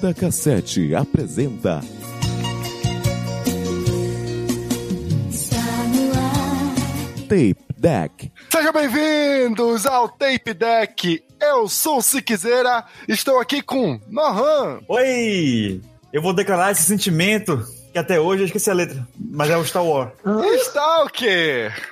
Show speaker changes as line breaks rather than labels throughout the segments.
Vida Cassete apresenta. Tape Deck.
Sejam bem-vindos ao Tape Deck. Eu sou o Siquezeira, estou aqui com Nohan.
Oi! Eu vou declarar esse sentimento que até hoje eu esqueci a letra, mas é o Star Wars.
Está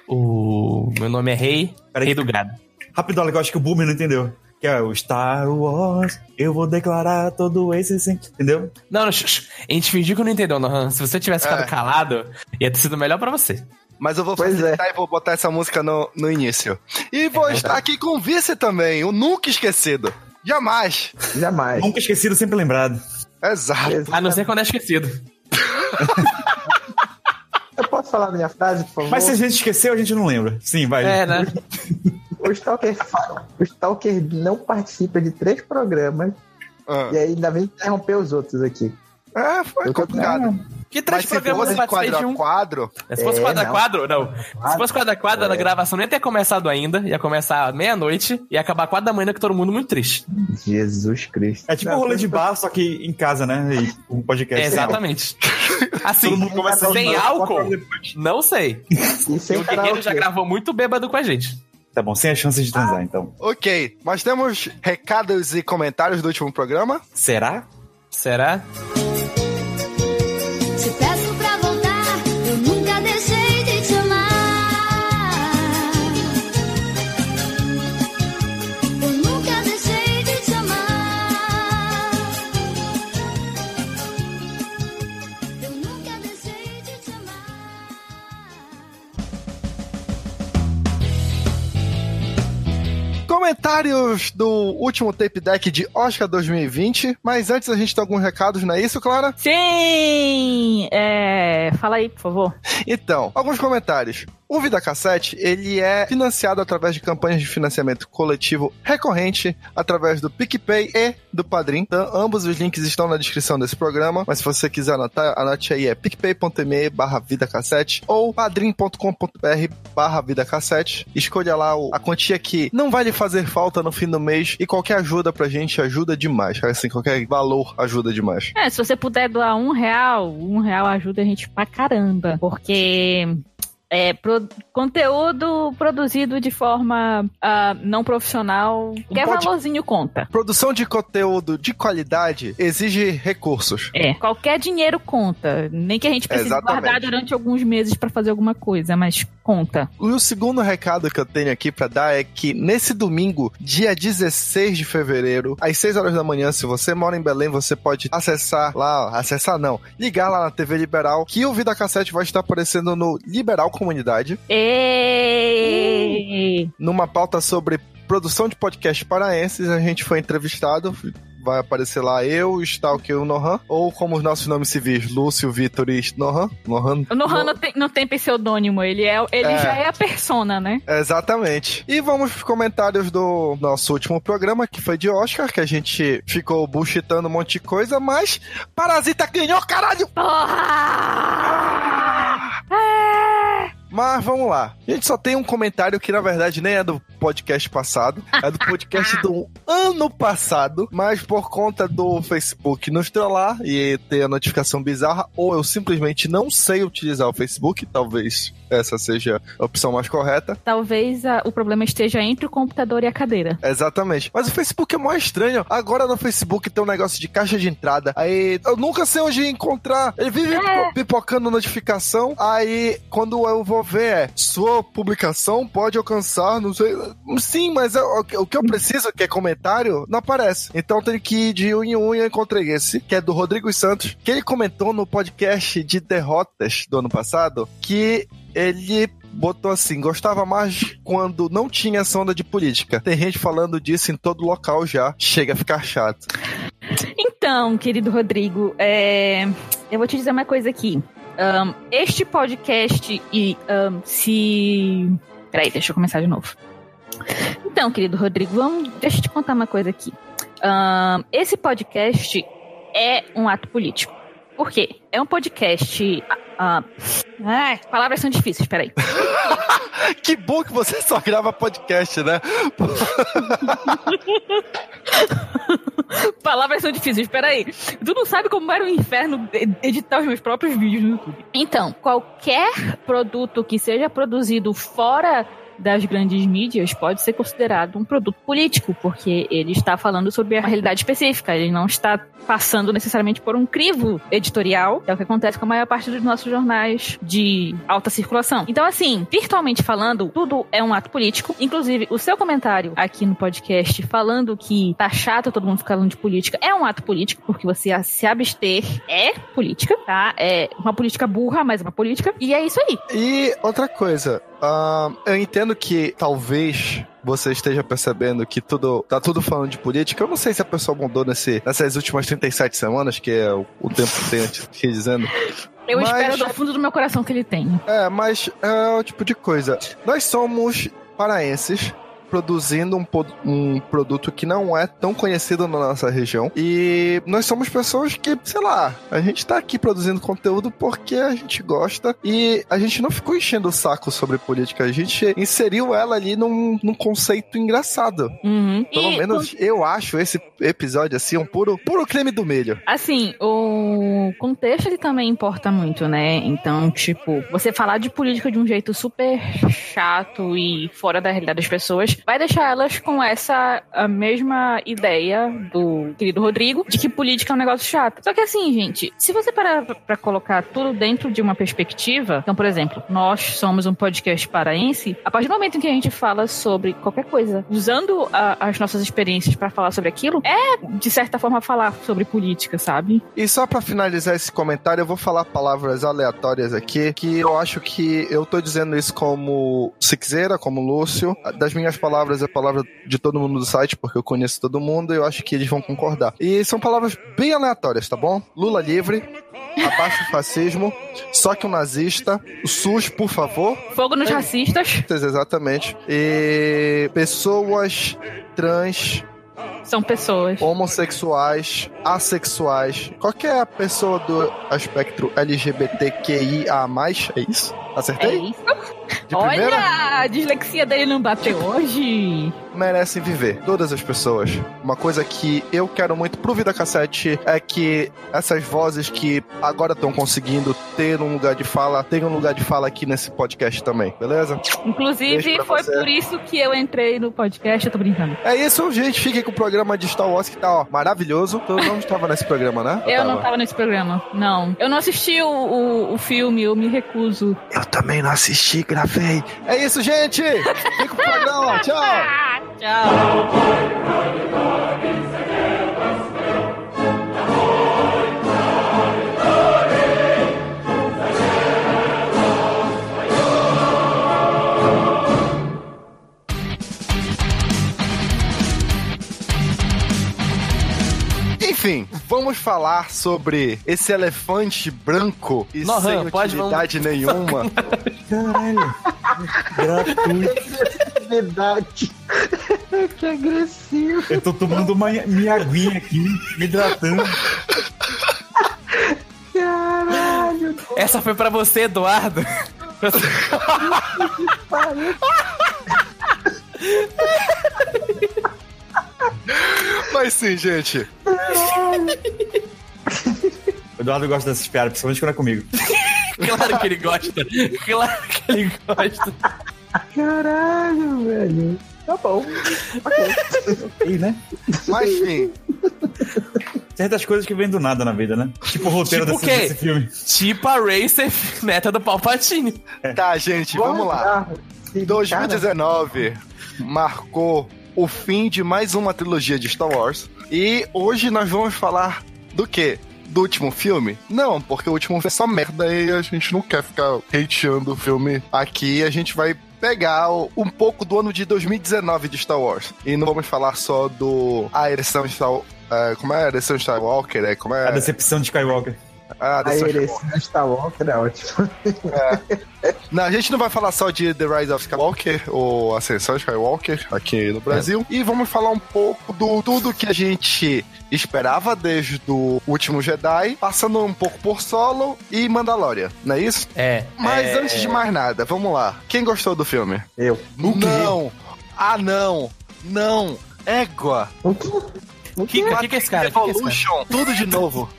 o
meu nome é Rei,
Peraí.
Rei do Gado.
Rapidola, que eu acho que o Boomer não entendeu. Que é o Star Wars, eu vou declarar todo esse sentimento. Entendeu?
Não, não, a gente fingiu que não entendeu, Nohan. Se você tivesse ficado
É.
calado, ia ter sido melhor pra você.
Mas eu vou facilitar e vou botar essa música no, no início. E vou estar aqui com o Vice também, o nunca esquecido. Jamais.
Jamais.
Nunca esquecido, sempre lembrado.
Exato.
A não ser quando é esquecido.
Eu posso falar minha frase, por favor?
Mas se a gente esqueceu, a gente não lembra. Sim, vai.
É, né?
O Stalker, o Stalker não participa de três programas
Ah.
e aí ainda vem interromper os outros aqui.
É, foi
tô-
complicado.
Que três
Mas se
programas
fosse
você participei
quadro
de um?
quadro,
Se fosse
É,
quadro a
não.
quadro, não. Se fosse quadro a quadro, a gravação ia ter começado ainda. Ia começar meia-noite e ia acabar quatro da manhã com todo mundo muito triste.
Jesus Cristo.
É tipo
Não,
um rolê de bar, só que em casa, né? E um podcast.
Exatamente. Assim,
Todo mundo começa
sem álcool, não sei.
E sem
o Guerreiro já gravou muito bêbado com a gente.
Tá bom, sem a chance de transar, então.
ok. Mas temos recados e comentários do último programa.
Será?
Será?
Comentários do último tape deck de Oscar 2020. Mas antes a gente tem alguns recados, não é isso, Clara?
Sim! É... Fala aí, por favor.
Então, alguns comentários. O Vida Cassete, ele é financiado através de campanhas de financiamento coletivo recorrente através do PicPay e do Padrim. Então, ambos os links estão na descrição desse programa, mas se você quiser anotar, anote aí, é picpay.me barra vidacassete ou padrim.com.br barra vidacassete. Escolha lá a quantia que não vai lhe fazer falta no fim do mês e qualquer ajuda pra gente ajuda demais. Assim, qualquer valor ajuda demais.
É, se você puder doar um real, um real ajuda a gente pra caramba. Porque é pro- conteúdo produzido de forma ah, não profissional, qualquer
pode-
valorzinho conta.
Produção de conteúdo de qualidade exige recursos.
É, qualquer dinheiro conta. Nem que a gente precise
Exatamente.
guardar durante alguns meses pra fazer alguma coisa, mas conta.
E o segundo recado que eu tenho aqui pra dar é que nesse domingo, dia 16 de fevereiro, às 6 horas da manhã, se você mora em Belém, você pode acessar lá, acessar não, ligar lá na TV Liberal, que o Vida Cassete vai estar aparecendo no Liberal Comunidade,
E...
numa pauta sobre produção de podcast paraenses, a gente foi entrevistado, vai aparecer lá eu, o Stalker e o Nohan, ou como os nossos nomes civis, Lúcio, Vitor e Nohan. Nohan.
O Nohan não tem, não tem pseudônimo, ele, é, ele
É.
já é a persona, né?
Exatamente. E vamos pros comentários do nosso último programa, que foi de Oscar, que a gente ficou bullshitando um monte de coisa, mas Parasita ganhou, caralho!
Porra! É.
Mas vamos lá. A gente só tem um comentário que, na verdade, nem é do podcast passado, é do podcast do ano passado, mas por conta do Facebook nos trollar e ter a notificação bizarra, ou eu simplesmente não sei utilizar o Facebook, talvez essa seja a opção mais correta.
Talvez a- o problema esteja entre o computador e a cadeira.
Exatamente. Mas o Facebook é mó estranho. Agora no Facebook tem um negócio de caixa de entrada. Aí eu nunca sei onde encontrar. Ele vive pipo- pipocando notificação. Aí quando eu vou ver é sua publicação pode alcançar, não sei. Sim, mas é o que- o que eu preciso, que é comentário, não aparece. Então eu tenho que ir de um em um e eu encontrei esse, que é do Rodrigo Santos, que ele comentou no podcast de derrotas do ano passado que ele botou assim: gostava mais quando não tinha essa onda de política. Tem gente falando disso em todo local já. Chega a ficar chato.
Então, querido Rodrigo, é, eu vou te dizer uma coisa aqui. Ahn, este podcast e ahn, se. Peraí, deixa eu começar de novo. Então, querido Rodrigo, vamos, deixa eu te contar uma coisa aqui. Ahn, esse podcast é um ato político. Por quê? É um podcast. ah, ai, palavras são difíceis, peraí.
Que bom que você só grava podcast, né?
Palavras são difíceis, peraí. Tu não sabe como era o inferno ed- editar os meus próprios vídeos no YouTube. Então, qualquer produto que seja produzido fora das grandes mídias pode ser considerado um produto político, porque ele está falando sobre a realidade específica, ele não está passando necessariamente por um crivo editorial, que é o que acontece com a maior parte dos nossos jornais de alta circulação. Então, assim, virtualmente falando, tudo é um ato político. Inclusive, o seu comentário aqui no podcast falando que tá chato todo mundo falando de política é um ato político, porque você se abster é política, tá? É uma política burra, mas uma política. E é isso aí.
E outra coisa, ahn, eu entendo que talvez você esteja percebendo que tudo tá tudo falando de política. Eu não sei se a pessoa mudou nesse, nessas últimas 37 semanas, que é o, o tempo que tem que dizendo.
Eu
Mas-
espero do fundo do meu coração que ele tenha.
É, mas é o tipo de coisa. Nós somos paraenses produzindo um, um produto que não é tão conhecido na nossa região. E nós somos pessoas que, sei lá, a gente tá aqui produzindo conteúdo porque a gente gosta e a gente não ficou enchendo o saco sobre política, a gente inseriu ela ali num, num conceito engraçado.
Uhum.
Pelo
E,
menos eu acho esse episódio assim um puro, puro creme do milho.
Assim, o contexto ele também importa muito, né? Então, tipo, você falar de política de um jeito super chato e fora da realidade das pessoas vai deixar elas com essa mesma ideia do querido Rodrigo de que política é um negócio chato. Só que assim, gente, se você parar pra colocar tudo dentro de uma perspectiva, então, por exemplo, nós somos um podcast paraense, a partir do momento em que a gente fala sobre qualquer coisa, usando a- as nossas experiências pra falar sobre aquilo, é de certa forma falar sobre política, sabe?
E só pra finalizar esse comentário, eu vou falar palavras aleatórias aqui, que eu acho que eu tô dizendo isso como Sixeira, como Lúcio. Das minhas palavras é a palavra de todo mundo do site, porque eu conheço todo mundo e eu acho que eles vão concordar. E são palavras bem aleatórias, tá bom? Lula livre, abaixo o fascismo, só que um nazista, o SUS, por favor.
Fogo nos racistas
Exatamente. E pessoas trans,
são pessoas.
homossexuais, assexuais, qualquer pessoa do espectro LGBTQIA+, é isso?
É
Acertei?
isso.
De primeira?
Olha, a dislexia dele não bateu hoje.
Merecem viver, todas as pessoas. Uma coisa que eu quero muito pro Vida Cassete é que essas vozes que agora estão conseguindo ter um lugar de fala, tenham um lugar de fala aqui nesse podcast também, beleza?
Inclusive, foi
você.
por isso que eu entrei no podcast. Eu tô brincando.
É isso, gente. Fiquem com o programa de Star Wars que tá, ó, maravilhoso. Tu não estava nesse programa, né?
Eu não tava nesse programa. Não. Eu não assisti o, o, o filme, eu me recuso.
Eu também não assisti, gravei. É isso, gente! Fica com o programa, tchau!
Ah,
Enfim, vamos falar sobre esse elefante branco e
Nohan,
sem
pode,
utilidade nenhuma.
Caralho. Gratuito.
Verdade. que agressivo.
Eu tô tomando uma minha aguinha aqui, me hidratando.
Caralho.
Essa foi pra você, Eduardo.
Mas sim, gente.
O Eduardo gosta dessas piadas, principalmente quando é comigo.
Claro que ele gosta. Claro que ele gosta.
Caralho, velho. Tá bom.
E, né?
Mas sim.
Certas coisas que vêm do nada na vida, né? Tipo o roteiro
Tipo
desse, desse filme.
Tipo a Racer, neta do Palpatine.
Tá, gente, vamos lá.
Cara,
2019 marcou o fim de mais uma trilogia de Star Wars. E hoje nós vamos falar do quê? Do último filme? Não, porque o último foi só merda e a gente não quer ficar hateando o filme aqui. A gente vai pegar um pouco do ano de 2019 de Star Wars. E não vamos falar só do a ereção Star é, como é a ereção Skywalker? É, como é
A decepção de Skywalker.
A
A
ereção
ereção Star Walker é ótimo.
Não, a gente não vai falar só de The Rise of Skywalker ou Ascensão Skywalker aqui no Brasil. E vamos falar um pouco do tudo que a gente esperava desde o último Jedi, passando um pouco por Solo e Mandalorian, não é isso?
É.
Mas
é...
antes de mais nada, vamos lá. Quem gostou do filme?
Eu.
Não! Ah, não! Não! Égua!
O quê?
Kika, Kika é esse cara? Kika é esse cara?
Evolution, tudo de novo.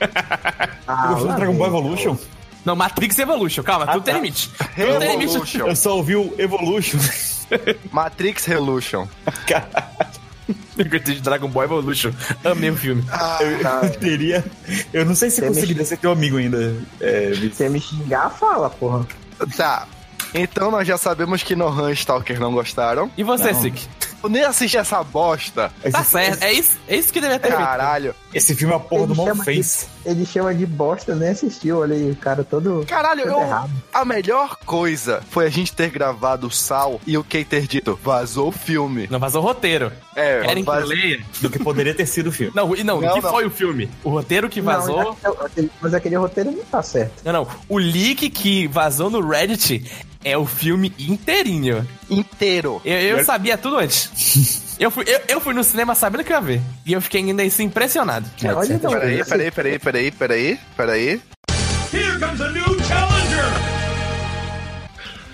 Ah,
Eu
lá
Dragon. Ball Evolution.
Não, Matrix Evolution, calma,
Ah,
tudo tem
tá.
limite. Tudo tem limite.
Revolution.
Eu só ouvi o Evolution.
Matrix Revolution.
Eu gostei de Dragon Ball Evolution. Amei o filme.
Eu teria. Eu não sei se
Você
conseguiria ser teu amigo ainda. É.
Você me xingar, fala, porra.
Tá. Então nós já sabemos que Nohan e Stalker não gostaram.
E você. Sik?
Eu nem assisti essa bosta.
esse,
Tá certo, é isso, é isso que deveria ter feito.
Caralho.
esse filme é a porra
Ele
do
chama
mal face.
Ele chama de bosta, nem assistiu. Olha aí, o cara todo.
Caralho,
todo
eu,
errado.
a melhor coisa foi a gente ter gravado o Sal e o Kay ter dito, vazou o filme.
Não vazou o roteiro.
É,
Querem que eu
vaz-
leia?
Do que poderia ter sido o filme.
Não, e não,
Não,
o que
não.
foi o filme? O roteiro que vazou.
Não, mas aquele- mas aquele roteiro não tá certo.
Não, não. O leak que vazou no Reddit é o filme inteirinho.
inteiro.
Eu, eu sabia tudo antes. Eu fui, eu, eu fui no cinema sabendo que eu ia ver. E eu fiquei ainda assim impressionado.
É, olha então,
Peraí, peraí, peraí, peraí, peraí, peraí.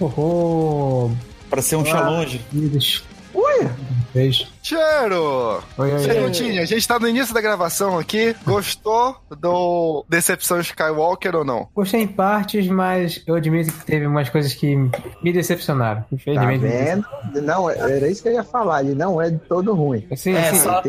Oh,
Pra ser um challenge.
queridos.
Ué,
Beijo.
Cheiro!
Oi, oi.
Perguntinha, a gente tá no início da gravação aqui. Gostou do Decepção Skywalker ou não?
Gostei em partes, mas eu admito que teve umas coisas que me decepcionaram.
tá
Infelizmente. me
vendo? Não, era isso que eu ia falar. Ele não é de todo ruim.
decepcionaram. Sim,
É,
sim.
só-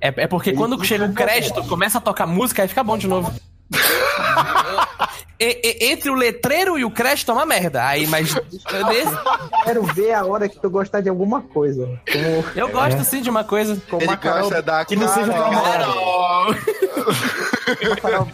É, é porque
Ele
quando chega o crédito, começa a tocar música, aí fica bom de novo. E- e- entre o letreiro e o crédito é uma merda. Aí, mas. nesse-
Quero ver a hora que tu gostar de alguma coisa. Como,
eu gosto sim de uma coisa.
como
Ele
a Carol,
gosta da
Que não seja
Carol.
Carol.
a Carol,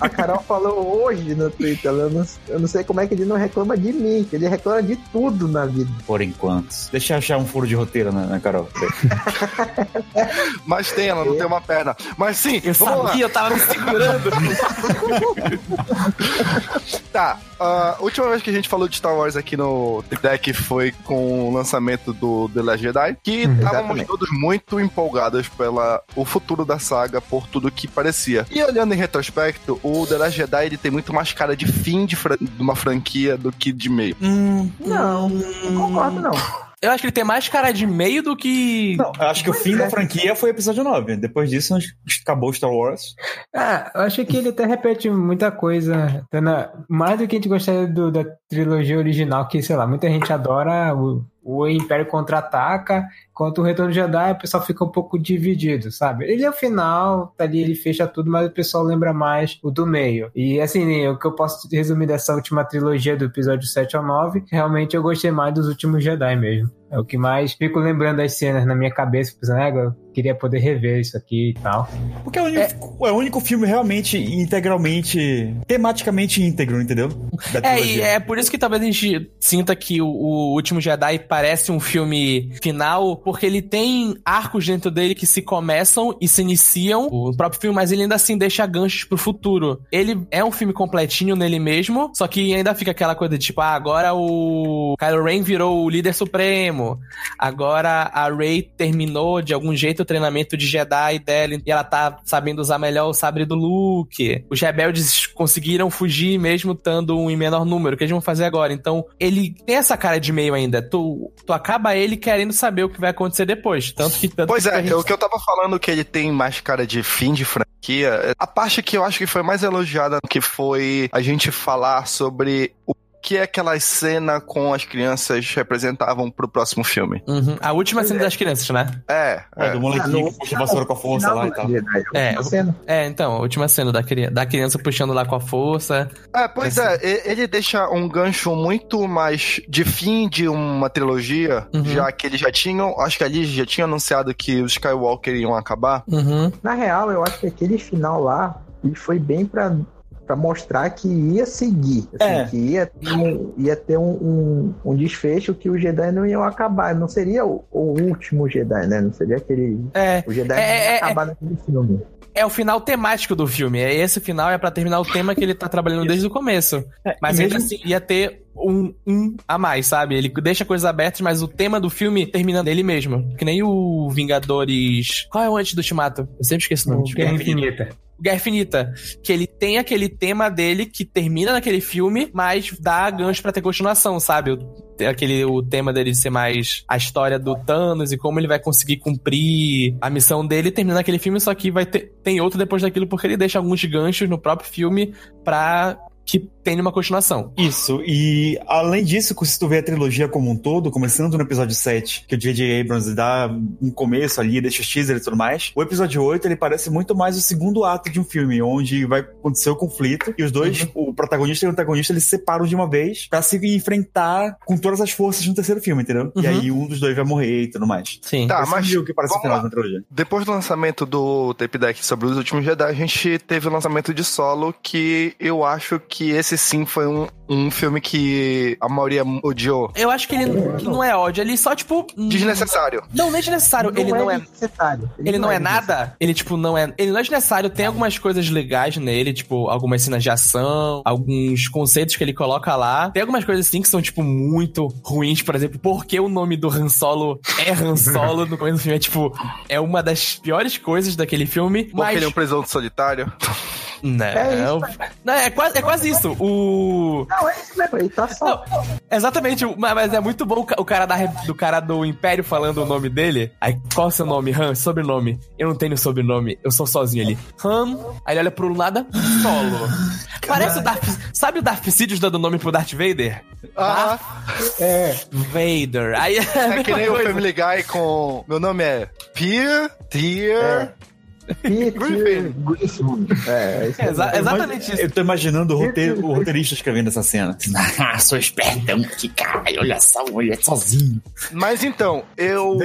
a Carol falou hoje no Twitter. Eu não, eu não sei como é que ele não reclama de mim, que ele reclama de tudo na vida.
Por enquanto. Deixa eu achar um furo de roteiro, né, né, Carol?
Mas tem, ela não tem uma perna. Mas sim,
Eu
vamos lá.
sabia, eu tava me segurando.
Tá, a última vez que a gente falou de Star Wars aqui no Deck foi com o lançamento do The Last Jedi, que estávamos
exatamente.
todos muito empolgados pela o futuro da saga, por tudo que parecia. E olhando em retrospecto, o The Last Jedi ele tem muito mais cara de fim de, fran- de uma franquia do que de meio.
Hum,
Não, não concordo, não.
Eu acho que ele tem mais cara de meio do que.
não, eu acho que o fim
é.
da franquia foi o episódio 9. Depois disso, acho que acabou Star Wars.
Ah, eu acho que ele até repete muita coisa. Tá na- Mais do que a gente gostaria do- da trilogia original, que, sei lá, muita gente adora o, o Império Contra-Ataca, enquanto o Retorno de Jedi o pessoal fica um pouco dividido, sabe? Ele é o final, tá ali, ele fecha tudo, mas o pessoal lembra mais o do meio. E assim, o que eu posso resumir dessa última trilogia do episódio 7 ao 9, realmente eu gostei mais dos últimos Jedi mesmo. É o que mais fico lembrando das cenas na minha cabeça, pensando, eu queria poder rever isso aqui e tal.
Porque é o único, é. o único filme realmente integralmente, tematicamente íntegro, entendeu?
É, e é por isso que talvez a gente sinta que o, o Último Jedi parece um filme final, porque ele tem arcos dentro dele que se começam e se iniciam o próprio filme, mas ele ainda assim deixa ganchos pro futuro. Ele é um filme completinho nele mesmo, só que ainda fica aquela coisa de tipo, ah, agora o Kylo Ren virou o líder supremo, agora a Rey terminou de algum jeito o treinamento de Jedi dela e ela tá sabendo usar melhor o sabre do Luke. Os rebeldes conseguiram fugir mesmo estando em menor número. O que eles vão fazer agora? Então, ele tem essa cara de meio ainda. Tu, tu acaba ele querendo saber o que vai acontecer depois. Tanto que. Tanto
Pois
que
é,
gente-
o que eu tava falando que ele tem mais cara de fim de franquia, é a parte que eu acho que foi mais elogiada, que foi a gente falar sobre o que aquela cena com as crianças representavam pro próximo filme.
Uhum. A última cena das crianças, né?
É,
É,
é.
do molequinho
Ah,
que puxa a vassoura com a força lá e tal.
Jedi,
É,
cena.
É, então, a última cena da, cri da criança puxando lá com a força.
É, pois é, e- ele deixa um gancho muito mais de fim de uma trilogia,
Uhum.
já que eles já tinham, acho que ali já tinha anunciado que os Skywalker iam acabar.
Uhum.
Na real, eu acho que aquele final lá, ele foi bem pra, pra mostrar que ia seguir. assim,
É.
Que ia ter, um, ia ter um, um, um desfecho que os Jedi não iam acabar. Não seria o, o último Jedi, né? Não seria aquele.
É.
O Jedi
É,
não ia
é, é.
acabar naquele filme.
É o final temático do filme. É esse final é pra terminar o tema que ele tá trabalhando desde o começo.
É,
Mas ainda assim ia ter um, um a mais, sabe? Ele deixa coisas abertas, mas o tema do filme termina nele mesmo. Que nem o Vingadores. Qual é o antes do Ultimato? Eu sempre esqueço o nome.
Guerra Infinita.
Guerra Infinita. Que ele tem aquele tema dele que termina naquele filme, mas dá gancho pra ter continuação, sabe? Aquele, o tema dele ser mais a história do Thanos e como ele vai conseguir cumprir a missão dele termina naquele filme, só que vai ter, tem outro depois daquilo porque ele deixa alguns ganchos no próprio filme pra que tenha uma continuação.
Isso, e além disso, se tu vê a trilogia como um todo, começando no episódio 7, que o J.J. Abrams dá um começo ali, deixa os teaser e tudo mais, o episódio 8 ele parece muito mais o segundo ato de um filme, onde vai acontecer o conflito e os dois, o protagonista e o antagonista, eles se separam de uma vez pra se enfrentar com todas as forças no terceiro filme, entendeu? E
Uhum.
aí um dos dois vai morrer e tudo mais.
Sim.
Tá,
Esse
mas
é o que parece o final da trilogia.
Depois do lançamento do Tape Deck sobre os últimos Jedi, a gente teve o lançamento de Solo, que eu acho que esse sim foi um, um filme que a maioria odiou.
Eu acho que ele não é ódio, ele só, tipo.
Desnecessário.
Não, nem desnecessário. ele não é.
necessário.
Ele não é nada, ele, tipo, não é. Ele não é desnecessário, tem algumas coisas legais nele, tipo, algumas cenas de ação, alguns conceitos que ele coloca lá. Tem algumas coisas assim que são, tipo, muito ruins, por exemplo, porque o nome do Han Solo é Han Solo no começo do filme. É, tipo, é uma das piores coisas daquele filme.
Porque
Mas.
ele é um presunto solitário.
Não,
É isso,
não, é quase, é quase isso. O.
Não, é isso mesmo, ele tá só.
Exatamente, mas é muito bom o ca- o cara da, do cara do Império falando o nome dele. Aí, qual é o seu nome? Han, sobrenome. Eu não tenho sobrenome, eu sou sozinho ali. Han, aí ele olha pro nada, solo. Parece o Darth. Sabe o Darth Sidious dando nome pro Darth Vader?
Ah,
É,
Vader. Aí é,
é que nem o
coisa.
Family Guy com. Meu nome é Pier, Tier.
Peter Griffin. É, é
É, exa- exatamente isso.
Eu tô imaginando o, roteiro, o roteirista escrevendo essa cena. Ah, sou espertão, que cara, olha só, olha sozinho.
Mas então, eu.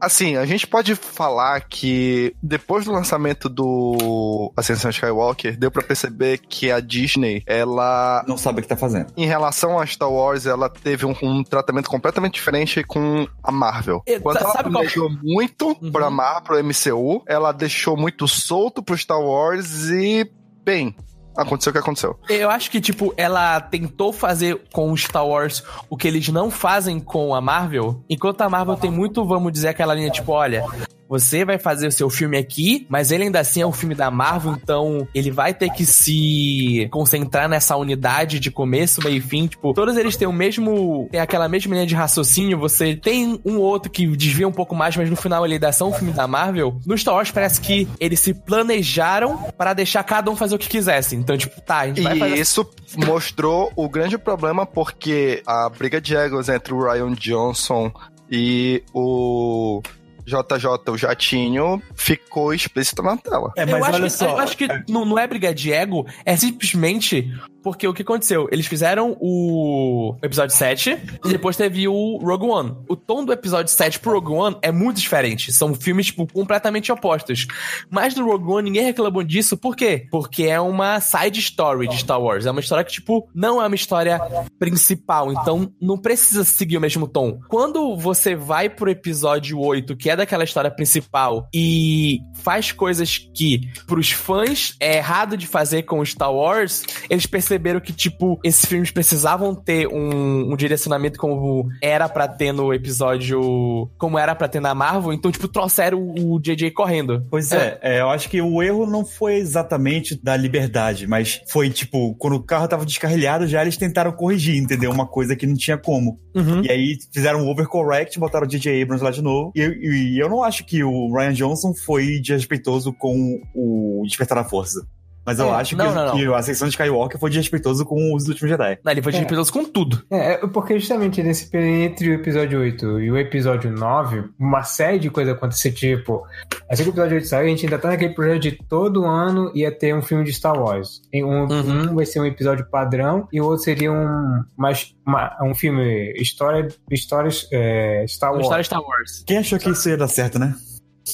Assim, a gente pode falar que depois do lançamento do Ascensão Skywalker, deu pra perceber que a Disney, ela
Não sabe o que tá fazendo.
em relação a Star Wars, ela teve um, um tratamento completamente diferente com a Marvel.
E,
Quando ela
sabe qual-
planejou muito
Uhum.
pra Marvel, pro MCU, ela deixou muito solto pro Star Wars e, bem, aconteceu o que aconteceu.
Eu acho que, tipo, ela tentou fazer com Star Wars o que eles não fazem com a Marvel, enquanto a Marvel tem muito, vamos dizer, aquela linha, tipo, olha. Você vai fazer o seu filme aqui, mas ele ainda assim é um filme da Marvel, então ele vai ter que se concentrar nessa unidade de começo, meio e fim. Tipo, todos eles têm o mesmo. Tem aquela mesma linha de raciocínio. Você tem um ou outro que desvia um pouco mais, mas no final ele ainda são um filme da Marvel. No Star Wars parece que eles se planejaram para deixar cada um fazer o que quisesse. Então, tipo, tá, a gente vai
E
fazer
isso mostrou o grande problema porque a briga de egos entre o Ryan Johnson e o JJ, o Jatinho, ficou explícito na tela.
É,
eu
mas
acho
olha
que,
só.
Eu acho que não, não é briga de ego, é simplesmente porque o que aconteceu? Eles fizeram o episódio 7 e depois teve o Rogue One. O tom do episódio 7 pro Rogue One é muito diferente. São filmes, tipo, completamente opostos. Mas no Rogue One ninguém reclamou disso, por quê? Porque é uma side story de Star Wars. É uma história que, tipo, não é uma história principal. Então não precisa seguir o mesmo tom. Quando você vai pro episódio 8, que é daquela história principal, e faz coisas que pros fãs é errado de fazer com Star Wars, eles perceberam que, tipo, esses filmes precisavam ter um, um direcionamento como era pra ter no episódio. Como era pra ter na Marvel, então, tipo, trouxeram o JJ correndo.
Pois é, é, eu acho que o erro não foi exatamente da liberdade, mas foi tipo, quando o carro tava descarrilhado, já eles tentaram corrigir, entendeu? Uma coisa que não tinha como.
Uhum.
E aí fizeram um overcorrect, botaram o DJ Abrams lá de novo. E, e eu não acho que o Ryan Johnson foi desrespeitoso com o Despertar da Força. Mas eu
É,
acho
não,
que,
não, não.
que a secção de Skywalker foi desrespeitoso com os últimos Jedi.
Não, ele foi desrespeitoso com tudo.
É, é porque justamente nesse período entre o episódio 8 e o episódio 9, uma série de coisas aconteceu, tipo, assim que o episódio 8 saiu, a gente ainda tá naquele projeto de todo ano ia ter um filme de Star Wars. Um,
Uhum.
um vai ser um episódio padrão e o outro seria um, mais, uma- um filme história, histórias é, Star Wars.
história Star Wars.
Quem achou que isso ia dar certo, né?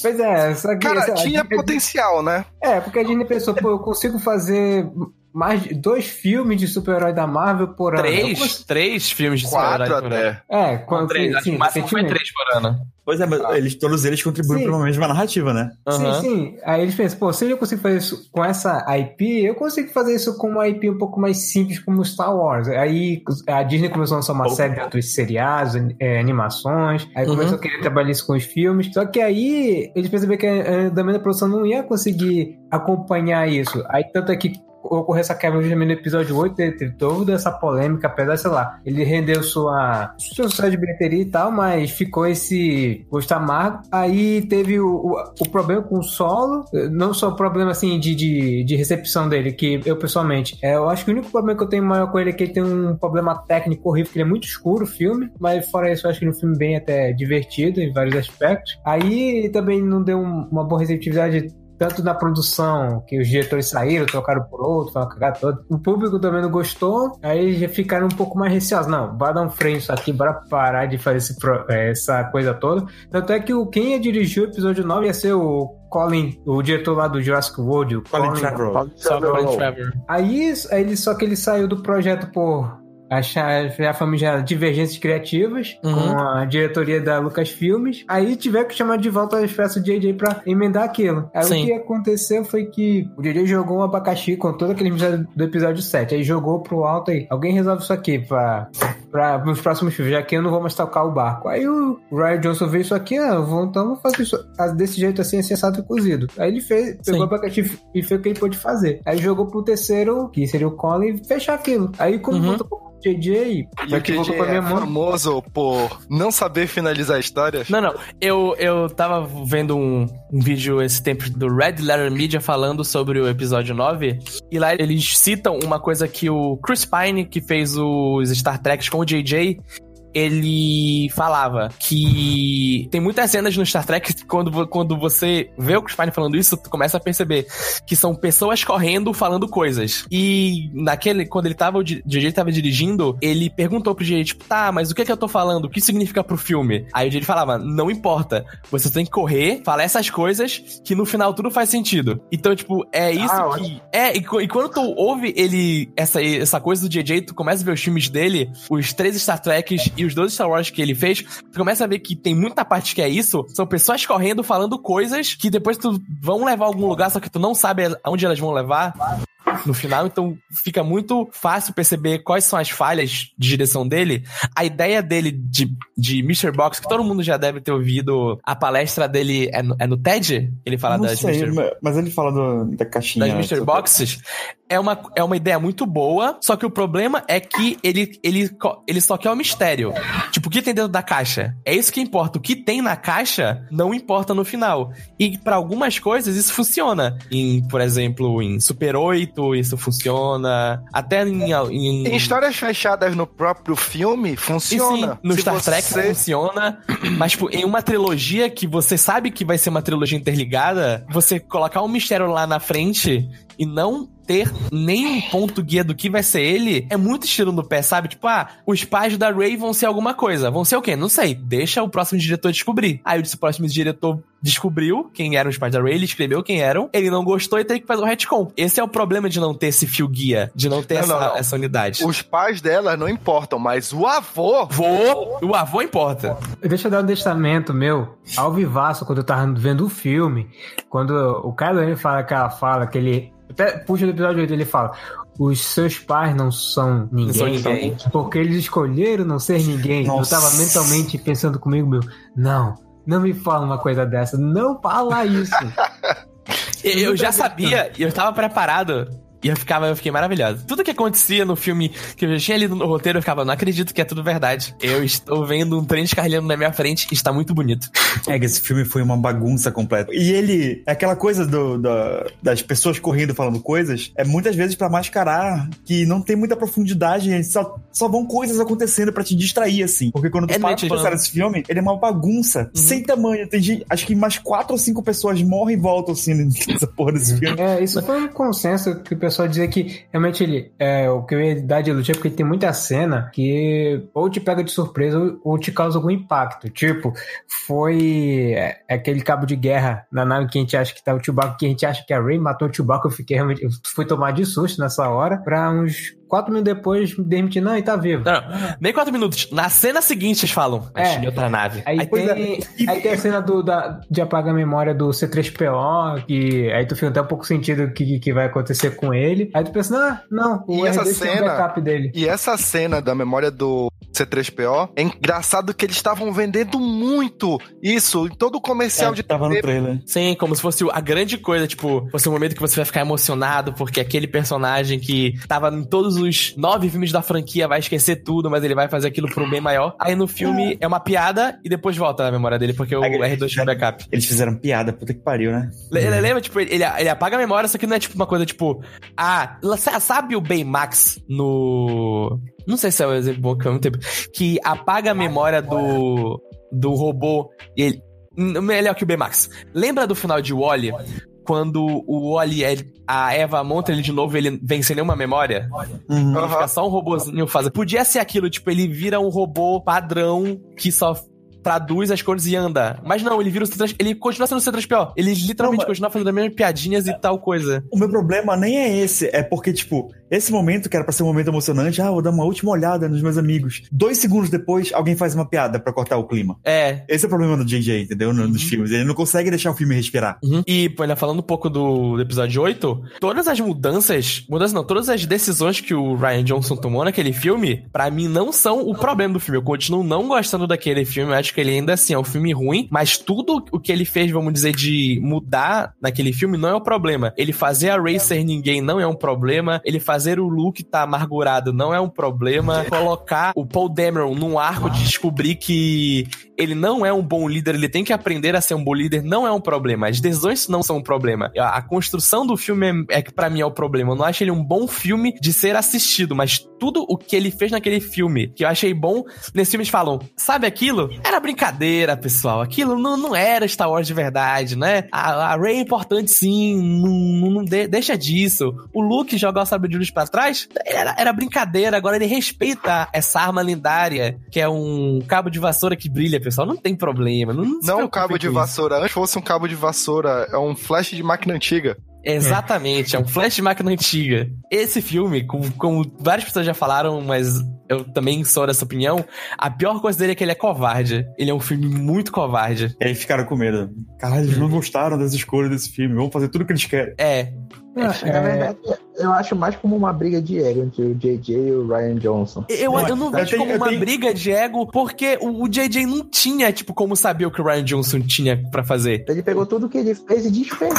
Pois é, só que
Cara,
essa-
tinha
Disney-
potencial, né?
É, porque a Disney pensou, pô, eu consigo fazer mais dois filmes de super-herói da Marvel por ano. Eu
Três, três filmes de
Quatro
super-herói por ano.
até.
É, quando
três, acho que
sim,
o máximo foi três por ano.
Pois é, mas eles, todos eles contribuem para uma mesma narrativa, né?
Aham.
Sim, sim. Aí eles pensam, pô, se eu consigo fazer isso com essa IP, eu consigo fazer isso com uma IP um pouco mais simples como Star Wars. Aí a Disney começou a lançar uma
Pô.
série de outros seriados, é, animações, aí
Uhum.
começou a querer trabalhar isso com os filmes. Só que aí eles perceberam que a, a também a produção não ia conseguir acompanhar isso. Aí tanto é que ocorreu essa quebra justamente no episódio 8, teve, toda essa polêmica, apesar, sei lá, ele rendeu sua, sucesso de bilheteria e tal, mas ficou esse gosto amargo. Aí teve o, o, o problema com o solo, não só o problema assim de, de, de recepção dele, que eu pessoalmente, é, eu acho que o único problema que eu tenho maior com ele é que ele tem um problema técnico horrível, que ele é muito escuro o filme, mas fora isso, eu acho que ele é um filme bem até divertido em vários aspectos. Aí também não deu um- uma boa receptividade tanto na produção, que os diretores saíram, trocaram por outro, uma cagada toda. O público também não gostou, aí já ficaram um pouco mais receosos. Não, vai dar um freio isso aqui, bora parar de fazer esse eh, essa coisa toda. Tanto é que o, quem ia dirigir o episódio 9 ia ser o Colin, o diretor lá do Jurassic World. O
Colin Trevorrow.
Colin Trevor.
Aí, aí ele, só que ele saiu do projeto por achar a família divergências criativas
Uhum.
com a diretoria da Lucasfilmes. Aí tiveram que chamar de volta a peças do JJ pra emendar aquilo. Aí
Sim.
o que aconteceu foi que o JJ jogou um abacaxi com todo aquele episódio do episódio 7. Aí jogou pro alto aí. Alguém resolve isso aqui pra, pra, pros próximos filmes, já que eu não vou mais tocar o barco. Aí o Ryan Johnson veio isso aqui, ah, vou, então vou fazer isso desse jeito assim, sensato e cozido. Aí ele fez, pegou
Sim.
o abacaxi e fez o que ele pôde fazer. Aí jogou pro terceiro, que seria o Colin, fechar aquilo. Aí como
Uhum.
JJ,
E o JJ
pra minha
é famoso por não saber finalizar histórias.
Não, não. Eu, eu tava vendo um, um vídeo esse tempo do Red Letter Media falando sobre o episódio 9. E lá eles citam uma coisa que o Chris Pine, que fez os Star Treks com o JJ, ele falava que tem muitas cenas no Star Trek quando, quando você vê o Chris Pine falando isso, tu começa a perceber que são pessoas correndo falando coisas. E naquele, quando ele tava, o JJ tava dirigindo, ele perguntou pro JJ, tipo, tá, mas o que é que eu tô falando? O que significa pro filme? Aí o JJ falava, não importa, você tem que correr, falar essas coisas que no final tudo faz sentido. Então, tipo, é isso
Ah,
que... É, e, e quando tu ouve ele, essa, essa coisa do JJ, tu começa a ver os filmes dele, os três Star Treks e os dois Star Wars que ele fez, tu começa a ver que tem muita parte que é isso, são pessoas correndo, falando coisas que depois tu vão levar a algum lugar, só que tu não sabe aonde elas vão levar no final, então fica muito fácil perceber quais são as falhas de direção dele. A ideia dele de, de Mr. Box, que todo mundo já deve ter ouvido, a palestra dele é no, é no TED? Ele fala
não
das
sei,
Mr.
ma- mas ele fala do- da caixinha.
das Mr. Boxes é uma, é uma ideia muito boa, só que o problema é que ele, ele, ele só quer o mistério. Tipo, o que tem dentro da caixa? É isso que importa. O que tem na caixa não importa no final. E pra algumas coisas isso funciona. Em, por exemplo, em Super 8, isso funciona. Até em. em
Em histórias fechadas no próprio filme, funciona.
sim, no
Se
Star Trek
você-
funciona, mas tipo, em uma trilogia que você sabe que vai ser uma trilogia interligada, você colocar um mistério lá na frente e não ter nenhum ponto guia do que vai ser ele, é muito estilo no pé, sabe? Tipo, ah, os pais da Ray vão ser alguma coisa. Vão ser o quê? Não sei. Deixa o próximo diretor descobrir. Aí o próximo diretor descobriu quem eram os pais da Ray, ele escreveu quem eram, ele não gostou e teve que fazer o retcon. Esse é o problema de não ter esse fio guia, de não ter
Não,
essa,
não, não.
essa unidade.
Os pais dela não importam, mas o avô.
avô, o avô importa.
Deixa eu dar um testamento meu ao vivaço quando eu tava vendo o filme. Quando o Kylo Ren fala aquela fala que ele. Até puxa do episódio 8, ele fala. Os seus pais não são ninguém,
são ninguém.
porque eles escolheram não ser ninguém.
Nossa.
Eu tava mentalmente pensando comigo, meu, não, não me fala uma coisa dessa, não fala isso.
Eu, eu já sabia e eu tava preparado. E eu ficava, eu fiquei maravilhado. Tudo que acontecia no filme que eu já tinha lido no roteiro, eu ficava, não acredito que é tudo verdade. Eu estou vendo um trem descarrilhando na minha frente e está muito bonito.
É que esse filme foi uma bagunça completa. E ele, aquela coisa do, da- das pessoas correndo falando coisas, é muitas vezes pra mascarar que não tem muita profundidade, só, só vão coisas acontecendo pra te distrair, assim. Porque quando tu
É
para pensar nesse filme, ele é uma bagunça sem tamanho. Tem gente, acho que mais quatro ou cinco pessoas morrem e voltam, assim, nessa porra desse filme.
É, isso foi um consenso que o pessoal dizia que realmente ele. É, o que eu ia dar de elogio é porque tem muita cena que ou te pega de surpresa ou, ou te causa algum impacto. Tipo, foi é, aquele cabo de guerra na nave que a gente acha que tá o Chewbacca, que a gente acha que a Rey matou o Chewbacca. Eu fiquei realmente. Eu fui tomar de susto nessa hora. Pra uns quatro minutos depois me demitir, não, e tá vivo.
Não, não, nem quatro minutos. Na cena seguinte eles falam,
É.
é. outra nave.
Aí, tem, aí tem a cena do, da, de apagar a memória do C3PO, que aí tu fica até um pouco sentido o que, que vai acontecer com ele. Aí tu pensa, ah, não, o
E essa
R2 tem o
cena-
backup dele.
E essa cena da memória do C3PO é engraçado que eles estavam vendendo muito isso em todo o comercial
É,
de
tava no
TV.
trailer.
Sim, como se fosse a grande coisa, tipo, fosse um momento que você vai ficar emocionado, porque aquele personagem que tava em todos os nove filmes da franquia vai esquecer tudo, mas ele vai fazer aquilo um bem maior. Aí no filme é uma piada e depois volta na memória dele, porque o
Aí,
R2 tinha um backup.
Eles fizeram piada, puta que pariu, né?
Le- Ele lembra, tipo, ele, ele apaga a memória, só que não é tipo uma coisa tipo. Ah, sa- sabe o Baymax no. Não sei se é o exemplo bom que eu não tenho. Que apaga a memória do. do robô e ele. Melhor que o Baymax. Lembra do final de Wally? Quando o Wally, ele- a Eva monta ele de novo, ele vem sem nenhuma memória?
Uhum.
Ele fica só um robôzinho fazendo. Podia ser aquilo, tipo, ele vira um robô padrão que só traduz as cores e anda. Mas não, ele vira o C3, ele continua sendo o C3PO. Ele literalmente
Não, mas-
continua fazendo as mesmas piadinhas e tal coisa.
O meu problema nem é esse, é porque, tipo, esse momento que era pra ser um momento emocionante, ah, vou dar uma última olhada nos meus amigos. Dois segundos depois, alguém faz uma piada pra cortar o clima.
É.
Esse é o problema do JJ, entendeu? No- Nos filmes. Ele não consegue deixar o filme respirar.
Uhum. E, pô, ainda falando um pouco do, do episódio 8, todas as mudanças, mudanças não, todas as decisões que o Ryan Johnson tomou naquele filme, pra mim não são o problema do filme. Eu continuo não gostando daquele filme, eu acho que ele ainda assim é um filme ruim, mas tudo o que ele fez, vamos dizer, de mudar naquele filme não é o problema. Ele fazer a Ray ser ninguém não é um problema, ele fazer o Luke tá amargurado não é um problema, colocar o Paul Dameron num arco de descobrir que ele não é um bom líder, ele tem que aprender a ser um bom líder, não é um problema. As decisões não são um problema. A, construção do filme é, é que pra mim é o problema. Eu não acho ele um bom filme de ser assistido, mas tudo o que ele fez naquele filme, que eu achei bom, nesse filme eles falam, sabe aquilo? Era brincadeira, pessoal. Aquilo não, não era Star Wars de verdade, né? A, a Rey é importante sim, não, não- não de- deixa disso. O Luke jogar o sabre de luz pra trás, era, era brincadeira. Agora ele respeita essa arma lendária, que é um cabo de vassoura que brilha, pessoal. Não tem problema. Não, não
Não um cabo de vassoura. Antes fosse um cabo de vassoura, é um flash de máquina antiga.
Exatamente, é um flash de máquina antiga. Esse filme, como, como várias pessoas já falaram, mas eu também sou dessa opinião, a pior coisa dele é que ele é covarde. Ele é um filme muito covarde.
E aí ficaram com medo. Caralho, eles não gostaram das escolhas desse filme. Vamos fazer tudo o que eles querem.
É.
Na
É,
verdade, eu acho mais como uma briga de ego entre o JJ e o Ryan Johnson.
Eu,
Não,
eu não vejo como uma
tenho-
briga de ego, porque o, o JJ não tinha, tipo, como saber o que o Ryan Johnson tinha pra fazer.
Ele pegou tudo que ele fez e desfez.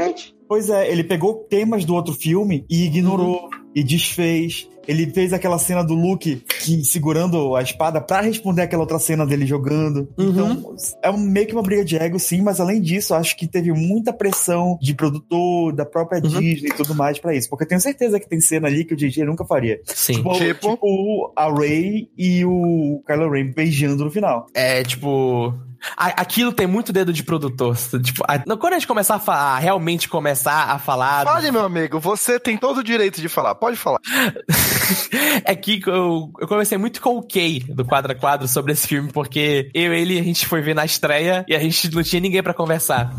Simplesmente.
Pois é, ele pegou temas do outro filme e ignorou e desfez. Ele fez aquela cena do Luke que, segurando a espada pra responder aquela outra cena dele jogando. Então, é meio que uma briga de ego, sim, mas além disso, acho que teve muita pressão de produtor, da própria Disney e tudo mais pra isso. Porque eu tenho certeza que tem cena ali que o JJ nunca faria.
Sim.
Tipo,
Tipo?
tipo a Ray e o Kylo Ren beijando no final.
É, tipo. aquilo tem muito dedo de produtor. Tipo, a- quando a gente começar a falar, realmente começar a falar.
Fale, meu amigo, você tem todo o direito de falar. Pode falar.
é que eu, eu conversei muito com o Kay do Quadra Quadro sobre esse filme, porque eu e ele a gente foi ver na estreia e a gente não tinha ninguém pra conversar.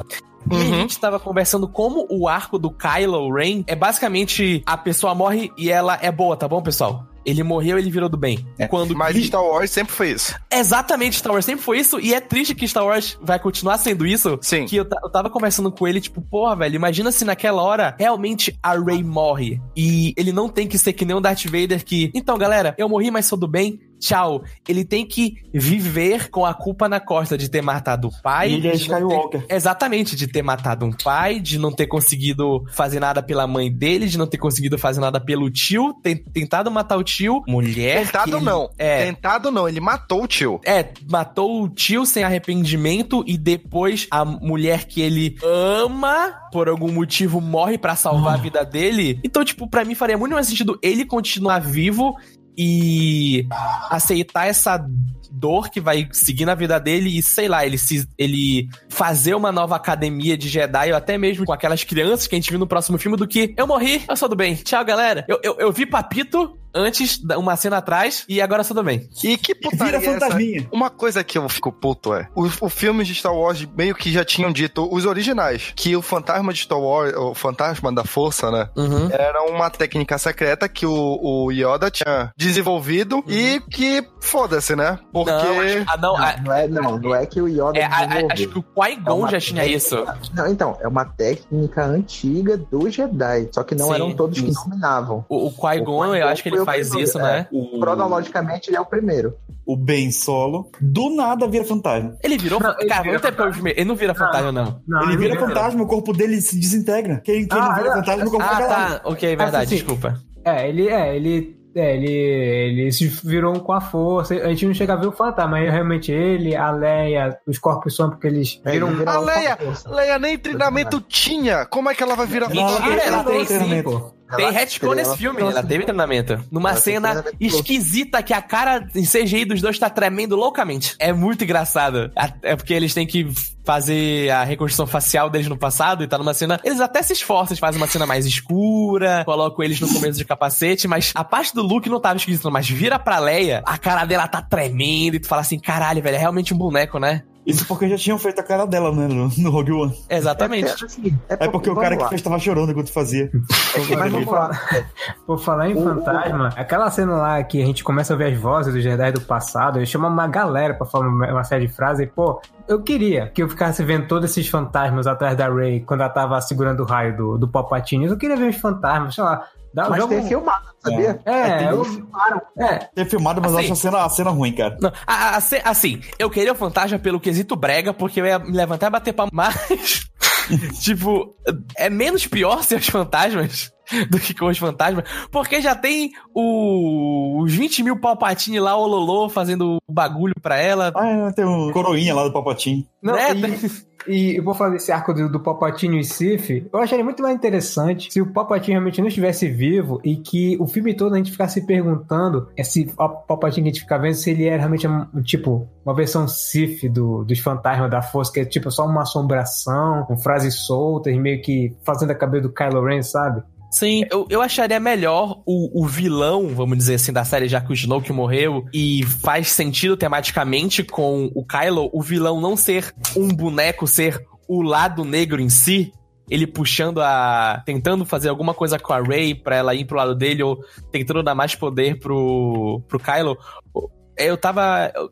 E a gente tava conversando como o arco do Kylo Ren é basicamente a pessoa morre e ela é boa, tá bom, pessoal? Ele morreu, ele virou do bem. Quando
Mas Star Wars sempre foi isso.
Exatamente, Star Wars sempre foi isso, e é triste que Star Wars vai continuar sendo isso.
Sim.
Que eu, eu tava conversando com ele, tipo, porra, velho, imagina se naquela hora realmente a Rey morre. E ele não tem que ser que nem o Darth Vader que. Então, galera, eu morri, mas sou do bem. Tchau. Ele tem que viver com a culpa na costa de ter matado o pai.
E ele é
não ter-
Skywalker.
Exatamente, de ter matado um pai, de não ter conseguido fazer nada pela mãe dele, de não ter conseguido fazer nada pelo tio, ter tentado matar o tio, mulher.
Tentado
ele-
não.
É.
Tentado não, ele matou o tio.
É, matou o tio sem arrependimento e depois a mulher que ele ama, por algum motivo, morre pra salvar a vida dele. Então, tipo, pra mim faria muito mais sentido ele continuar vivo e aceitar essa dor que vai seguir na vida dele e, sei lá, ele se ele fazer uma nova academia de Jedi, ou até mesmo com aquelas crianças que a gente viu no próximo filme, do que eu morri, eu sou do bem. Tchau, galera. Eu, eu, eu vi Papito antes, uma cena atrás, e agora sou do bem.
E que putaria
Vira
é essa?
fantasminha.
Uma coisa que eu fico puto é, o, o filme de Star Wars meio que já tinham dito, os originais, que o fantasma de Star Wars, o fantasma da força, né,
Uhum.
era uma técnica secreta que o, o Yoda tinha desenvolvido e que, foda-se, né, porque...
Não, ah, não, a-
Não é, não, não é que o Yoda
é, a- a-
desenvolveu.
acho que o
É
Qui-Gon
uma
já tinha isso.
Não, então, é uma técnica antiga do Jedi, só que não
Sim,
eram todos que dominavam.
O, o Qui-Gon,
O
eu acho que ele
Qui-Gon
faz
foi o
isso,
primeiro,
né?
O,
Cronologicamente, ele é o primeiro.
o Ben Solo, do nada vira fantasma.
Ele virou.
Não, ele
cara,
vira
ver. Ele não vira fantasma, não.
Não,
ele
não
vira
vira.
fantasma, o corpo dele se desintegra. Quem, quem
Ah,
não vira
é,
fantasma, o corpo
Ah, tá. Ok, verdade,
assim,
desculpa.
É, ele é, ele. É, ele, ele se virou um com a força. A gente não chega a ver o fantasma, mas realmente ele, a Leia, os corpos são porque eles
É,
viram.
ele vira
A Leia. Leia nem treinamento tinha. Como é que ela vai virar
Não,
fantasma?
ela-
ela
ela
tem
treinamento.
Tem retcon nesse filme, ela teve treinamento. Numa cena esquisita que a cara em CGI dos dois tá tremendo loucamente. É muito engraçado. É porque eles têm que fazer a reconstrução facial deles no passado e tá numa cena. Eles até se esforçam, eles fazem uma cena mais escura, colocam eles no começo de capacete, mas a parte do Luke não tava esquisita, mas vira pra Leia, a cara dela tá tremendo e tu fala assim: caralho, velho, é realmente um boneco, né?
Isso porque já tinham feito a cara dela, né, no, no Rogue One.
Exatamente.
É, assim,
É porque o cara que
lá.
fez tava chorando enquanto fazia.
Mas vamos lá.
Por falar em
O-
fantasma, aquela cena lá que a gente começa a ver as vozes dos Jedi do passado, eu chamo uma galera pra falar uma uma série de frases e, pô, eu queria que eu ficasse vendo todos esses fantasmas atrás da Rey quando ela tava segurando o raio do, do Palpatine. Eu queria ver os fantasmas, sei lá. Dá,
Mas
joga
tem
um-
filmado, sabia?
É, eu,
Eles filmaram.
é,
Tem filmado, mas eu
Assim.
acho a cena, a cena ruim, cara.
Não, a- a- assim, eu queria o fantasma pelo quesito brega, porque eu ia me levantar e bater palma, mas. tipo, é menos pior ser os fantasmas do que com os fantasmas, porque já tem o, os 20 mil palpatine lá, o Lolo, fazendo o bagulho pra ela.
Ah, é, tem um coroinha lá do Papatinho.
Não,
né?
e, e eu vou falar desse arco do, do Palpatine e Sif. Eu acharia muito mais interessante se o Palpatine realmente não estivesse vivo e que o filme todo a gente ficasse se perguntando esse Palpatine que a gente fica vendo se ele é realmente um tipo uma versão Sif do, dos fantasmas da força, que é tipo só uma assombração, com frases soltas, meio que fazendo a cabeça do Kylo Ren, sabe?
Sim, eu, eu acharia melhor o, o vilão, vamos dizer assim, da série, já que o Snoke morreu, e faz sentido tematicamente com o Kylo, o vilão não ser um boneco, ser o lado negro em si, ele puxando a. tentando fazer alguma coisa com a Rey pra ela ir pro lado dele, ou tentando dar mais poder pro, pro Kylo. Eu tava. eu-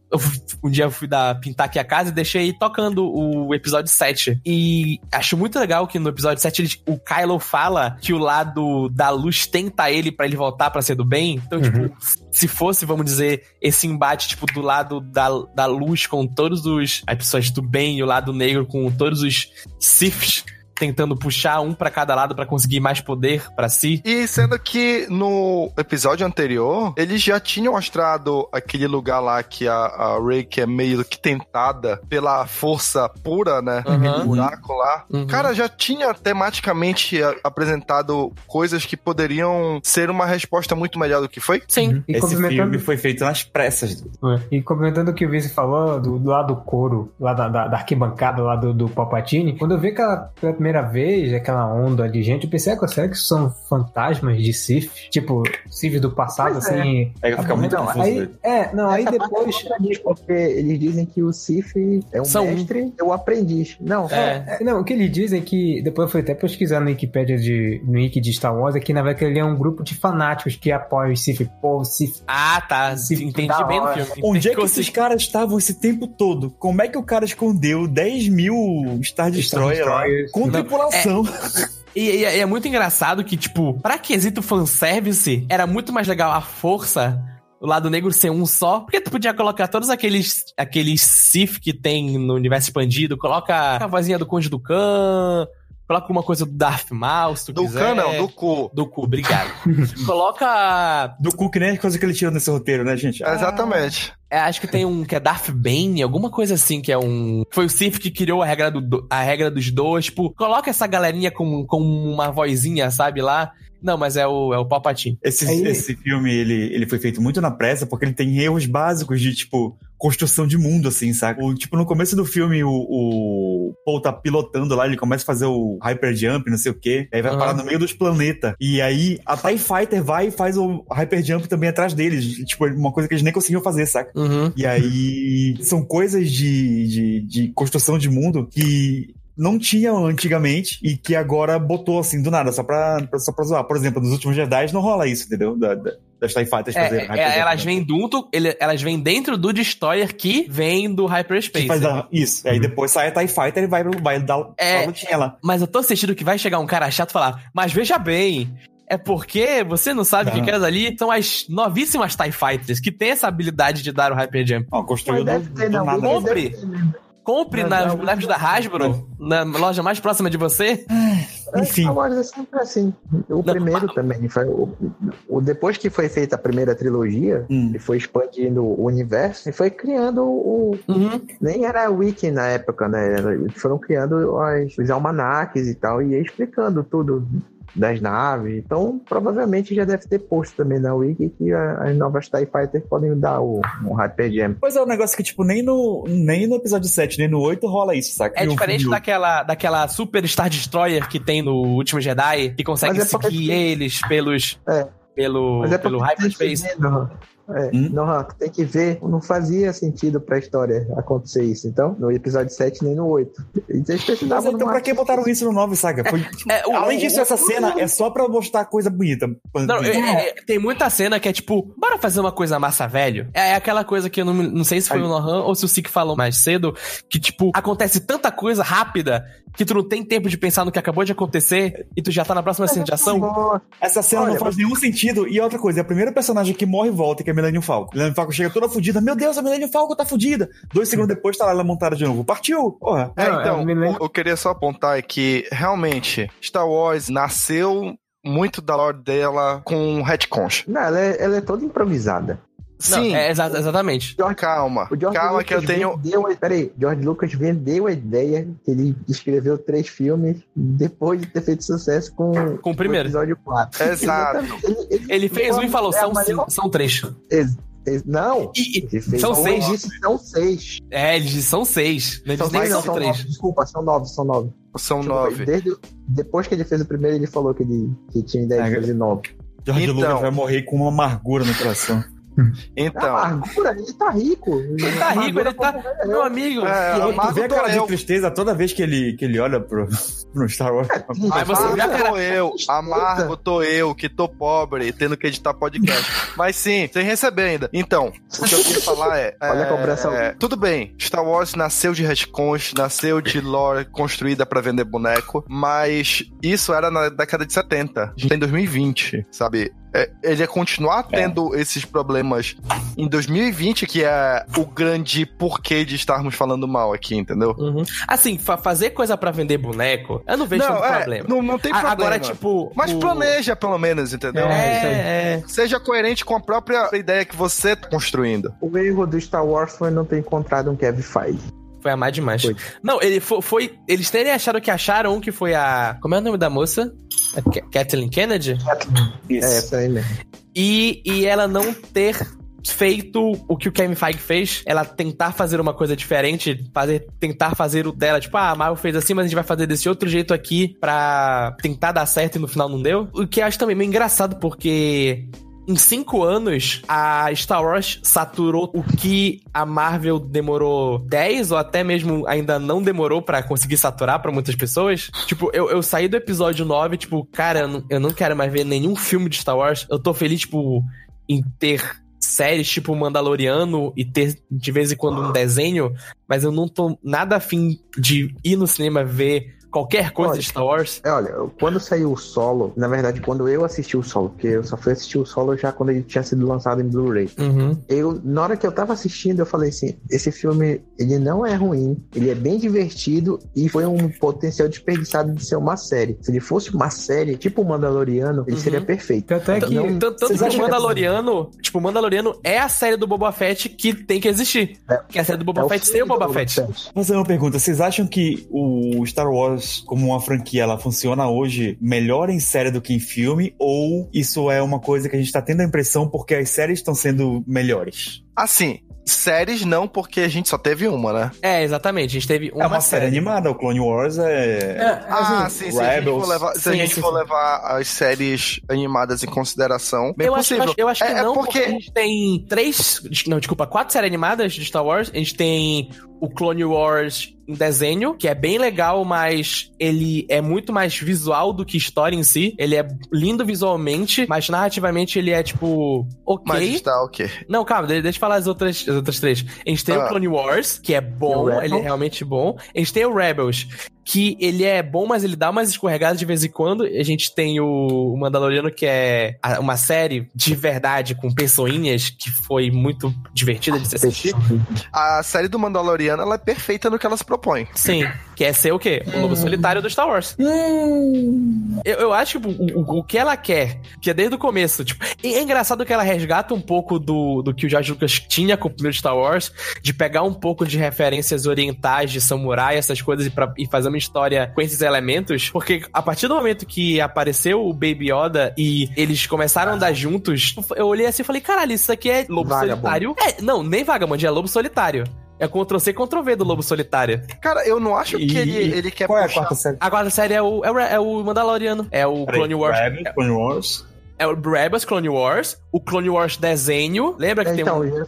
um dia eu fui dar, pintar aqui a casa e deixei tocando o episódio 7. E acho muito legal que no episódio 7 ele- o Kylo fala que o lado da luz tenta ele pra ele voltar pra ser do bem. Então, tipo, se fosse, vamos dizer, esse embate, tipo, do lado da, da luz com todos os. as pessoas do bem e o lado negro com todos os Siths tentando puxar um pra cada lado pra conseguir mais poder pra si.
E sendo que no episódio anterior, eles já tinham mostrado aquele lugar lá que a, a Rey, que é meio que tentada pela força pura, né?
Uhum.
O buraco lá.
Uhum.
Cara, já tinha tematicamente apresentado coisas que poderiam ser uma resposta muito melhor do que foi.
Sim.
E
Esse
complementando,
filme foi feito nas pressas.
E complementando o que o Vice falou, do, do lado do couro, lá da, da, da arquibancada lá do, do Palpatine, quando eu vi aquela pela primeira vez, aquela onda de gente, eu pensei, ah, será que são fantasmas de Sith? Tipo, Sith do passado,
Pois é.
assim.
Aí fica muito
não,
confuso.
aí. É, não, aí
Essa parte
depois.
contradiz, porque eles dizem que o Sif é um
São
mestre e o aprendiz. Não,
É.
É, não, o que eles dizem é que, depois eu fui até pesquisar no Wikipedia de, no Wiki de Star Wars, é que na verdade ele é um grupo de fanáticos que apoiam os Sith. Pô, o Sith.
Ah, tá.
Sim,
Entendi bem no filme.
Onde é que esses caras estavam esse tempo todo? Como é que o cara escondeu 10 mil Star Destroyer lá
Destroyers.
com Tripulação?
E, e- e é muito engraçado que, tipo, pra quesito fanservice, era muito mais legal a força, o lado negro ser um só, porque tu podia colocar todos aqueles aqueles Sith que tem no universo expandido, coloca a vozinha do Conde do Khan, coloca uma coisa do Darth Maul, se tu
Do
quiser.
Khan, não, do cu.
Do cu, obrigado. coloca...
Do cu que nem as coisas que ele tirou nesse roteiro, né, gente? Ah,
Exatamente.
é, acho que tem um que é Darth Bane, alguma coisa assim, que é um... Foi o Sith que criou a regra, do, do- a regra dos dois, tipo, coloca essa galerinha com, com uma vozinha, sabe, lá. Não, mas é o, é o Palpatine.
Esse,
Aí-
esse filme, ele, ele foi feito muito na pressa, porque ele tem erros básicos de, tipo, construção de mundo, assim, saca? O, tipo, no começo do filme, o, o Paul tá pilotando lá, ele começa a fazer o Hyper Jump, não sei o quê. Aí vai
Aham.
parar no meio dos planetas. E aí a TIE Fighter vai e faz o Hyper Jump também atrás deles. Tipo, uma coisa que eles nem conseguiam fazer, saca?
Uhum.
E aí são coisas de, de, de construção de mundo que não tinham antigamente e que agora botou assim do nada, só pra, só pra zoar. Por exemplo, nos últimos Jedi não rola isso, entendeu? Da, da, das TIE Fighters
É,
fazerem
é,
Hyper Jump,
elas
né?
vêm junto, ele- elas vêm dentro do Destroyer que vem do Hyperspace.
faz da- isso. Aí depois sai a TIE Fighter e vai, vai dar
É.
a lutinha lá.
Mas eu tô sentindo que vai chegar um cara chato e falar, mas veja bem, é porque você não sabe que aquelas ali são as novíssimas TIE Fighters, que tem essa habilidade de dar o Hyper Jump.
Ó, construiu do,
deve ter,
do
não.
nada.
Deve
Compre.
ter mesmo.
Compre
Mas
nas
não.
lojas da Hasbro, na loja mais próxima de você.
Enfim.
Star Wars é sempre assim. O primeiro também. Foi o, o- depois que foi feita a primeira trilogia,
Hum.
ele foi expandindo o universo e foi criando o.
Uhum.
Nem era wiki na época, né? Era- Eles foram criando as- os almanaques e tal, e ia explicando tudo das naves. Então, provavelmente já deve ter posto também na wiki que a- as novas TIE Fighters podem dar o, o Hyper Jam.
Pois é, um negócio que, tipo, nem no, nem no episódio 7, nem no 8 rola isso, saca?
É diferente
filme-
daquela, daquela Super Star Destroyer que tem no Último Jedi, que consegue
Mas é porque-
seguir eles pelos.
É.
Pelo,
é
pelo
porque
Hyperspace.
É,
Hum?
Nohan, tem que ver, não fazia sentido pra história acontecer isso. Então, no episódio 7 nem no 8. E eles
Mas então, pra que botaram isso no 9, saca? Foi-
É, o-
Além
o-
disso, essa cena é só pra mostrar coisa bonita.
Não, é- é- tem muita cena que é tipo, bora fazer uma coisa massa, velho. É aquela coisa que eu não, não sei se foi
Aí.
o Nohan ou se o Sik falou mais cedo, que tipo, acontece tanta coisa rápida que tu não tem tempo de pensar no que acabou de acontecer e tu já tá na próxima cena de ação.
Essa cena
Olha,
não faz nenhum sentido. E outra coisa, é a primeira personagem que morre e volta, que é a Millennium Falcon. Millennium Falcon chega toda fudida. Meu Deus, a Millennium Falcon tá fudida. Dois segundos depois tá lá ela montada de novo. Partiu! Porra.
É,
Não,
então,
lembro-
eu queria só apontar que realmente Star Wars nasceu muito da lore dela com retcons.
Não, ela é, ela é toda improvisada.
Não,
Sim,
é, exa- exatamente.
calma.
O George
Calma
Lucas
que eu tenho.
vendeu, peraí, George Lucas vendeu a ideia que ele escreveu três filmes depois de ter feito sucesso com,
Com o primeiro.
episódio 4.
Exato.
Ele,
Ele fez um e falou,
É,
são, cinco, são três.
Não,
E- e-
ele fez
são seis.
disse são seis.
É, eles dizem são seis. Eles
São,
nem
seis,
são
não, são
três.
nove, desculpa, são nove, são nove.
São nove.
Desde, depois que ele fez o primeiro, ele falou que, ele, que tinha ideia de
É,
fazer nove.
George
Então.
Lucas vai morrer com uma amargura no coração.
Então.
É amargura, ele tá rico.
Ele tá rico, ele tá. Meu amigo.
É,
E aí, tu vê a cara
eu.
de tristeza toda vez que ele, que ele olha pro, pro Star Wars.
Mas você vê a
Amargo
cara.
tô eu, amargo tô eu, que tô pobre, tendo que editar podcast. Mas sim, sem receber ainda. Então, o que eu queria falar é.
Olha a
é,
cobrança.
é, tudo bem, Star Wars nasceu de retcons, nasceu de lore construída pra vender boneco, mas isso era na década de 70. A gente tá em 2020, sabe? É, ele ia continuar tendo esses problemas em 2020, que é o grande porquê de estarmos falando mal aqui, entendeu?
Uhum. Assim, fa- fazer coisa pra vender boneco, eu não vejo tanto
é,
problema.
não, não tem
A-
problema.
Agora, tipo.
Mas
o-
planeja, pelo menos, entendeu?
É,
aí.
é.
Seja coerente com a própria ideia que você tá construindo.
O erro do Star Wars foi não ter encontrado um Kevin Feige.
Foi amar demais.
Foi.
Não, ele foi, foi- Eles terem achado que acharam um que foi a. Como é o nome da moça? É Ka- Kathleen Kennedy?
É, essa aí mesmo.
E, e ela não ter feito o que o Kevin Feige fez, ela tentar fazer uma coisa diferente, fazer, tentar fazer o dela, tipo, ah, a Marvel fez assim, mas a gente vai fazer desse outro jeito aqui pra tentar dar certo e no final não deu. O que eu acho também meio engraçado, porque em cinco anos, a Star Wars saturou o que a Marvel demorou 10 ou até mesmo ainda não demorou pra conseguir saturar pra muitas pessoas. Tipo, eu, eu saí do episódio 9, tipo, cara, eu não, eu não quero mais ver nenhum filme de Star Wars. Eu tô feliz, tipo, em ter séries tipo Mandaloriano e ter de vez em quando um desenho, mas eu não tô nada afim de ir no cinema ver qualquer coisa
Olha,
de Star Wars.
É, olha, quando saiu o solo, na verdade, quando eu assisti o solo, porque eu só fui assistir o solo já quando ele tinha sido lançado em Blu-ray.
Uhum.
Eu, na hora que eu tava assistindo, eu falei assim: esse filme, ele não é ruim, ele é bem divertido e foi um potencial desperdiçado de ser uma série. Se ele fosse uma série, tipo o Mandaloriano, ele
Uhum.
seria perfeito.
Tanto é que.
Não-
Tanto, que o
acham que-
Mandaloriano, tipo, o Mandaloriano é a série do Boba Fett que tem que existir.
É.
Que é a série do Boba
É
Fett sem o Boba
Boba
Fett.
Fett.
Vou fazer uma pergunta. Vocês acham que o Star Wars Wars, como uma franquia, ela funciona hoje melhor em série do que em filme? Ou isso é uma coisa que a gente tá tendo a impressão porque as séries estão sendo melhores?
Assim, séries não, porque a gente só teve uma, né?
É, exatamente. A gente teve uma,
é uma série. animada, o Clone Wars é.
ah,
assim,
sim, se a gente for levar, se a
Sim,
gente
sim,
for
sim.
levar as séries animadas em consideração, bem
eu, acho,
possível.
eu acho que
é,
não,
é porque...
porque a gente tem três. Não, desculpa, quatro séries animadas de Star Wars. A gente tem o Clone Wars em desenho, que é bem legal, mas ele é muito mais visual do que história em si. Ele é lindo visualmente, mas narrativamente ele é tipo. Ok.
Mas tá ok.
Não, calma, de- deixa eu falar as outras, as outras três. A gente tem
Ah.
o Clone Wars, que é bom, ele é realmente bom. A gente tem o Rebels, que ele é bom, mas ele dá umas escorregadas de vez em quando. A gente tem o, Mandaloriano, que é uma série de verdade, com pessoinhas, que foi muito divertida de se assistir.
A série do Mandaloriano, ela é perfeita no que ela se propõe.
Sim, que é ser o quê? O lobo solitário do Star Wars. Eu, eu acho que o, o, o que ela quer, que é desde o começo, tipo, é engraçado que ela resgata um pouco do, do que o George Lucas tinha com o primeiro Star Wars, de pegar um pouco de referências orientais, de samurai, essas coisas, e, pra, e fazer uma história com esses elementos, porque a partir do momento que apareceu o Baby Yoda e eles começaram a andar juntos, eu olhei assim e falei, caralho, isso aqui é lobo
Vagabond.
solitário? É, não, nem vagabond, é lobo solitário. É Ctrl-C, Ctrl-V do Lobo Solitário.
Cara, eu não acho que
E-
ele, ele quer
Qual é a
puxar-
quarta série?
A quarta série é o, é o, é o Mandaloriano. É o
Peraí,
Clone Wars.
Rebels, Clone Wars.
É o Rebels Clone Wars. O Clone Wars desenho. Lembra que
Então,
tem um.
já-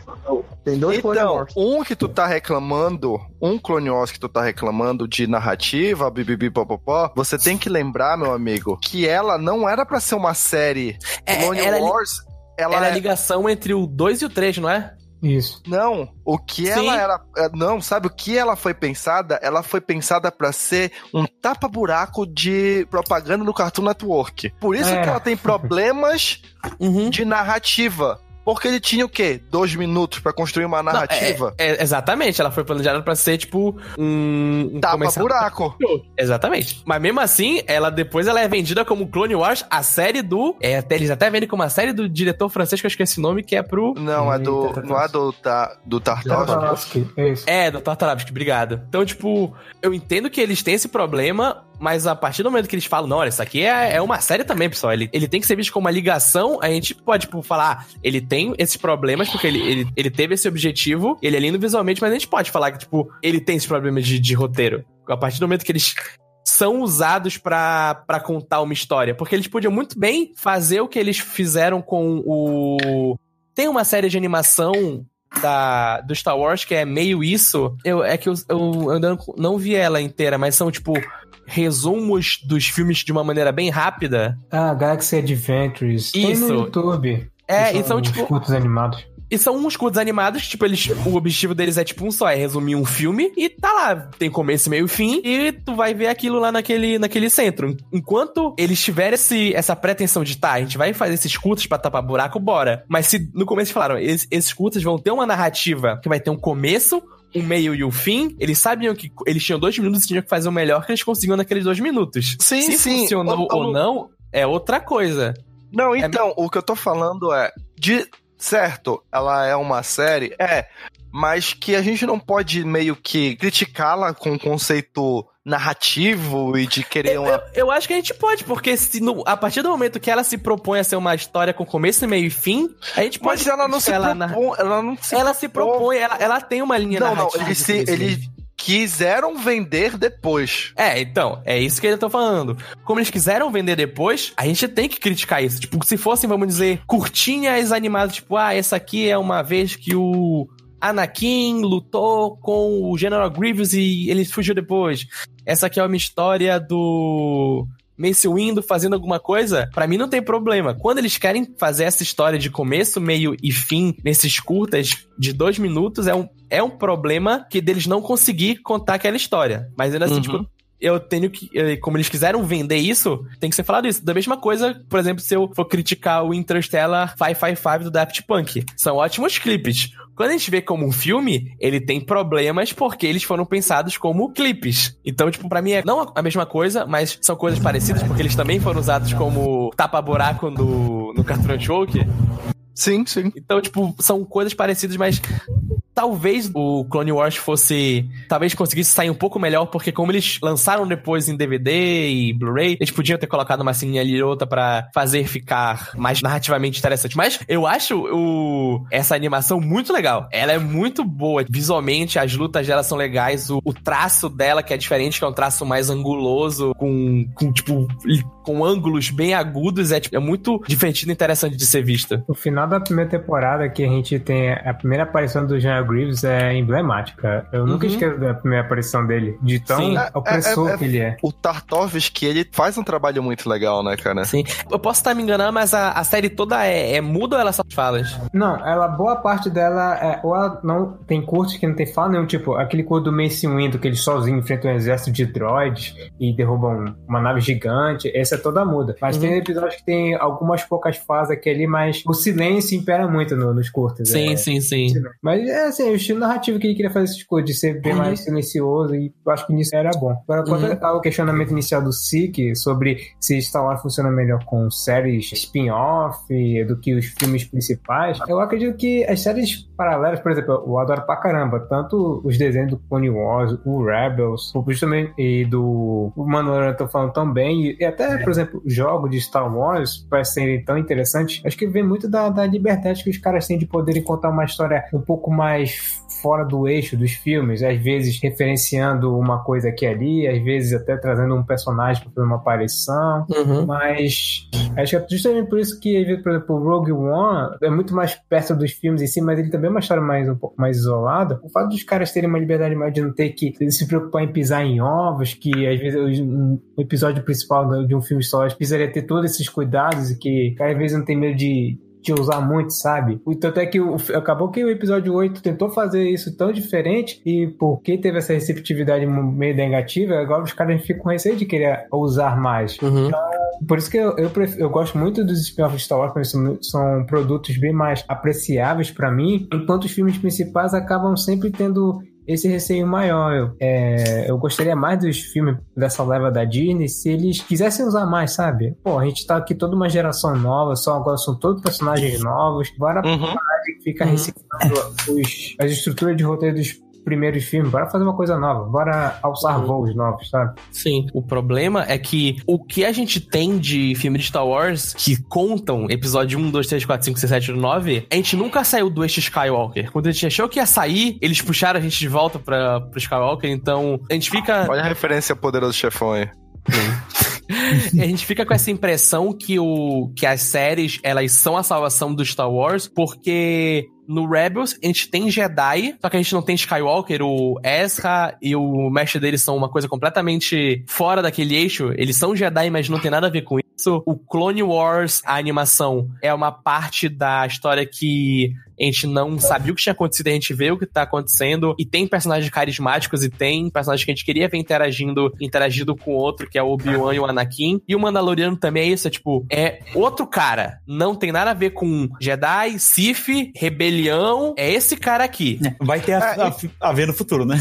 tem dois Clone
Então,
Wars.
um que tu tá reclamando, um Clone Wars que tu tá reclamando de narrativa, bibibi popopó, você tem que lembrar, meu amigo, que ela não era pra ser uma série.
É,
Clone
ela é li-
Wars, ela,
Ela é a
é-
ligação entre o 2 e o 3, não é?
Isso.
Não, o que
Sim.
ela era. é, Não, sabe o que ela foi pensada? Ela foi pensada pra ser um tapa-buraco de propaganda do Cartoon Network. Por isso
É.
que ela tem problemas
Uhum.
de narrativa. Porque ele tinha o quê? Dois minutos pra construir uma
Não,
narrativa?
é- é- exatamente, ela foi planejada pra ser tipo um. um comercial-
Tapa-buraco.
Exatamente. Mas mesmo assim, ela depois ela é vendida como Clone Wars, a série do. É, até- eles até vendem como a série do diretor francês, que eu esqueci o nome, que é pro.
Não, é do.
Eita,
Não é do, ta, do.
Tartarovsky, Isso.
É, do Tartarovsky, obrigado. Então, tipo, eu entendo que eles têm esse problema, mas a partir do momento que eles falam, não, olha, isso aqui é, é uma série também, pessoal. Ele, ele tem que ser visto como uma ligação, a gente pode, tipo, falar, ah, ele tem esses problemas, porque ele, ele, ele teve esse objetivo, ele é lindo visualmente, mas a gente pode falar que, tipo, ele tem esses problemas de, de roteiro. A partir do momento que eles são usados pra contar uma história. Porque eles podiam muito bem fazer o que eles fizeram com o. Tem uma série de animação da, do Star Wars que é meio isso. Eu, é que eu, eu não, não vi ela inteira, mas são tipo resumos dos filmes de uma maneira bem rápida.
Ah, Galaxy Adventures. Tem
Isso.
no YouTube.
É, e são
os
tipo.
curtos animados.
E são uns curtos animados, tipo, eles. O objetivo deles é tipo um só, é resumir um filme e tá lá. Tem começo, meio e fim, e tu vai ver aquilo lá naquele, naquele centro. Enquanto eles tiverem esse, essa pretensão de tá, a gente vai fazer esses curtos pra tapar buraco, bora. Mas se no começo falaram, esses, esses curtos vão ter uma narrativa que vai ter um começo. Um meio e o fim, eles sabiam que eles tinham dois minutos e tinham que fazer o melhor que eles conseguiam naqueles dois minutos.
Sim,
Se
sim.
funcionou ou não, é outra coisa.
Não, então, o que eu tô falando é. De certo, ela é uma série, é. Mas que a gente não pode meio que criticá-la com um conceito narrativo e de querer
Eu,
uma.
eu- eu acho que a gente pode, porque se no- a partir do momento que ela se propõe a ser uma história com começo, meio e fim, a gente pode.
Mas ela não se
ela, na-
propõe. Ela não se
ela se propõe, ela, ela tem uma linha
Não, não,
narrativa.
eles, se, eles quiseram vender depois.
É, então, é isso que eu tô falando. Como eles quiseram vender depois, a gente tem que criticar isso. Tipo, se fossem, vamos dizer, curtinhas animadas, tipo, ah, essa aqui é uma vez que o Anakin lutou com o General Grievous e ele fugiu depois. Essa aqui é uma história do Mace Windu fazendo alguma coisa, pra mim não tem problema. Quando eles querem fazer essa história de começo, meio e fim nesses curtas de dois minutos, é um, é um problema que deles não conseguir contar aquela história. Mas ainda assim,
Uhum.
tipo, eu tenho que. Como eles quiseram vender isso, tem que ser falado isso. Da mesma coisa, por exemplo, se eu for criticar o Interstellar 555 do Daft Punk. São ótimos clipes. Quando a gente vê como um filme, ele tem problemas porque eles foram pensados como clipes. Então, tipo, pra mim é não a mesma coisa, mas são coisas parecidas porque eles também foram usados como tapa-buraco no, no Cartoon Network.
Sim, sim.
Então, tipo, são coisas parecidas, mas talvez o Clone Wars fosse. Talvez conseguisse sair um pouco melhor, porque como eles lançaram depois em DVD e Blu-ray, eles podiam ter colocado uma ceninha ali outra pra fazer ficar mais narrativamente interessante. Mas eu acho o, essa animação muito legal. Ela é muito boa. Visualmente, as lutas dela são legais. O, o traço dela, que é diferente, que é um traço mais anguloso, com, com tipo. Com ângulos bem agudos, é, tipo, é muito divertido e interessante de ser vista.
O final da primeira temporada, que a gente tem a primeira aparição do Jean Greaves, é emblemática. Eu nunca
Uhum.
esqueço da primeira aparição dele, de tão
Sim.
opressor
É, é, é-
que ele é.
O Tartovsky, ele faz um trabalho muito legal, né, cara?
Sim. Eu posso estar me enganando, mas a, a série toda é, é muda ou ela só falas?
Não, ela, boa parte dela é, ou ela não tem curtos que não tem fala nenhum, tipo, aquele curto do Mace Windu, que ele sozinho enfrenta um exército de droids e derruba um- uma nave gigante, essa é toda muda. Mas
Uhum.
tem episódios que tem algumas poucas fases aqui ali, mas o silêncio impera muito no- nos curtos.
Sim,
é.
sim, sim.
Mas é assim, o estilo narrativo que ele queria fazer essas coisas, de ser bem
Uhum.
mais silencioso, e eu acho que nisso era bom. Agora, quanto
Uhum.
ao questionamento inicial do SIC sobre se Star Wars funciona melhor com séries spin-off do que os filmes principais, eu acredito que as séries paralelas, por exemplo, eu adoro pra caramba, tanto os desenhos do Clone Wars, o Rebels, o justamente e do o Mandalorian tô falando tão bem, e até, por exemplo, jogos de Star Wars, parece serem tão interessantes, acho que vem muito da, da liberdade que os caras têm de poderem contar uma história um pouco mais fora do eixo dos filmes, às vezes referenciando uma coisa aqui e ali, às vezes até trazendo um personagem para fazer uma aparição,
Uhum.
mas acho que é justamente por isso que, por exemplo, o Rogue One é muito mais perto dos filmes em si, mas ele também é uma história mais, um pouco mais isolada. O fato dos caras terem uma liberdade maior de não ter que se preocupar em pisar em ovos, que às vezes um um episódio principal de um filme Star Wars precisaria ter todos esses cuidados e que cada vez não tem medo de de usar muito, sabe? Tanto é que o- acabou que o episódio 8 tentou fazer isso tão diferente e porque teve essa receptividade meio negativa, agora os caras ficam com receio de querer usar mais.
Uhum.
Por isso que eu, eu, eu gosto muito dos spin-offs de Star Wars, porque são, são produtos bem mais apreciáveis pra mim, enquanto os filmes principais acabam sempre tendo esse receio maior. Eu, é, eu gostaria mais dos filmes dessa leva da Disney se eles quisessem usar mais, sabe? Pô, a gente tá aqui toda uma geração nova, só agora são todos personagens novos, bora
Uhum.
parar de ficar
Uhum.
reciclando os, as estruturas de roteiro dos primeiros filmes, bora fazer uma coisa nova, bora alçar
Uhum.
voos novos, sabe?
Sim. O problema é que o que a gente tem de filme de Star Wars que contam episódio 1, 2, 3, 4, 5, 6, 7, 9, a gente nunca saiu do eixo Skywalker. Quando a gente achou que ia sair, eles puxaram a gente de volta pra, pro Skywalker, então a gente fica.
Olha a referência poderoso chefão aí.
a gente fica com essa impressão que, o, que as séries elas são a salvação do Star Wars, porque no Rebels a gente tem Jedi, só que a gente não tem Skywalker, o Ezra e o mestre deles são uma coisa completamente fora daquele eixo. Eles são Jedi, mas não tem nada a ver com isso. O Clone Wars, a animação, é uma parte da história que a gente não sabia o que tinha acontecido, a gente vê o que tá acontecendo, e tem personagens carismáticos e tem personagens que a gente queria ver interagindo, interagindo com outro, que é o Obi-Wan e o Anakin. E o Mandaloriano também é isso, é tipo, é outro cara. Não tem nada a ver com Jedi, Sith, rebelião. É esse cara aqui.
Vai ter a, a, a ver no futuro, né?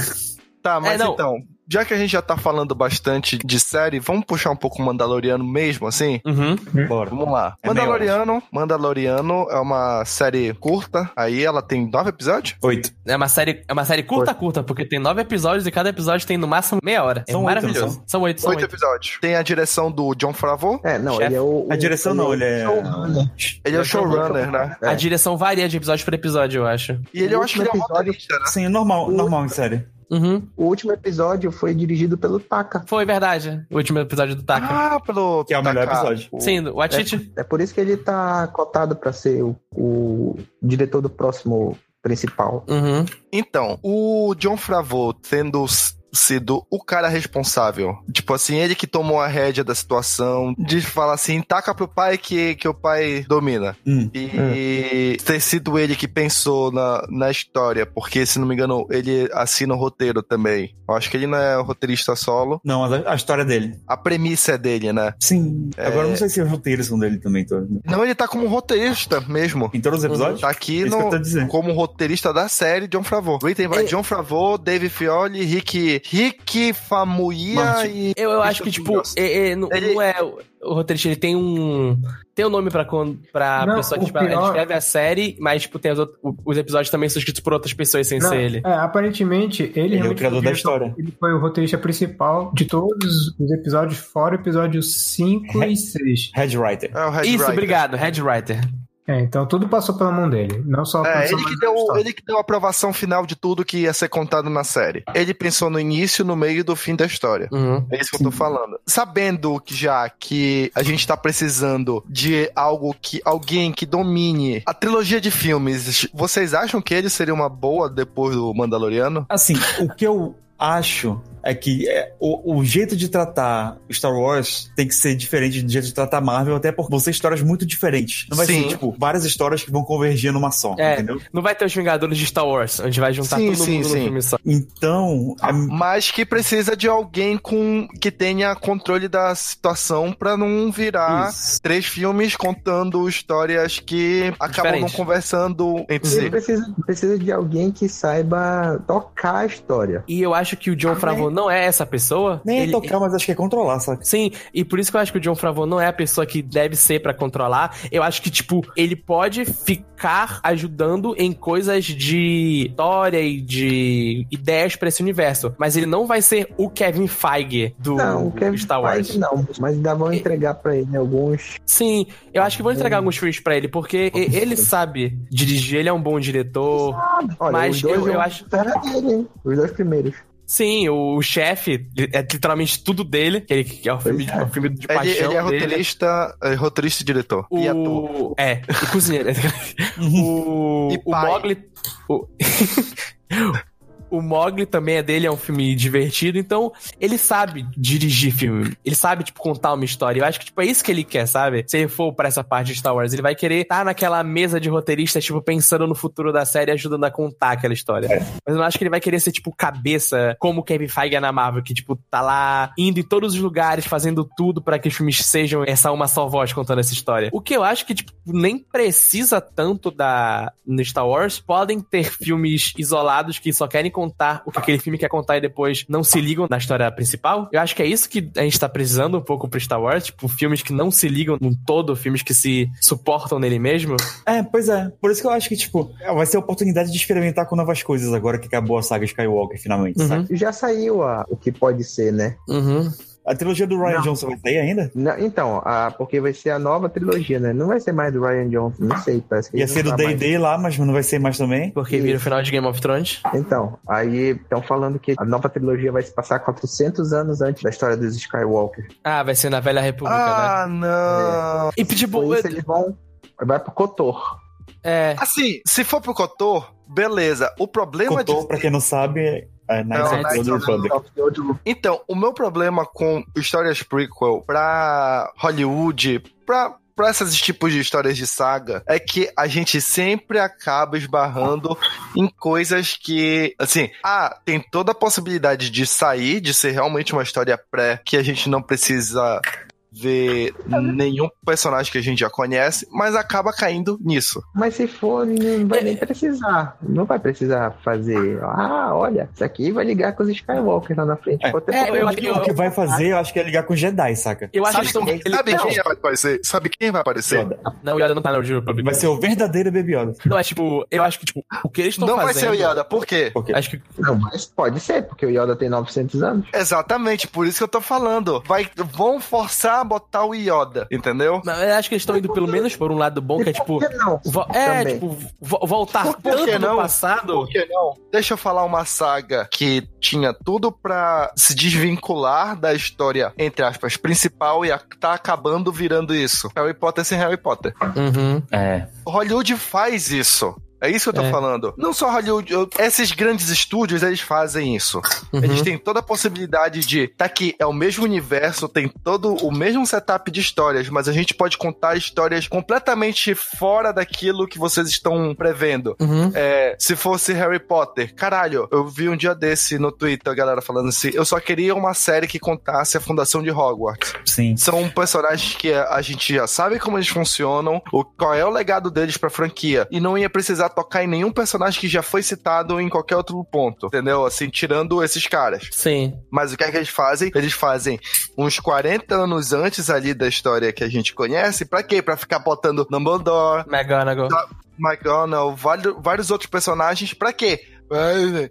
Tá, mas
É, não.
então, já que a gente já tá falando bastante de série, vamos puxar um pouco o Mandaloriano mesmo, assim?
Uhum.
Bora.
Vamos lá.
É
Mandaloriano, Mandaloriano é uma série curta, aí ela tem nove episódios?
Oito.
É uma série, é uma série curta, curta, porque tem nove episódios e cada episódio tem no máximo meia hora. É
São oito,
maravilhoso.
não são?
São oito, são
Oito
oito.
episódios. Tem a direção do John Favreau,
É, não,
Chefe.
ele é o.
A direção não, ele é.
ele é o showrunner, né?
É.
A direção varia de episódio por episódio, eu acho.
E ele, eu
O
acho que ele é um roteirista, né?
Sim, normal, normal em série.
Uhum.
O último episódio foi dirigido pelo Taka.
Foi verdade. O último episódio do Taka.
Ah, pelo...
Que é o melhor
Taka.
episódio.
O-
Sim, o Atiti.
É por isso que ele tá cotado pra ser o, o diretor do próximo principal.
Uhum.
Então, o John Favreau tendo sido o cara responsável, tipo assim, ele que tomou a rédea da situação, de falar assim, taca pro pai que, que o pai domina.
Hum.
E ter sido ele que pensou na, na história, porque, se não me engano, ele assina o roteiro também. Eu acho que ele não é roteirista solo.
Não, a, a história dele.
A premissa é dele, né?
Sim. Agora eu não sei se os roteiros são dele também. Tô...
Não, ele tá como roteirista mesmo.
Em todos os episódios?
Tá aqui
É
no, como roteirista da série John Favreau. By
É.
John Favreau, Dave Fioli, Rick Rick
Martin.
e.
Eu, eu acho que, tipo, é, é, não,
Ele-
não é. O roteirista, ele tem um. Tem um nome pra, pra
Não,
pessoa que tipo,
pior-
escreve a série, mas, tipo, tem os, os episódios também são escritos por outras pessoas sem
Não,
ser ele.
é, aparentemente, ele,
Ele é o criador
foi
da história.
Ele foi o roteirista principal de todos os episódios, fora o episódio 5 e 6.
Head Writer.
É o Red
Isso,
Rider.
obrigado, Red Writer.
É, então tudo passou pela mão dele. Não só a
É, ele que, deu,
história.
ele que deu a aprovação final de tudo que ia ser contado na série. Ele pensou no início, no meio e do fim da história.
Uhum.
É isso que eu tô falando. Sabendo que já que a gente tá precisando de algo que. alguém que domine a trilogia de filmes, vocês acham que ele seria uma boa depois do Mandaloriano?
Assim, o que eu acho é que é, o, o jeito de tratar Star Wars tem que ser diferente do jeito de tratar Marvel, até porque vão ser histórias muito diferentes. Não vai
Sim.
ser, tipo, várias histórias que vão convergir numa só,
É.
entendeu?
Não vai ter os Vingadores de Star Wars, onde vai juntar
Sim,
todo
sim,
mundo
sim.
no filme só.
Então, a-
Mas que precisa de alguém com que tenha controle da situação pra não virar
isso.
três filmes contando histórias que acabam não
Diferente.
conversando entre si.
precisa, precisa de alguém que saiba tocar a história.
E eu acho que o John Favreau não é essa pessoa.
nem é
Ele-
tocar, mas acho que é controlar, sabe?
Sim, e por isso que eu acho que o John Favreau não é a pessoa que deve ser pra controlar. Eu acho que, tipo, ele pode ficar ajudando em coisas de história e de ideias pra esse universo. Mas ele não vai ser o Kevin Feige do
não, Kevin
Star Wars.
Feige não, mas ainda vão entregar pra ele alguns.
Sim, eu acho que vão entregar alguns filmes pra ele, porque ele sabe dirigir, ele é um bom diretor.
Olha,
Mas eu- eu acho-
era dele, hein? Os dois primeiros.
Sim, o, o chefe é literalmente tudo dele, que, ele, que é o filme, de,
é.
o filme de
Ele,
paixão
ele é
dele.
roteirista, é roteirista e diretor. E ator.
O... É, e cozinheiro. o...
E
o. Mogli... O... o Mogli também é dele, é um filme divertido, então ele sabe dirigir filme. Ele sabe, tipo, contar uma história. Eu acho que, tipo, é isso que ele quer, sabe? Se ele for pra essa parte de Star Wars, ele vai querer estar naquela mesa de roteiristas, tipo, pensando no futuro da série e ajudando a contar aquela história. Mas eu não acho que ele vai querer ser, tipo, cabeça, como o Kevin Feige é na Marvel, que, tipo, tá lá indo em todos os lugares, fazendo tudo pra que os filmes sejam essa uma só voz contando essa história. O que eu acho que, tipo, nem precisa tanto da no Star Wars. Podem ter filmes isolados que só querem contar o que aquele filme quer contar e depois não se ligam na história principal. Eu acho que é isso que a gente tá precisando um pouco pro Star Wars, tipo, filmes que não se ligam num todo, filmes que se suportam nele mesmo.
É, pois é. Por isso que eu acho que, tipo, vai ser a oportunidade de experimentar com novas coisas agora que acabou a saga Skywalker, finalmente,
Uhum.
sabe?
Já saiu a, o que pode ser, né?
Uhum.
A trilogia do Ryan
Não.
Johnson vai sair ainda?
Não, então, a, porque vai ser a nova trilogia, né? Não vai ser mais do Ryan Johnson, não sei, parece que
Ia ser do
tá.
D&D lá, mas não vai ser mais também.
Porque
Isso.
vira o final de Game of Thrones.
Então, aí estão falando que a nova trilogia vai se passar 400 anos antes da história dos Skywalker.
Ah, vai ser na Velha República, né?
Ah, não.
E tipo,
Por isso eles vão. Vai pro Kotor.
é.
Assim, se for pro Kotor, beleza. O problema
Kotor,
de.
pra quem não sabe, é Knights
Não,
of the Old Republic.
Então, o meu problema com histórias prequel pra Hollywood, pra, pra esses tipos de histórias de saga, é que a gente sempre acaba esbarrando em coisas que, assim, ah, tem toda a possibilidade de sair, de ser realmente uma história pré, que a gente não precisa ver nenhum personagem que a gente já conhece, mas acaba caindo nisso.
Mas se for, não vai nem precisar. Não vai precisar fazer. Ah, olha, isso aqui vai ligar com os Skywalker lá na frente.
É.
Pode
É, eu acho que
nenhum.
O que vai fazer, eu acho que é ligar com Jedi, saca?
Eu acho
Sabe,
que
quem-
estão.
sabe
ele-
quem vai aparecer? Sabe quem vai aparecer?
Yoda.
Não, o Yoda não tá na Old Republic.
Vai ser o verdadeiro Baby Yoda.
Não, é tipo, eu acho que, tipo, o que eles estão
Não
fazendo.
vai ser o Yoda, por quê?
Porque
Acho que
Não, mas pode ser, porque o Yoda tem 900 anos.
Exatamente, por isso que eu tô falando. Vai, vão forçar botar o Yoda, entendeu?
Não, eu acho que eles estão indo pelo menos por um lado bom, que é tipo.
Por que não?
vo- é,
Também.
tipo, vo- voltar
Por- por
tanto
que não?
no passado.
Por que não? Deixa eu falar uma saga que tinha tudo pra se desvincular da história, entre aspas, principal e a- tá acabando virando isso. Harry Potter sem Harry Potter.
Uhum.
É.
Hollywood faz isso. É isso que eu tô
É.
falando. Não só Hollywood, eu- esses grandes estúdios, eles fazem isso.
Uhum.
Eles têm toda a possibilidade de. Tá aqui, é o mesmo universo, tem todo o mesmo setup de histórias, mas a gente pode contar histórias completamente fora daquilo que vocês estão prevendo.
Uhum.
É, se fosse Harry Potter, caralho, eu vi um dia desse no Twitter a galera falando assim: eu só queria uma série que contasse a fundação de Hogwarts.
Sim.
São personagens que a gente já sabe como eles funcionam, o, qual é o legado deles pra franquia. E não ia precisar tocar em nenhum personagem que já foi citado em qualquer outro ponto, entendeu? Assim, tirando esses caras.
Sim.
Mas o que é que eles fazem? Eles fazem uns 40 anos antes ali da história que a gente conhece. Pra quê? Pra ficar botando Dumbledore,
McGonagall.
McGonagall, vários, vários outros personagens. Pra quê? É.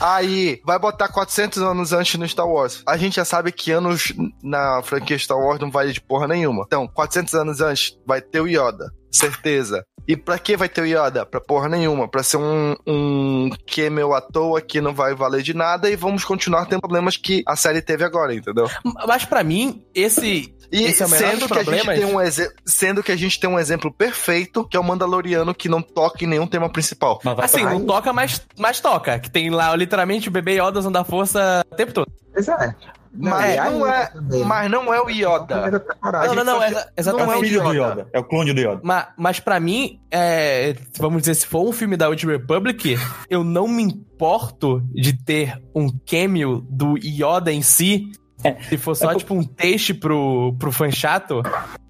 Aí, vai botar 400 anos antes no Star Wars. A gente já sabe que anos na franquia Star Wars não vale de porra nenhuma. Então, 400 anos antes vai ter o Yoda. Certeza. E pra que vai ter o Yoda? Pra porra nenhuma. Pra ser um, um cameo à toa que não vai valer de nada e vamos continuar tendo problemas que a série teve agora, entendeu?
Mas pra mim, esse.
E
Esse é o
sendo, que a gente tem um exe- sendo que a gente tem um exemplo perfeito, que é o Mandaloriano que não toca em nenhum tema principal.
Mas vai
Assim, não toca, mas, mas toca. Que tem lá literalmente o bebê Yoda usando a força o tempo todo.
Pois é.
Mas
e
não é, mas não é o Yoda.
Temporada.
Não, não, não. É,
que-
É o
exatamente.
filho do
Yoda.
É o clone do Yoda.
Mas, mas pra mim, é, vamos dizer, se for um filme da Old Republic, eu não me importo de ter um cameo do Yoda em si. Se for só,
É por-
tipo, um texto pro, pro fã chato,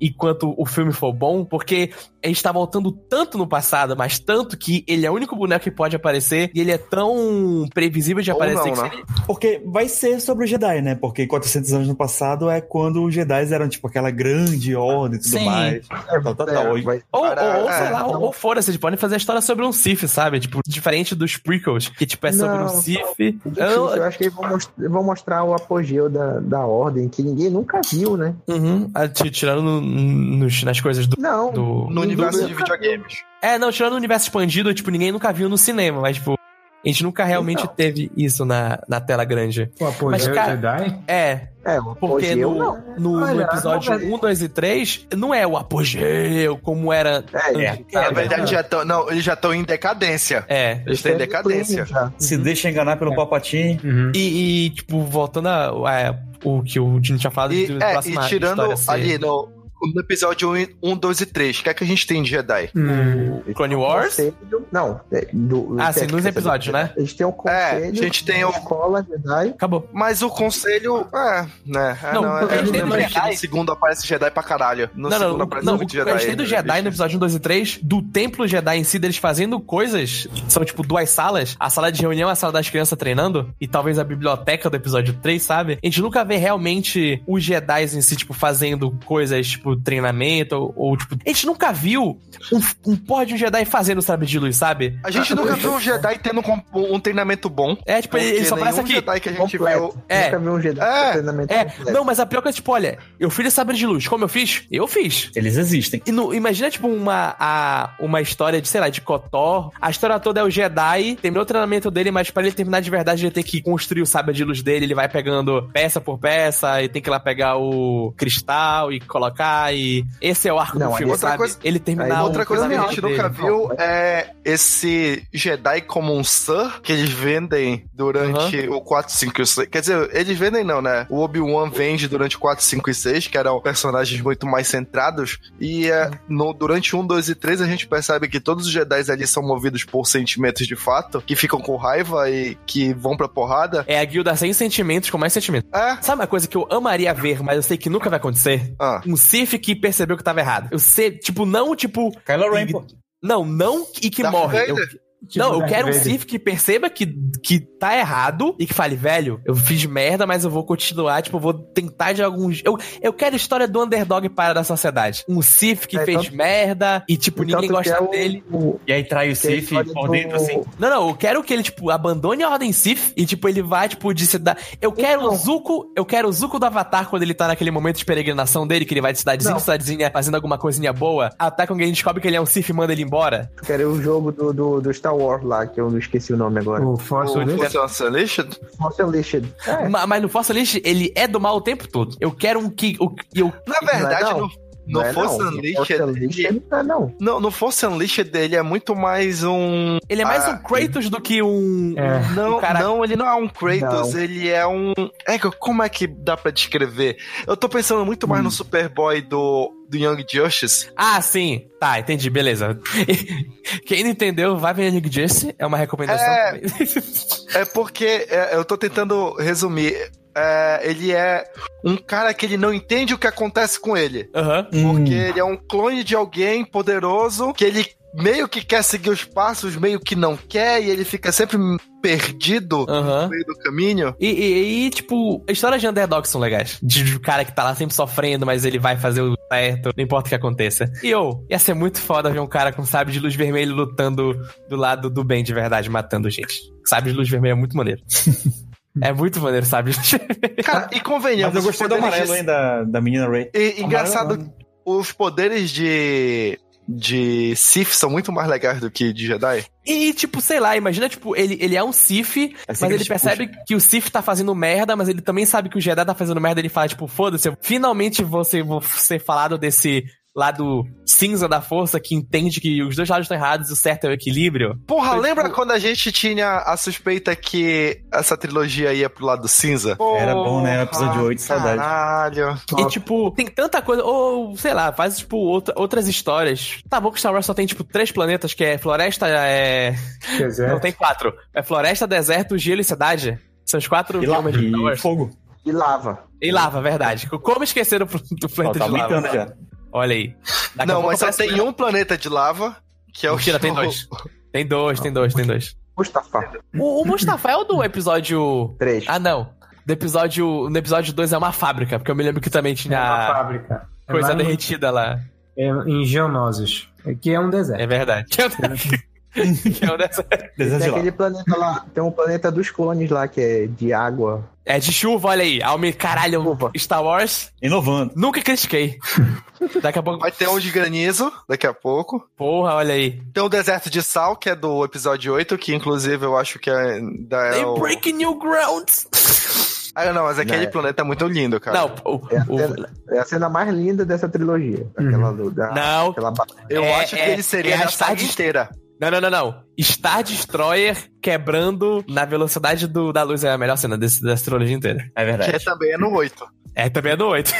enquanto o filme for bom, porque a gente tá voltando tanto no passado, mas tanto que ele é o único boneco que pode aparecer, e ele é tão previsível de
Ou
aparecer
não,
que
né?
se ele-
Porque vai ser sobre o Jedi, né? Porque 400 anos no passado é quando os Jedi eram, tipo, aquela grande ordem e tudo
Sim.
mais. Tal, tal, tal.
É, vai-
Ou,
Cara,
ou, ou,
é,
sei lá, ou,
não.
ou foda-se, eles podem fazer a história sobre um Sith, sabe? Tipo, diferente dos prequels, que tipo é sobre um
Não. Difícil,
Eu-
eu acho que eles vão, most- vão mostrar o apogeu da, da ordem, que ninguém nunca viu, né?
Uhum, ah, ti- tirando no- nos- nas coisas do,
Não.
do-
No Universo de videogames.
É, não, tirando o universo expandido, tipo, ninguém nunca viu no cinema, mas, tipo, a gente nunca realmente
Então.
teve isso na, na tela grande.
O apogeu
Mas, cara,
Jedi?
É,
É, o
porque
apogeu
no,
não.
no, no episódio
não, velho.
1, 2 e 3, não é o apogeu como era.
É,
antes,
Na
sabe?
verdade, já tão, não, eles já estão em decadência.
É.
Eles têm decadência.
Já.
Se deixa enganar pelo Palpatine.
Uhum.
E, e, tipo, voltando a, a- o que o Dino tinha falado
E,
de
é, e tirando ali no, no episódio 1, 2 e 3, o que é que a gente tem de Jedi?
Hum.
Clone Wars.
Conselho- Não, é, do,
Ah, sim,
do-
nos episódios, né?
Eles têm o conselho,
a gente tem o-
escola Jedi.
Acabou.
Mas o conselho, é, né? É,
Não,
não,
porque
é,
a gente tem
no
do Jedi-
no segundo aparece Jedi pra caralho. No
não,
segundo
não,
aparece
não,
muito
o que a gente tem do Jedi no episódio 1, 2 e 3, do templo Jedi em si, deles fazendo coisas, são tipo duas salas, a sala de reunião, a sala das crianças treinando, e talvez a biblioteca do episódio 3, sabe? A gente nunca vê realmente os Jedi em si, tipo, fazendo coisas, tipo, treinamento, ou, ou, tipo, a gente nunca viu um, um porra de um Jedi fazendo sabre de luz, sabe?
A gente nunca viu um Jedi tendo um, um treinamento bom.
É, tipo, ele, ele
porque
só aparece
nenhum
aqui.
Jedi que a gente
Completo.
viu.
É.
Nunca vi um Jedi
É.
com treinamento
É,
completo.
não, mas a pior coisa, tipo, olha, eu fiz sabre de luz. Como eu fiz? Eu fiz.
Eles existem.
E no- imagina, tipo, uma, a, uma história de, sei lá, de Kotor. A história toda é o Jedi, terminou o treinamento dele, mas pra ele terminar de verdade, ele tem que construir o sabre de luz dele. Ele vai pegando peça por peça e tem que ir lá pegar o cristal e colocar. E esse é o arco
Não,
do filme,
outra
sabe?
coisa-
ele terminar
Outra coisa que a gente nunca
dele.
viu é esse Jedi como um Sir que eles vendem durante o 4, 5 e 6. Quer dizer, eles vendem não, né? O Obi-Wan vende durante 4, 5 e 6, que eram personagens muito mais centrados. E é, no, durante 1, 2 e 3 a gente percebe que todos os Jedi ali são movidos por sentimentos de fato, que ficam com raiva e que vão pra porrada.
É a guilda sem sentimentos com mais sentimentos.
É.
Sabe uma coisa que eu amaria ver, mas eu sei que nunca vai acontecer?
Ah.
Um Sith que percebeu que tava errado. Eu sei, tipo, não, tipo.
Kylo Ren, pô.
Não, não e que
Darth
morre. Eu-
Vader.
Tipo
não, eu
Darth
quero um
Vader.
Sith que perceba que, que tá errado e que fale, velho, eu fiz merda, mas eu vou continuar, tipo, eu vou tentar de alguns. Eu, eu quero a história do underdog para da sociedade. Um Sith que
É,
fez
tanto-
merda e, tipo,
E
ninguém gosta
é o-
dele.
o-
E aí trai o
é história
por
do-
dentro, assim.
Não, não, eu quero que ele, tipo, abandone a Ordem Sith e, tipo, ele vá, tipo, de cidade. Eu quero o
Então.
Zuko, eu quero o Zuko do Avatar quando ele tá naquele momento de peregrinação dele, que ele vai de cidadezinha
Não.
cidadezinha fazendo alguma coisinha boa, até quando ele descobre que ele é um Sith e manda ele embora.
Quero o jogo do, do, do Star Wars lá, que eu não esqueci o nome agora.
O Force
O
Unleashed?
Force Unleashed?
Force Unleashed. É,
Ma- Mas no Force Unleashed, ele é do mal o tempo todo. Eu quero um que. O, eu,
Na verdade,
não.
no,
não
no
é
Force
não.
Unleashed.
Force
ele-
não é não.
Não, no Force Unleashed ele é muito mais um.
ele é mais
Ah,
um Kratos do que um.
É.
Não,
um cara-
não, ele não é um Kratos,
Não.
ele é um. É, que- como é que dá pra descrever? Eu tô pensando muito mais no Superboy do, do Young Justice.
Ah, sim. Tá, entendi, beleza. Quem não entendeu, vai ver Nick Jesse, é uma recomendação
É. É porque é, eu tô tentando resumir. É, ele é um cara que ele não entende o que acontece com ele.
Aham.
Porque ele é um clone de alguém poderoso que ele meio que quer seguir os passos, meio que não quer, e ele fica sempre perdido
Aham.
no meio do caminho.
E, e, e, tipo, histórias de underdog são legais. De, de cara que tá lá sempre sofrendo, mas ele vai fazer o certo, não importa o que aconteça. E eu, ia ser muito foda ver um cara com sabre de luz vermelho lutando do lado do bem de verdade, matando gente. Sabre de luz vermelho é muito maneiro. é muito maneiro, sabe?
Cara, e convenhamos,
Mas eu
os
gostei do
poderes
amarelo,
de-
hein, da, da menina Ray.
E, engraçado,
Amarelo,
os poderes de de Sith são muito mais legais do que de Jedi.
E, tipo, sei lá, imagina, tipo, ele, ele é um Sith,
Assim
mas ele percebe que o Sith tá fazendo merda, mas ele também sabe que o Jedi tá fazendo merda, ele fala, tipo, foda-se, eu finalmente vou ser, vou ser falado desse lado cinza da força que entende que os dois lados estão errados e o certo é o equilíbrio.
Porra,
Foi,
lembra
tipo-
quando a gente tinha a suspeita que essa trilogia ia pro lado cinza?
Era bom, né? Episódio 8, saudade.
Caralho.
E, tipo, tem tanta coisa. Ou, sei lá, faz, tipo, outra- outras histórias. Tá bom que Star Wars só tem, tipo, três planetas, que é floresta, é.
Deserto.
Não, tem quatro. É floresta, deserto, gelo e cidade. São os quatro
E, lá,
de Star
e
Wars.
fogo.
E lava.
E lava, verdade. Como esqueceram do
Ó,
planeta
tá
de lava?
já.
Olha aí. Daqui
Não, mas só tem um planeta de lava, que é o
Mentira, tem dois. Tem dois, tem dois, tem dois.
Mustafa.
O, o Mustafa é o do episódio.
3.
Ah, não. Do episódio. No episódio 2 é uma fábrica, porque eu me lembro que também
É uma
tinha
fábrica. É
coisa
em-
derretida lá.
é em Geonosis, que é um deserto.
É verdade. Que é é dessa-
Deserto
Tem aquele planeta lá, tem um planeta dos clones lá que é de água.
É de chuva, olha aí. Alme, caralho,
Chuva.
Star Wars.
Inovando.
Nunca critiquei. Daqui a pouco.
Vai ter um de granizo daqui a pouco.
Porra, olha aí.
Tem o deserto de sal, que é do episódio 8, que inclusive eu acho que é. Da, é
They
o...
breaking new grounds.
Ah, não, mas aquele
Não,
planeta é muito lindo, cara.
Não, o,
É a,
o-
cena, é a cena mais linda dessa trilogia. Aquela do. Da,
Não.
Aquela
eu
é-
acho que
é-
ele seria
é a
saga inteira.
Não, não, não, não. Star Destroyer quebrando na velocidade do, da luz é a melhor cena desse, dessa trilogia inteira. É
Que
verdade.
também é no 8.
É também é do 8.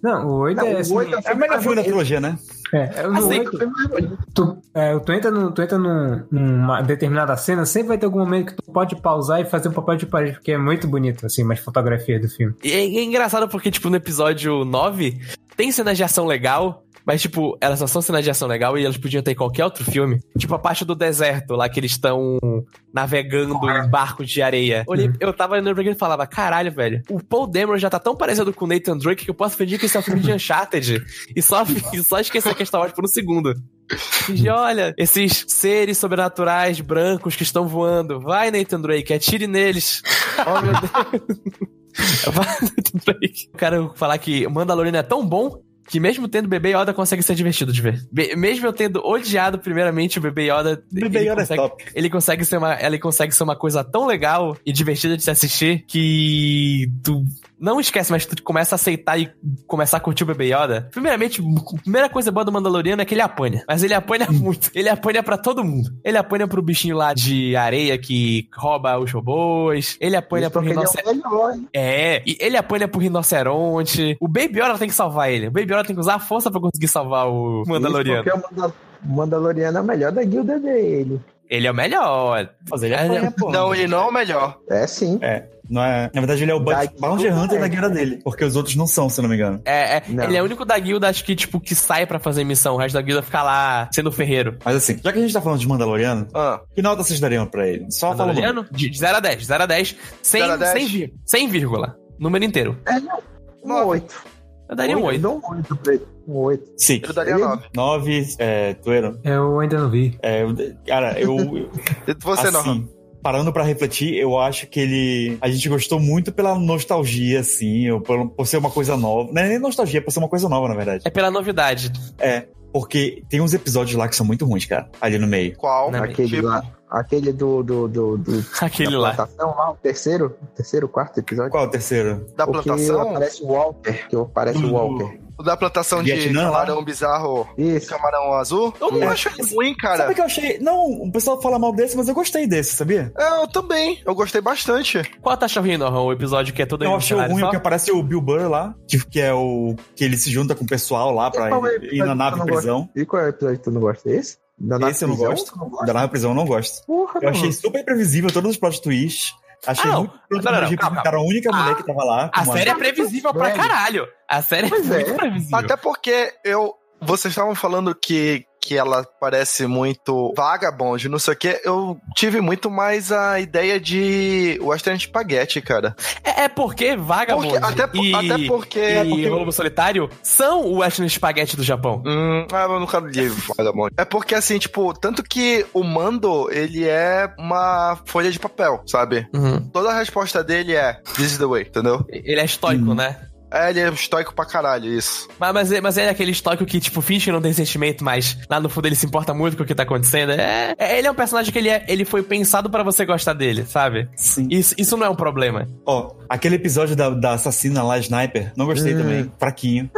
Não, o 8
Não,
é
o
assim.
oito
É o melhor filme da trilogia, né?
É, é, no
Assim,
8, tu, é, tu entra, no, tu entra num- numa determinada cena, sempre vai ter algum momento que tu pode pausar e fazer um papel de parede, porque é muito bonito, assim, umas fotografias do filme.
E é, é engraçado porque, tipo, no episódio 9, tem cenas de ação legal, mas, tipo, elas só são cenas de ação legal e elas podiam ter em qualquer outro filme. Tipo, a parte do deserto, lá que eles estão navegando em barcos de areia. Olhei, eu tava olhando pra ele e falava, caralho, velho, o Paul Dameron já tá tão parecido com o Nathan Drake que eu posso fingir que esse é um filme de Uncharted e só, e só esquecer que é Star Wars por um segundo. Fingir, olha, esses seres sobrenaturais brancos que estão voando. Vai, Nathan Drake, atire neles. Oh, meu Deus. Vai, Nathan Drake. Eu quero falar que o Mandaloriano é tão bom que mesmo tendo Bebê Yoda consegue ser divertido de ver. Be- mesmo eu tendo odiado primeiramente o Bebê Yoda,
Bebê
ele
Yoda é
consegue,
top.
ele consegue ser uma, ele consegue ser uma coisa tão legal e divertida de se assistir que tu não esquece, mas tu começa a aceitar e começar a curtir o Bebê Yoda. Primeiramente, a primeira coisa boa do Mandaloriano é que ele apanha. Mas ele apanha muito. Ele apanha pra todo mundo. Ele apanha pro bichinho lá de areia que rouba os robôs. Ele apanha
Isso
pro
é
rinoceronte.
o melhor, hein?
É, e ele apanha pro rinoceronte. O Baby Yoda tem que salvar ele. O Baby Yoda tem que usar a força pra conseguir salvar o Mandaloriano.
Isso porque o Mandal- o Mandaloriano é o melhor da guilda dele.
Ele é o melhor.
Mas ele
É,
apanha.
Não, ele não é o melhor.
É sim.
É. Não é... Na verdade, ele é o
Da
Bounty
guilda,
Hunter
é.
da guerra dele. Porque os outros não são, se eu não me engano.
É, é,
Não.
ele é o único da guilda, acho que, tipo, que sai pra fazer missão. O resto da guilda fica lá sendo ferreiro.
Mas assim, já que a gente tá falando de Mandaloriano,
Ah,
que nota vocês dariam pra ele? Só.
Mandaloriano? De 0 a 10. 0 a 10. Sem,
Zero a dez.
sem, vir- sem vírgula. Número inteiro.
Um
Nove.
8.
Eu daria um 8.
Dou um 8 pra ele. Um 8.
Sim.
eu daria
Ele-
9.
Nove, é, Tuero.
Eu ainda não vi.
É, eu- cara, eu. eu-
Você não.
Parando pra refletir, eu acho que ele. A gente gostou muito pela nostalgia, assim, ou por, por ser uma coisa nova. Não é nem nostalgia, é por ser uma coisa nova, na verdade.
É pela novidade.
É. Porque tem uns episódios lá que são muito ruins, cara. Ali no meio.
Qual?
Não,
Aquele
Tipo,
lá. Aquele do. do, do, do
Aquele
da
lá.
plantação lá, o terceiro? Terceiro, quarto episódio?
Qual o terceiro?
Da
O que
plantação?
aparece o Walker. Que aparece o Walker.
O da plantação de
Vietnã lá?
camarão bizarro,
Isso.
camarão azul? Eu não
É.
acho ruim, cara.
Sabe o que eu achei? Não, o pessoal fala mal desse, mas eu gostei desse, sabia?
É, eu também. Eu gostei bastante.
Qual tá achando ruim? O episódio que é todo
Eu achei ruim
só?
o que aparece o Bill Burr lá, que, que é o. que ele se junta com o pessoal lá pra
é
ir, ir na nave prisão.
E qual é o episódio que tu não gosta? Esse? Da
Esse eu não
prisão?
gosto.
Não?
Da nave prisão eu não gosto.
Porra,
Eu achei
não.
super previsível todos os plot twists. Achei
Ah,
muito
Não, não, não, calma,
representaram a única mulher que tava lá.
A série é previsível pra
Velho.
caralho. A série
Pois
é
é.
muito previsível.
Até porque eu. Vocês estavam falando que, que ela parece muito vagabond, não sei o que. Eu tive muito mais a ideia de Western Spaghetti, cara.
É, é porque Vagabond
Porque- até, por-
e,
até porque.
e
é porque-
Lobo Solitário são o Western Spaghetti do Japão.
Hum, ah, eu nunca li Vagabond. É porque, assim, tipo, tanto que o Mando, ele é uma folha de papel, sabe?
Uhum.
Toda a resposta dele é This is the way, entendeu?
Ele é estoico, né?
É, ele é estoico pra caralho, isso.
Mas, mas, é- mas é aquele estoico que, tipo, finge que não tem sentimento, mas lá no fundo ele se importa muito com o que tá acontecendo. É, é- ele é um personagem que ele, é- ele foi pensado pra você gostar dele, sabe?
Sim.
Isso, isso não é um problema.
Ó, aquele episódio da, da assassina lá, Sniper, não gostei
Hum.
também. Fraquinho.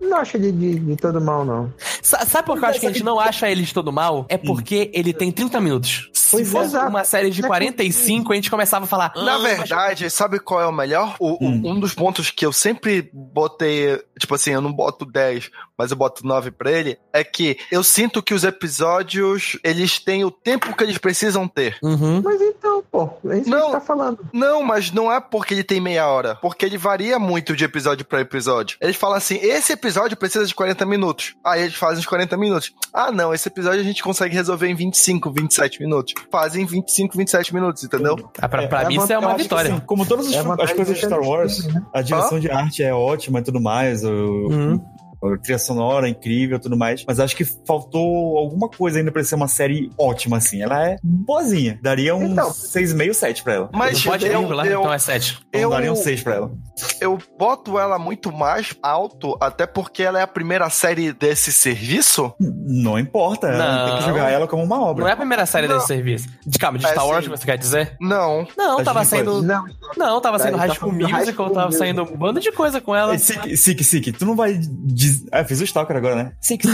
Não acho de, de, de todo mal, não.
Sa- sabe por que eu acho que a gente não acha ele de todo mal? É porque ele tem 30 minutos. Se
Pois é.
fosse uma série de 45, a gente começava a falar.
Na
"Ah, mas
verdade, sabe qual é o melhor? O-
Hum.
Um dos pontos que eu sempre botei, tipo assim, eu não boto 10, mas eu boto 9 pra ele, é que eu sinto que os episódios, eles têm o tempo que eles precisam ter.
Uhum.
Mas então, pô, é isso que
Não.
você tá falando.
Não, mas não é porque ele tem meia hora, porque ele varia muito de episódio pra episódio. Eles falam assim, esse episódio precisa de 40 minutos. Aí eles fazem os 40 minutos. Ah, não, esse episódio a gente consegue resolver em 25, 27 minutos. Fazem 25, 27 minus, entendeu?
Ah, pra pra
É,
mim, isso é uma
que
vitória.
Assim, como todas as,
É
as coisas
de
Star Wars, a direção de arte é ótima e tudo mais, o,
Uhum.
A trilha sonora incrível e tudo mais, mas acho que faltou alguma coisa ainda pra ser uma série ótima, assim. Ela é boazinha. Daria um
Então.
6,5, 7 pra ela.
Mas
Não pode
eu,
vírgula,
eu,
então é 7.
Então
eu-
daria um 6 pra ela.
eu boto ela muito mais alto, até porque ela é a primeira série desse serviço.
Não importa, ela tem que
Não.
jogar ela como uma obra.
Não é a primeira série
Não.
desse serviço. De, calma, de
É,
Star Wars,
sim.
você quer dizer?
Não.
Não,
A
tava saindo.
Não,
Não, tava saindo
Ele
High School Musical, tava saindo um bando de coisa com ela.
Sik, Sik, Sik, tu não vai. Ah, fiz o Stalker agora, né? Sik.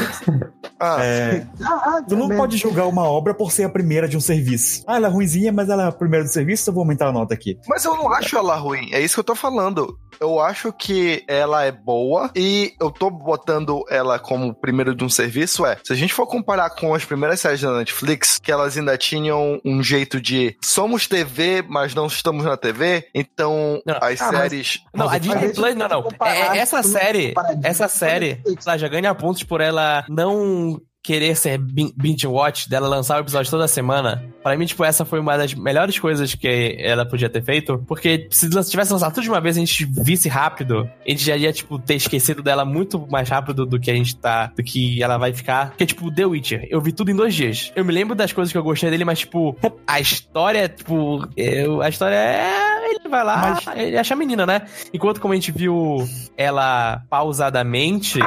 Ah,
É,
ah,
tu não
também.
pode julgar uma obra por ser a primeira de um serviço. Ah, ela é ruimzinha, mas ela é a primeira do serviço, eu vou aumentar a nota aqui.
Mas eu não acho ela ruim, é isso que eu tô falando. Eu acho que ela é boa e eu tô botando ela como primeiro de um serviço. É, se a gente for comparar com as primeiras séries da Netflix, que elas ainda tinham um jeito de somos TV, mas não estamos na TV, então
Não.
as
Ah, mas-
séries.
Não, a
Mas
Disney Plus, não, não. É, essa série, essa série, ela já ganha pontos por ela não querer ser bin- binge watch, dela lançar o episódio toda semana. Pra mim, tipo, essa foi uma das melhores coisas que ela podia ter feito, porque se tivesse lançado tudo de uma vez e a gente visse rápido, a gente já ia, tipo, ter esquecido dela muito mais rápido do que a gente tá, do que ela vai ficar. Porque, tipo, The Witcher, eu vi tudo em dois dias. Eu me lembro das coisas que eu gostei dele, mas, tipo, a história, tipo, eu, a história é... Ele vai lá, ele acha a menina, né? Enquanto como a gente viu ela pausadamente,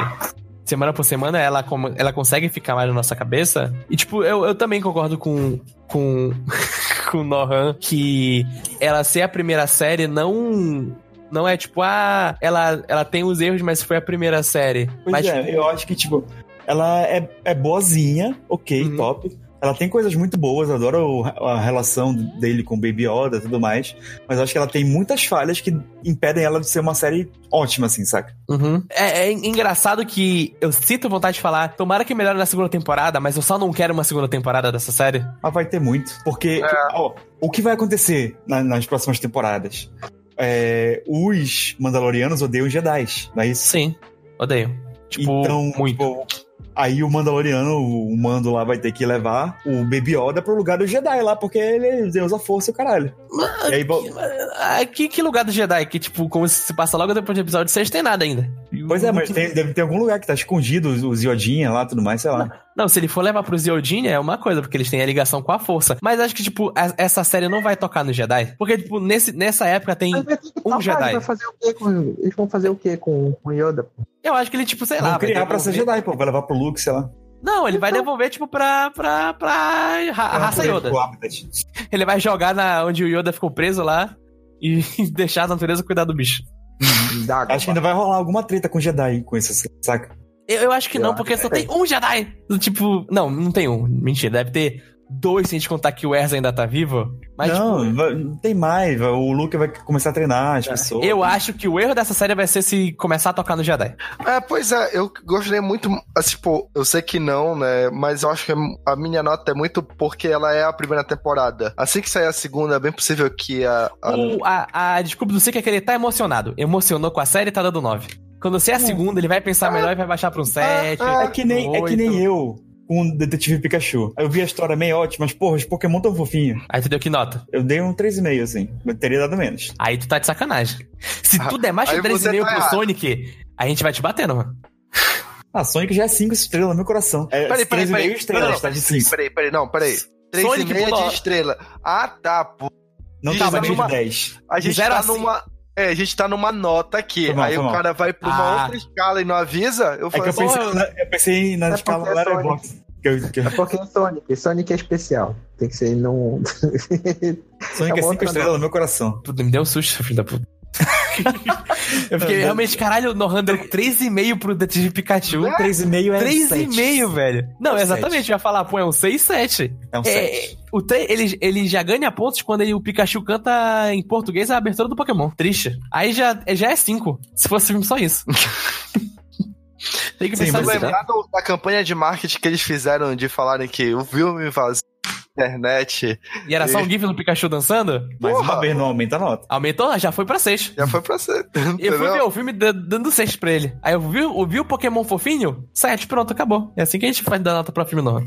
semana por semana, ela, ela consegue ficar mais na nossa cabeça. E, tipo, eu, eu também concordo com. com. com o Nohan que ela ser a primeira série não. Não é tipo, ah, ela, ela tem os erros, mas foi a primeira série.
Pois
mas,
é,
tipo,
eu acho que, tipo, ela é, é boazinha, ok,
Uhum.
top. Ela tem coisas muito boas, eu adoro a relação dele com Baby Yoda e tudo mais. Mas eu acho que ela tem muitas falhas que impedem ela de ser uma série ótima, assim, saca?
Uhum. É, é engraçado que eu sinto vontade de falar, tomara que melhore na segunda temporada, mas eu só não quero uma segunda temporada dessa série.
Mas vai ter muito. Porque, ó, o que vai acontecer na- nas próximas temporadas? É, os Mandalorianos odeiam Jedi, não é isso?
Sim, odeio. Tipo,
então,
muito.
tipo, aí o Mandaloriano, o Mando lá vai ter que levar o Baby Yoda pro lugar do Jedi lá, porque ele Deus a força e o caralho. E aí,
Ah, que, que lugar do Jedi? Que, tipo, como se passa logo depois do episódio 6, tem nada ainda.
Pois é, mas tem- deve ter algum lugar que tá escondido, os, Yodinha lá tudo mais, sei lá.
Não, se ele for levar pros Yodin é uma coisa, porque eles têm a ligação com a força. Mas acho que, tipo, a- essa série não vai tocar no Jedi. Porque, tipo, nesse, nessa época tem.
Mas vai
um
tocar,
Jedi.
Vai fazer o quê com, eles vão fazer o quê com, com Yoda?
Eu acho que ele, tipo, sei lá.
Vão
vai
criar pra ser Jedi, pô, vai levar pro Luke, sei lá.
Não, ele vai devolver, tipo, pra, pra, pra ra- raça Yoda.
Habitat.
Ele vai jogar na onde o Yoda ficou preso lá e deixar a natureza cuidar do bicho.
Da
Acho que ainda vai rolar alguma treta com Jedi com isso, saca?
Eu, eu acho que
Eu
não,
acho
porque
que
só
tem.
tem um Jedi. Tipo, não, não tem um. Mentira, deve ter dois se a gente contar que o Erza ainda tá vivo. Mas,
não,
tipo,
vai- não tem mais. O Luke vai começar a treinar as pessoas.
eu acho que o erro dessa série vai ser se começar a tocar no Jedi.
É, pois é, eu gostaria muito. assim, Tipo, eu sei que não, né? Mas eu acho que a minha nota é muito porque ela é a primeira temporada. Assim que sair a segunda, é bem possível que a. a-
O, a, a desculpa do Sick é que ele tá emocionado. Emocionou com a série e tá dando 9. Quando você é a segunda, ele vai pensar melhor e vai baixar pra um 7.
É que nem, é que nem eu com o Detetive Pikachu. Eu vi a história meio ótima, mas, porra, os Pokémon tão fofinhos.
Aí tu deu que nota?
Eu dei um 3,5, assim. Eu teria dado menos.
Aí tu tá de sacanagem. Se tu der mais
Aí
que
você
3,5
tá
pro
errado.
Sonic, a gente vai te batendo, mano.
Ah, Sonic já é 5 estrelas no meu coração. É
Peraí, peraí,
3,5
peraí.
estrelas,
Não, não,
tá de 5.
Peraí, peraí, não, peraí.
Sonic
3,5
pulou.
de estrela. Ah, tá, pô.
Não
Diz
tá
numa-
mais de 10.
A gente
zero
tá
a cinco.
numa. É, a gente tá numa nota aqui.
Foi mal,
aí o cara vai pra uma
Ah.
outra escala e não avisa. Eu
É que
falo
eu pensei,
assim,
na, eu pensei na
É
escala
porque é
Letterboxd. Que eu, que eu,
É porque é Sonic. Sonic é especial. Tem que ser num.
Sonic é
É
5
outra
estrelas no meu coração.
Puta, me deu um susto, filho da puta. eu fiquei realmente, caralho, o Nohan deu 3,5 pro Detetive Pikachu.
3,5 é
3,5, velho. Não,
É
exatamente, eu ia falar, pô, é um 6, 7.
É um
É,
7.
O tre- ele, ele já ganha pontos quando ele- o Pikachu canta em português a abertura do Pokémon. Triste. Aí já, já é 5. Se fosse filme, só isso. Tem que
Sim,
pensar
mas será?
lembrar da campanha de marketing que eles fizeram de falarem que o filme vazio na internet
E era só um gif do Pikachu dançando?
Mais
porra.
uma vez não aumenta a nota.
Aumentou? Já foi pra 6.
já foi pra ser.
Eu fui ver o filme da- dando 6 pra ele. Aí eu vi, eu vi o Pokémon fofinho? 7, pronto, acabou. É assim que a gente faz dar nota pra filme novo.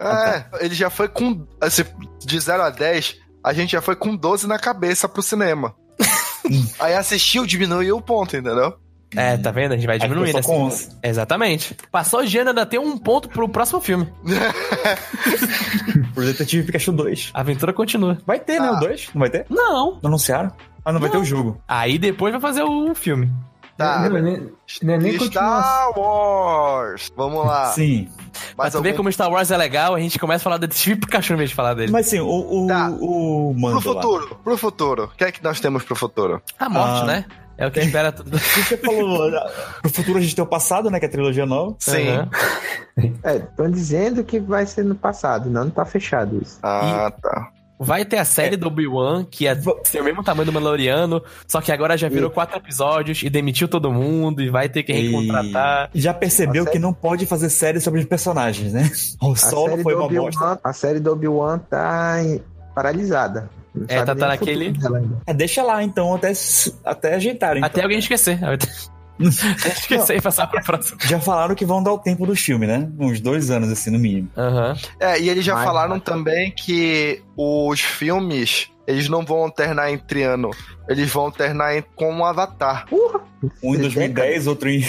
É, ele já foi com. Assim, de 0 a 10, a gente já foi com 12 na cabeça pro cinema. Aí assistiu, diminuiu o ponto, entendeu?
É, tá vendo? A gente vai diminuindo
só com
assim.
11.
Exatamente. Passou de ano ainda tem um ponto pro próximo filme.
Pro Detetive Pikachu 2.
A aventura continua.
Vai ter, né?
Ah.
O 2? Não vai ter?
Não.
Não anunciaram? Ah, não vai ter o jogo.
Aí depois vai fazer o filme.
Tá.
Não, nem, não é nem.
Star Wars! Vamos lá.
Sim.
Pra
Mais
tu ver como Star Wars é legal, a gente começa a falar do Detetive Pikachu em vez de falar dele.
Mas sim, o, o,
Tá.
o
Pro
Mando lá.
futuro, pro futuro. O que é que nós temos pro futuro?
A morte,
Ah.
né? É o que espera tudo.
Você falou, pro futuro a gente tem o passado, né? Que é a trilogia nova.
Sim.
Aham.
É, estão dizendo que vai ser no passado, não, não tá fechado isso.
Ah, tá.
Vai ter a série do Obi-Wan, que é ser o mesmo tamanho do Mandaloriano, só que agora já virou quatro episódios e demitiu todo mundo e vai ter que recontratar.
E já percebeu
série-
que não pode fazer série sobre os personagens, né? O
A
solo
série,
foi
do
uma bosta.
a série do Obi-Wan tá paralisada. Não
É, tá- tá naquele-.
É, deixa lá, então, até, até ajeitarem.
Até alguém esquecer. Até esquecer e passar pra próxima.
Já falaram que vão dar o tempo do filme, né? Uns dois anos, assim, no mínimo.
Aham.
É, e eles já
Mas-
falaram também que os filmes, eles não vão alternar entre ano. Eles vão alternar em- com um avatar.
Um em 2010, outro em.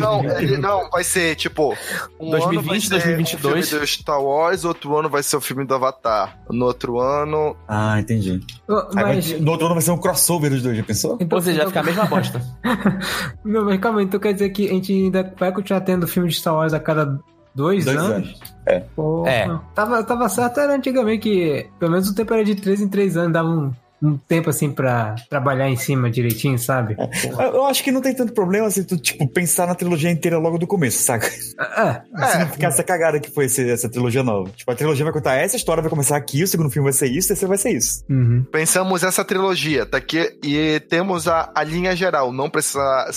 Não, ele- não, vai ser tipo. Um
2020,
ano vai ser
2022.
o filme do Star Wars, outro ano vai ser o filme do Avatar. No outro ano.
Ah, entendi.
Ô,
Aí vai-
Mas,
no outro ano vai ser um crossover dos dois, já pensou?
então,
Ou seja, vai
então-
ficar a mesma bosta.
Não, mas calma, aí, então quer dizer que a gente ainda vai continuar tendo filme de Star Wars a cada dois,
Dois
anos?
anos.
Porra.
É.
Tava, tava certo, era antigamente que pelo menos o tempo era de três em três anos, dava um, um tempo assim pra trabalhar em cima direitinho, sabe?
Eu, eu acho que não tem tanto problema se tu, tipo, pensar na trilogia inteira logo do começo, saca?
Ah,
Se não ficar essa cagada que foi esse- essa trilogia nova. Tipo, a trilogia vai contar essa história, vai começar aqui, o segundo filme vai ser isso, o terceiro vai ser isso.
uhum.
Pensamos essa trilogia, tá aqui. E temos a, a linha geral. Não precisa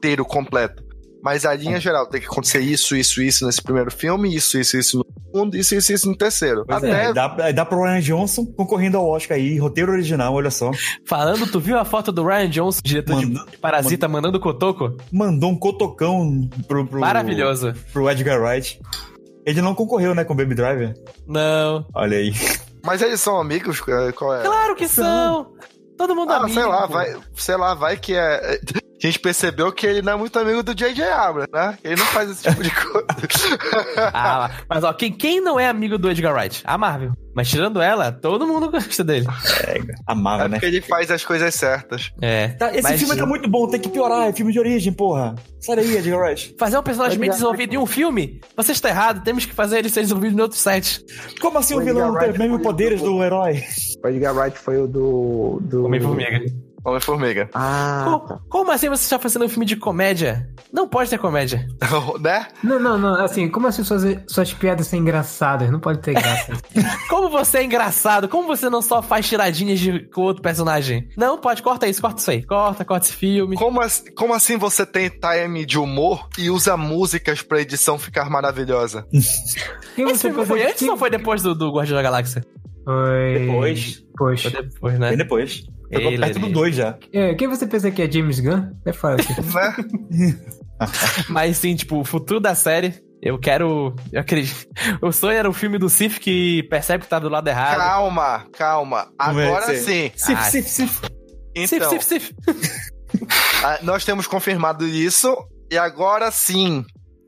ter o completo. Mas a linha geral tem que acontecer isso, isso, isso nesse primeiro filme, isso, isso, isso no segundo, isso, isso, isso no terceiro.
Pois
Até
é, aí dá, dá pro Ryan Johnson concorrendo ao Oscar aí, roteiro original, olha só.
Falando, tu viu a foto do Ryan Johnson, diretor de-
Manda-
de Parasita, mandando cotoco?
Mandou um cotocão pro, pro,
Maravilhoso.
pro Edgar Wright. Ele não concorreu, né, com Baby Driver.
Não.
Olha aí.
Mas eles são amigos? Qual é?
Claro que são! Todo mundo
Ah,
amigo.
sei lá, vai, sei lá, vai que é. A gente percebeu que ele não é muito amigo do J.J. Abrams, né? Ele não faz esse tipo de coisa.
Ah, mas ó, quem, quem não é amigo do Edgar Wright? A Marvel. Mas tirando ela, todo mundo gosta dele.
Amava,
É
né?
porque ele faz as coisas certas.
É.
Tá, esse
Mas-
filme tá muito bom, tem que piorar, é filme de origem, porra. Sai daí, Edgar Wright.
Fazer um personagem bem desenvolvido em um filme? Você está errado, temos que fazer ele ser desenvolvido em outro set.
Como assim o
O
vilão não tem os mesmos poderes
do-
do herói?
O Edgar Wright foi o do. do
Homem-Formiga.
Homem-Formiga.
Ah,
Co-
tá.
Como, assim você está fazendo um filme de comédia? Não pode ter comédia.
né?
Não, não, não. Assim, como assim suas, suas piadas são engraçadas? Não pode ter graça.
Como você é engraçado? Como você não só faz tiradinhas de, com outro personagem? Não, pode, corta isso, corta isso aí. Corta, corta esse filme.
Como, as- como assim você tem time de humor e usa músicas pra edição ficar maravilhosa?
Quem
Esse filme foi antes
quem-
ou foi depois do, do Guardião da Galáxia?
Foi.
Depois.
Poxa.
Foi depois, né?
Bem depois. Eu tô
Ele-
perto do 2 já.
É, quem você pensa que é James Gunn? É fácil.
Mas sim, tipo, o futuro da série, eu quero. Eu acredito. O sonho era o filme do Sif que percebe que tá do lado errado.
Calma, calma. Agora sim.
Sif,
Ah,
sif, sif.
Então,
Sif, Sif, Sif.
ah, nós temos confirmado isso. E agora sim,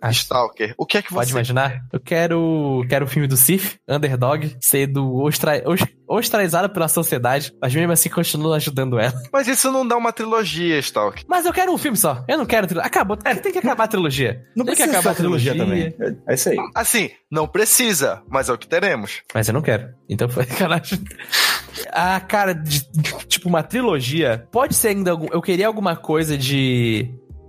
Ah,
Stalker. O que é que
Pode
você
imaginar? Eu quero, quero o filme do Sif, Underdog, sendo ostra, os- ostracizado pela sociedade, mas mesmo assim continua ajudando ela.
Mas isso não dá uma trilogia, Stalker.
Mas eu quero um filme só. Eu não quero trilogia. Acabou. Tem que acabar a trilogia.
Não
tem que
precisa
acabar
ser a trilogia também. É- É isso aí.
Assim, não precisa, mas é o que teremos.
Mas eu não quero. Então foi caralho. Ah, cara, de- de- tipo, uma trilogia. Pode ser ainda algum. Eu queria alguma coisa de.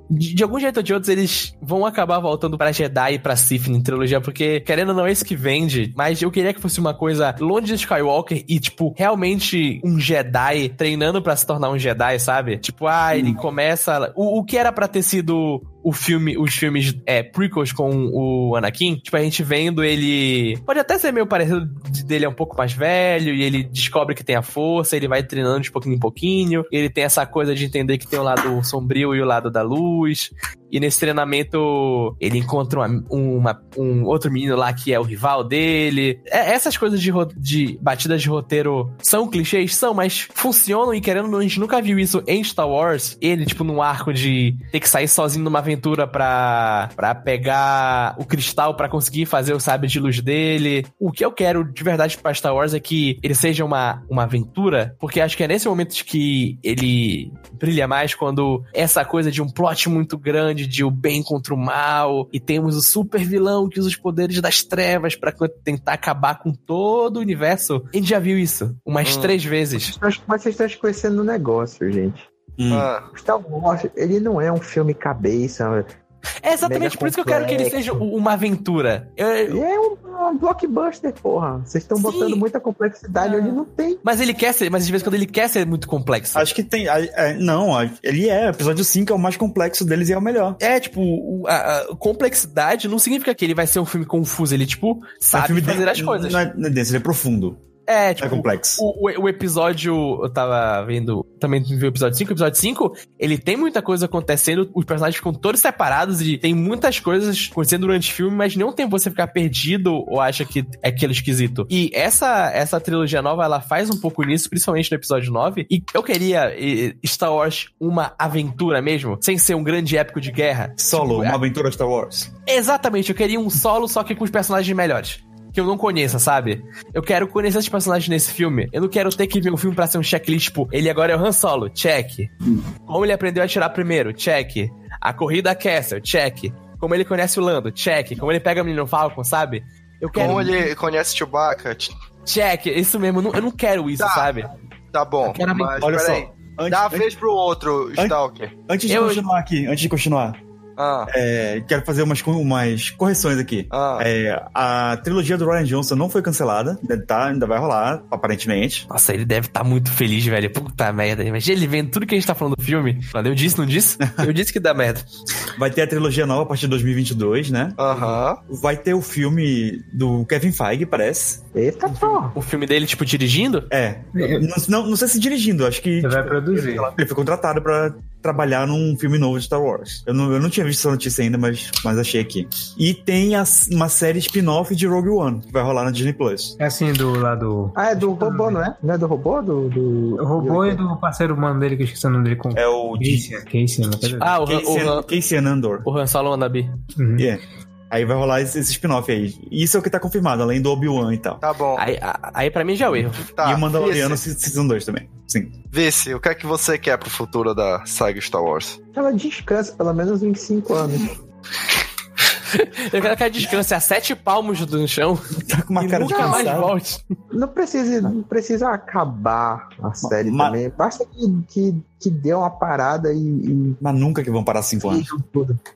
De, de algum jeito ou de outros, eles vão acabar voltando pra Jedi e pra Sith em trilogia, porque, querendo ou não, é isso que vende. Mas eu queria que fosse uma coisa longe de Skywalker e, tipo, realmente um Jedi treinando pra se tornar um Jedi, sabe? Tipo, ah, ele começa. O, o que era pra ter sido o filme, os filmes é, prequels com o Anakin, tipo, a gente vendo ele. Pode até ser meio parecido de- dele é um pouco mais velho, e ele descobre que tem a força, ele vai treinando de pouquinho em pouquinho, ele tem essa coisa de entender que tem o lado sombrio e o lado da luz. E nesse treinamento, ele encontra uma, uma- um outro menino lá que é o rival dele. É, essas coisas de, de batidas de roteiro são clichês? São, mas funcionam e querendo não, a gente nunca viu isso em Star Wars. Ele, tipo, num arco de ter que sair sozinho numa aventura pra, pra pegar o cristal pra conseguir fazer o sabre de luz dele. O que eu quero de verdade pra Star Wars é que ele seja uma, uma aventura, porque acho que é nesse momento que ele brilha mais quando essa coisa de um plot muito grande, de o bem contra o mal, e temos o super vilão que usa os poderes das trevas pra co- tentar acabar com todo o universo. A gente já viu isso umas
Hum.
três vezes.
Mas vocês estão esquecendo o negócio, gente.
Hum.
Ah,
O Star Wars, ele não é um filme cabeça.
É exatamente
Mega
por isso que eu quero que ele seja uma aventura. Eu-
Ele é um, um blockbuster, porra. Vocês estão botando muita complexidade
Ah.
onde não tem.
mas ele quer ser, mas de vez em quando ele quer ser muito complexo.
Acho que tem. a- é, não, a- ele é. O episódio 5 é o mais complexo deles e é o melhor.
É, tipo, o- a, a complexidade não significa que ele vai ser um filme confuso. Ele, tipo,
É um
sabe
filme
fazer
de-
as coisas.
Não é, não é denso, ele é profundo.
É,
É
tipo,
complexo.
o, o- o episódio. Eu tava vendo. Também vi o episódio 5. O episódio 5, ele tem muita coisa acontecendo. Os personagens ficam todos separados e tem muitas coisas acontecendo durante o filme, mas não tem você ficar perdido ou acha que é aquilo esquisito. E essa, essa trilogia nova, ela faz um pouco nisso, principalmente no episódio 9. E eu queria eh, Star Wars uma aventura mesmo, sem ser um grande épico de guerra.
Solo,
Tipo,
uma aventura Star Wars.
Exatamente, eu queria um solo, só que com os personagens melhores. Que eu não conheça, sabe? Eu quero conhecer esses personagens nesse filme. Eu não quero ter que ver um filme pra ser um checklist, tipo, ele agora é o Han Solo, check. Como ele aprendeu a atirar primeiro, check. A corrida Castle, check. Como ele conhece o Lando, check. Como ele pega o menino Falcon, sabe? Eu quero.
como ele conhece Chewbacca?
Check, isso mesmo. Eu não, eu não quero isso,
Tá.
sabe?
Tá bom, mas
Olha
peraí.
só. Antes,
Dá a
antes-
vez pro outro, Stalker.
antes de
Eu-
continuar aqui, antes de continuar,
Ah,
é, quero fazer umas, umas correções aqui.
ah.
É, a trilogia do Ryan Johnson não foi cancelada, ainda tá, ainda vai rolar, aparentemente.
Nossa, ele deve estar muito feliz, velho. Puta merda. Imagina ele vendo tudo que a gente tá falando do filme. Eu disse, não disse? Eu disse que dá merda.
Vai ter a trilogia nova a partir de 2022, né?
Aham.
Vai ter o filme do Kevin Feige, parece.
Eita porra.
O filme dele, tipo, dirigindo?
É. Não, não, não sei se dirigindo, acho que.
Você vai
tipo,
produzir.
Ele foi contratado pra trabalhar num filme novo de Star Wars. Eu não, eu não tinha visto essa notícia ainda, mas, mas achei aqui. E tem as- uma série spin-off de Rogue One, que vai rolar na Disney Plus.
É assim, do lado.
Ah, é do robô, não é? Não é do robô? Do, do...
O robô é do parceiro humano dele, que eu esqueci o nome dele com.
É o
Casey, Casey, uma coisa
Ah, o, Han- o,
Casey, Casey Andor.
o Han Solo.
Uhum.
Yeah. Aí vai rolar esse, esse spin-off aí. Isso é o que tá confirmado, além do Obi-Wan e tal.
Tá bom.
Aí, aí pra mim já é o erro.
Tá,
e o Mandaloriano
Vice,
Season 2 também. Sim.
Vice, o que é que você quer pro futuro da saga Star Wars?
Ela descansa pelo menos uns 5 anos.
Eu quero que ela descanse a sete palmos do chão
Tá com uma
e
cara de
nunca mais
cansado.
volte.
Não precisa, não precisa acabar a série
Ma-
também. Basta que, que que deu uma parada e. e
Mas nunca que vão parar cinco anos.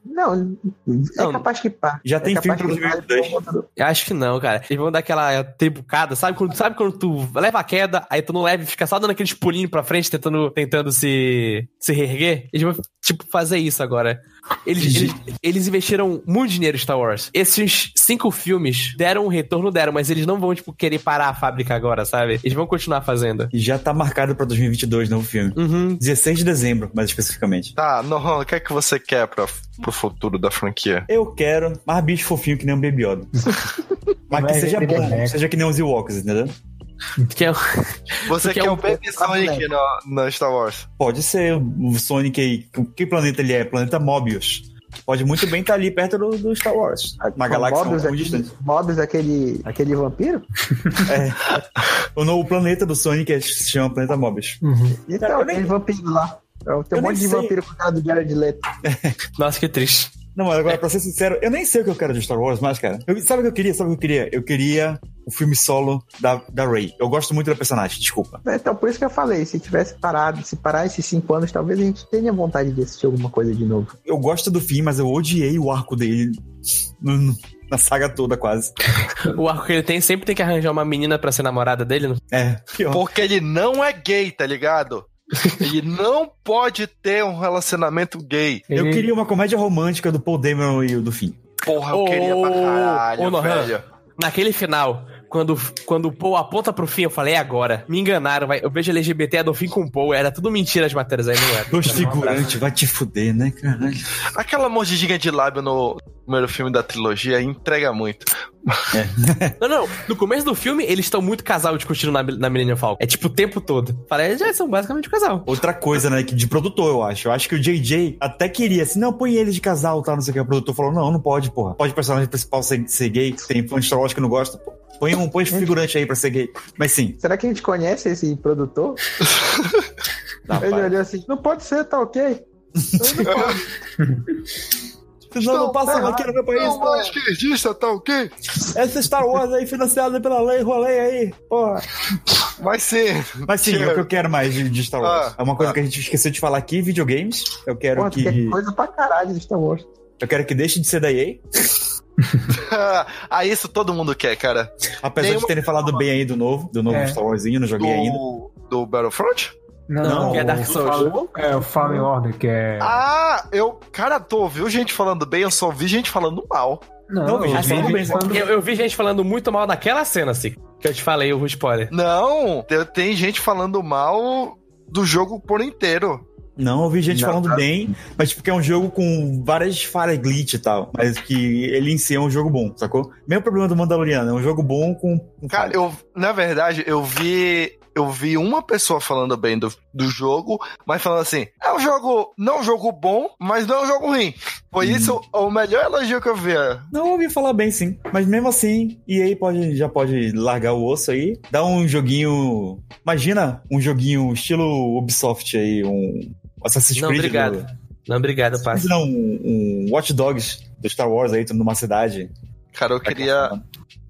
Não, é
Não,
capaz que pá.
Já
é
tem filme pra 2022.
Eu acho que não, cara. Eles vão dar aquela tribucada, sabe quando, sabe quando tu leva a queda, aí tu não leva e fica só dando aqueles pulinhos pra frente, tentando, tentando se, se reerguer? Eles vão, tipo, fazer isso agora. Eles, eles, eles investiram muito dinheiro em Star Wars. Esses cinco filmes deram um retorno, deram, mas eles não vão, tipo, querer parar a fábrica agora, sabe? Eles vão continuar fazendo.
E já tá marcado pra 2022 novo filme.
Uhum.
16 de dezembro, mais especificamente.
Tá, Nohan, o que é que você quer pra, pro futuro da franquia?
Eu quero mais bicho fofinho que nem um Baby Yoda. Mas que seja
ele
bom,
é-
seja que nem os Ewoks, entendeu?
Que é,
Você quer
é
o
um-
Baby Sonic no, no Star Wars?
Pode ser o Sonic aí. Que planeta ele é? Planeta Mobius. Pode muito bem estar ali perto do, do Star Wars. Uma galáxia
Mobius,
muito
aquele,
distante.
Mobius, aquele, aquele vampiro?
O novo planeta do Sonic é- se chama Planeta Mobius.
Então,
Eu nem-
aquele vampiro lá. Tem um
Eu
monte de
sei.
vampiro com a cara do Jared Leto.
nossa, que triste.
Não, mas agora, pra ser sincero, eu nem sei o que eu quero de Star Wars, mas, cara. eu- sabe o que eu queria? Sabe o que eu queria? Eu queria o filme solo da, da Rey. Eu gosto muito da personagem, desculpa.
Então, por isso que eu falei, se tivesse parado, se parar esses cinco anos, talvez a gente tenha vontade de assistir alguma coisa de novo.
Eu gosto do fim, mas eu odiei o arco dele na saga toda, quase.
O arco que ele tem sempre tem que arranjar uma menina pra ser namorada dele. não?
É, pior.
Porque ele não é gay, tá ligado? Ele não pode ter um relacionamento gay.
Eu
Ele-
queria uma comédia romântica do Paul Dameron e o do fim.
Porra, eu queria pra caralho, velho.
Naquele final, quando, quando o Paul aponta pro fim, eu falei, é agora. Me enganaram, vai. Eu vejo LGBT é do fim com o Paul. Era tudo mentira as matérias aí, não era.
Dois
um
figurantes, vai te fuder, né, caralho?
Aquela mordidinha de lábio no primeiro filme da trilogia entrega muito.
Não, não. No começo do filme, eles estão muito casal discutindo na, na Millennium Falcon. É tipo o tempo todo. Falei, já são basicamente um casal.
Outra coisa, né, que de produtor, eu acho. Eu acho que o JJ até queria, assim, não, põe eles de casal, tá, não sei o que. O produtor falou, não, não pode, porra. Pode o personagem principal ser, ser gay, tem fã de Star Wars que não gosta, pô. Põe um, põe figurante aí pra ser gay. Mas sim,
Será que a gente conhece esse produtor?
dá,
Ele olhou assim, não pode ser, tá ok? Então, não.
Não, não passa
tá
aqui no meu país,
Não, mas esquerdista, tá ok?
Essa Star Wars aí, financiada pela lei, rolei aí, porra.
Vai ser.
Mas sim, é o que eu quero mais de, de Star Wars.
Ah,
é uma coisa
ah.
que a gente esqueceu de falar aqui, videogames. Eu quero
Pô,
que...
tem coisa pra caralho de Star Wars.
Eu quero que deixe de ser da EA.
ah, isso todo mundo quer, cara.
Apesar
Tem
de terem falado bem aí do novo, do novo
É.
Star Warsinho, não joguei ainda.
Do, do Battlefront?
Não, que é Dark Souls.
É, o Fallen Order, que é...
Ah, eu. Cara, tu ouviu gente falando bem, eu só ouvi gente falando mal.
Não,
eu
gente,
vi
falando
Eu, eu vi gente falando muito mal daquela cena, assim. Que eu te falei, o spoiler.
Não, tem gente falando mal do jogo por inteiro.
Não, eu vi gente
Não,
falando bem, mas porque é um jogo com várias falhas glitch e tal. Mas que ele em si é um jogo bom, sacou? Mesmo problema do Mandaloriano, é um jogo bom com, com
Cara,
falha.
eu, na verdade, eu vi. Eu vi uma pessoa falando bem do, do jogo, mas falando assim: é um jogo, não é um jogo bom, mas não é um jogo ruim. Foi
Hum.
isso o melhor elogio que eu vi.
Não, eu ouvi falar bem sim. Mas mesmo assim, EA pode, já pode largar o osso aí. Dá um joguinho. Imagina um joguinho estilo Ubisoft aí, um Assassin's
Não,
Creed.
obrigado.
do-
Não, obrigado, pai.
Imagina um, um Watch Dogs do Star Wars aí, numa cidade.
Cara, eu queria.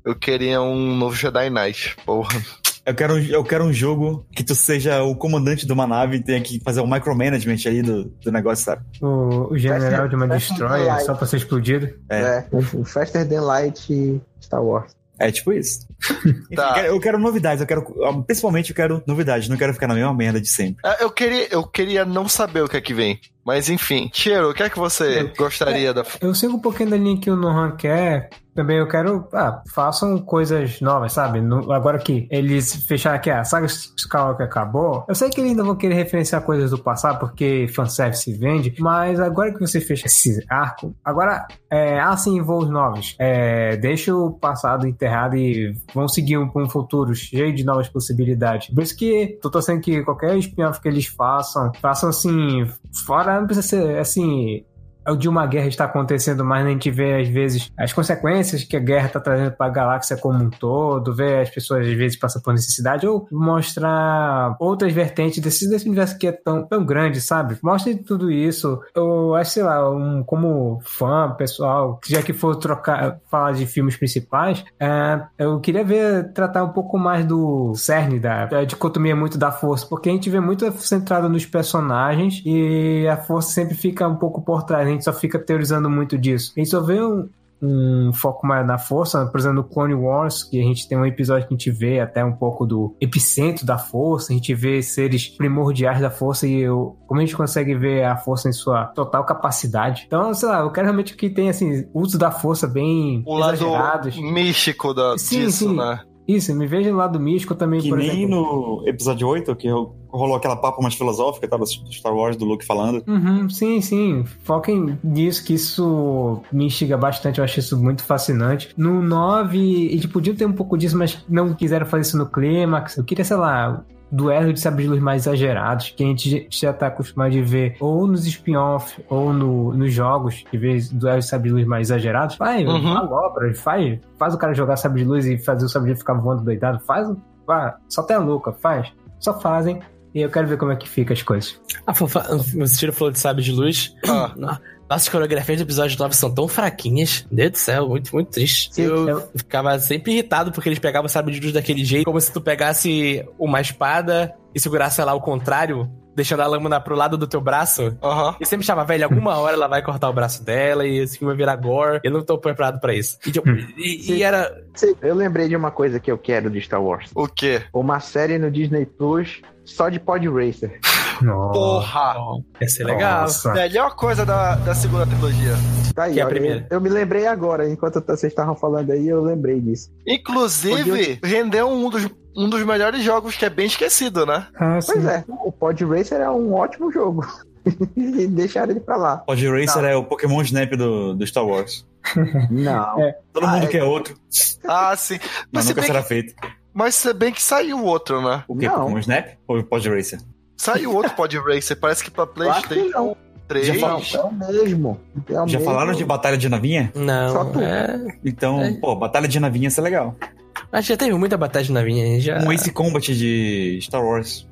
Eu queria um novo Jedi Knight. Porra.
Eu quero, um- eu quero um jogo que tu seja o comandante de uma nave e tenha que fazer um micromanagement aí do, do negócio, sabe?
O, o general de uma
ser
destroyer só pra ser explodido.
É.
É, o Faster Than Light Star Wars.
É tipo isso.
Tá.
eu, quero, eu quero novidades, eu quero. Principalmente eu quero novidades, não quero ficar na mesma merda de sempre.
Ah, Eu queria, eu queria não saber o que é que vem. Mas enfim. Cheiro, o que é que você gostaria da.
Eu sigo um pouquinho da linha que o Nohan quer. Também eu quero. Ah, façam coisas novas, sabe? No- agora que eles fecharam aqui, a saga Skywalker acabou. Eu sei que eles ainda vão querer referenciar coisas do passado, porque fanservice vende. Mas agora que você fecha esse arco, agora, é, há sim voos novos. É, deixa o passado enterrado e vão seguir um, um futuro cheio de novas possibilidades. Por isso que tô torcendo que qualquer spin-off que eles façam, façam assim, fora, não precisa ser assim de uma guerra está acontecendo, mas a gente vê às vezes as consequências que a guerra está trazendo para a galáxia como um todo, ver as pessoas às vezes passam por necessidade, ou mostrar outras vertentes desse, desse universo que é tão, tão grande, sabe? Mostre tudo isso. Eu acho, sei lá, um, como fã, pessoal, já que for trocar, falar de filmes principais, é, eu queria ver, tratar um pouco mais do cerne da, da dicotomia muito da força, porque a gente vê muito centrado nos personagens e a força sempre fica um pouco por trás, gente só fica teorizando muito disso. A gente só vê um, um foco mais na força, por exemplo, no Clone Wars, que a gente tem um episódio que a gente vê até um pouco do epicentro da força, a gente vê seres primordiais da força e eu, como a gente consegue ver a força em sua total capacidade. Então, sei lá, eu quero realmente que tenha assim, uso da força bem
O lado
exagerados.
místico da,
Sim,
disso,
sim.
né?
Isso, me vejo no lado místico também,
Que
por
nem
exemplo.
no episódio 8, que rolou aquela papo mais filosófica, tá? Do Star Wars, do Luke falando.
Uhum, sim, sim. Foquem nisso, que isso me instiga bastante. Eu acho isso muito fascinante. No 9, eles podiam ter um pouco disso, mas não quiseram fazer isso no clímax. Eu queria, sei lá, duelo de sabre de luz mais exagerados, que a gente já tá acostumado de ver ou nos spin-off ou no, nos jogos, de ver duelos de sabre de luz mais exagerados. Vai,
Uhum.
malobra, faz, faz o cara jogar sabre de luz e fazer o sabre de luz ficar voando doidado. Faz, vá, só tem a louca, faz. Só fazem. E eu quero ver como é que fica as coisas.
Ah, fofa, o Ciro falou de sabe de luz.
Ah.
Nossas coreografias do episódio 9 são tão fraquinhas. Meu Deus do céu, muito, muito triste.
Sim,
eu
eu-
ficava sempre irritado porque eles pegavam o sabre de luz daquele jeito, como se tu pegasse uma espada e segurasse ela ao contrário, deixando a lâmina pro lado do teu braço.
Aham.
E sempre achava, velho, alguma hora ela vai cortar o braço dela e esse filme vai virar gore. Eu não tô preparado pra isso. E, tipo, e- e era.
Eu lembrei de uma coisa que eu quero de Star Wars.
O quê?
Uma série no Disney Plus só de Pod Racer.
Porra!
Ia ser legal.
Nossa.
Melhor coisa da, da segunda trilogia.
Tá aí,
Que é a
olha,
primeira.
Eu, eu me lembrei agora, enquanto vocês estavam falando aí, eu lembrei disso.
Inclusive, rendeu um dos, um dos melhores jogos que é bem esquecido, né?
Ah, sim.
Pois é, o Pod Racer é um ótimo jogo. e deixaram ele pra lá.
Pod Racer é o Pokémon Snap do, do Star Wars.
Não.
É.
Todo
Ah,
mundo
é.
quer outro,
Ah, sim.
mas
Mas
nunca será
que,
feito.
Mas se bem que saiu outro, né?
O quê?
Não.
Pokémon Snap ou Pod Racer?
Saiu outro Pod Racer, parece que pra
que
Playstation
não.
3.
Já
Não, é o mesmo. É o
Já
mesmo.
falaram de batalha de navinha?
Só
Não,
tu.
é.
Então,
É.
pô, batalha de navinha ia ser legal.
Mas já teve muita batalha de navinha. Já...
Um Ace Combat de Star Wars.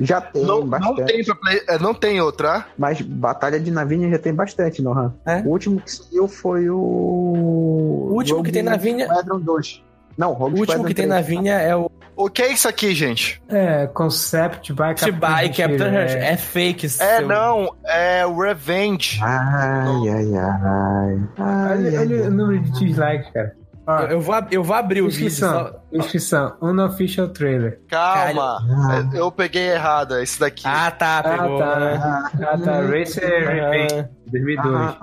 Já tem
Não, não
bastante.
tem pra Play, é, não tem outra.
Mas Batalha de Navinha já tem bastante, Nohan.
É?
O último que saiu foi o.
O último que tem navinha-
Squadron 2. Não, Rogue
O último
Squadron
que tem
3.
na vinha é o
O que é isso aqui, gente?
É, Concept by Captain
By Captain.
Rush.
É fake.
É,
seu-
não, é o Revenge.
Ai, ai, ai. ai,
Olha, olha
ai.
o número de dislikes, cara. Ó,
Eu, eu vou, eu vou abrir o vídeo.
inscrição,
Só...
inscrição, unofficial trailer.
Calma,
Ah.
é, eu peguei errado, é esse daqui.
Ah, tá,
Ah,
pegou.
tá.
né?
Ah, tá. Racer Revenge,
Ah,
2002.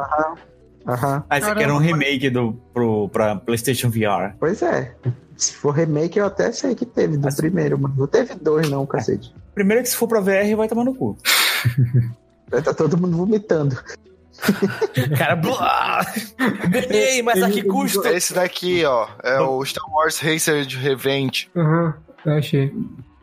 Aham, aham, aham.
Ah, esse aqui era um remake do, pro, pra PlayStation VR.
Pois é. Se for remake, eu até sei que teve do
Assim-
primeiro, mas não teve dois, não, cacete.
Primeiro que se for pra VR, vai tomar no cu.
Tá todo mundo vomitando.
Cara, blá! Ganhei, mas a que custo?
É esse daqui, ó. É o Star Wars Racer de Revenge.
Uhum, eu achei.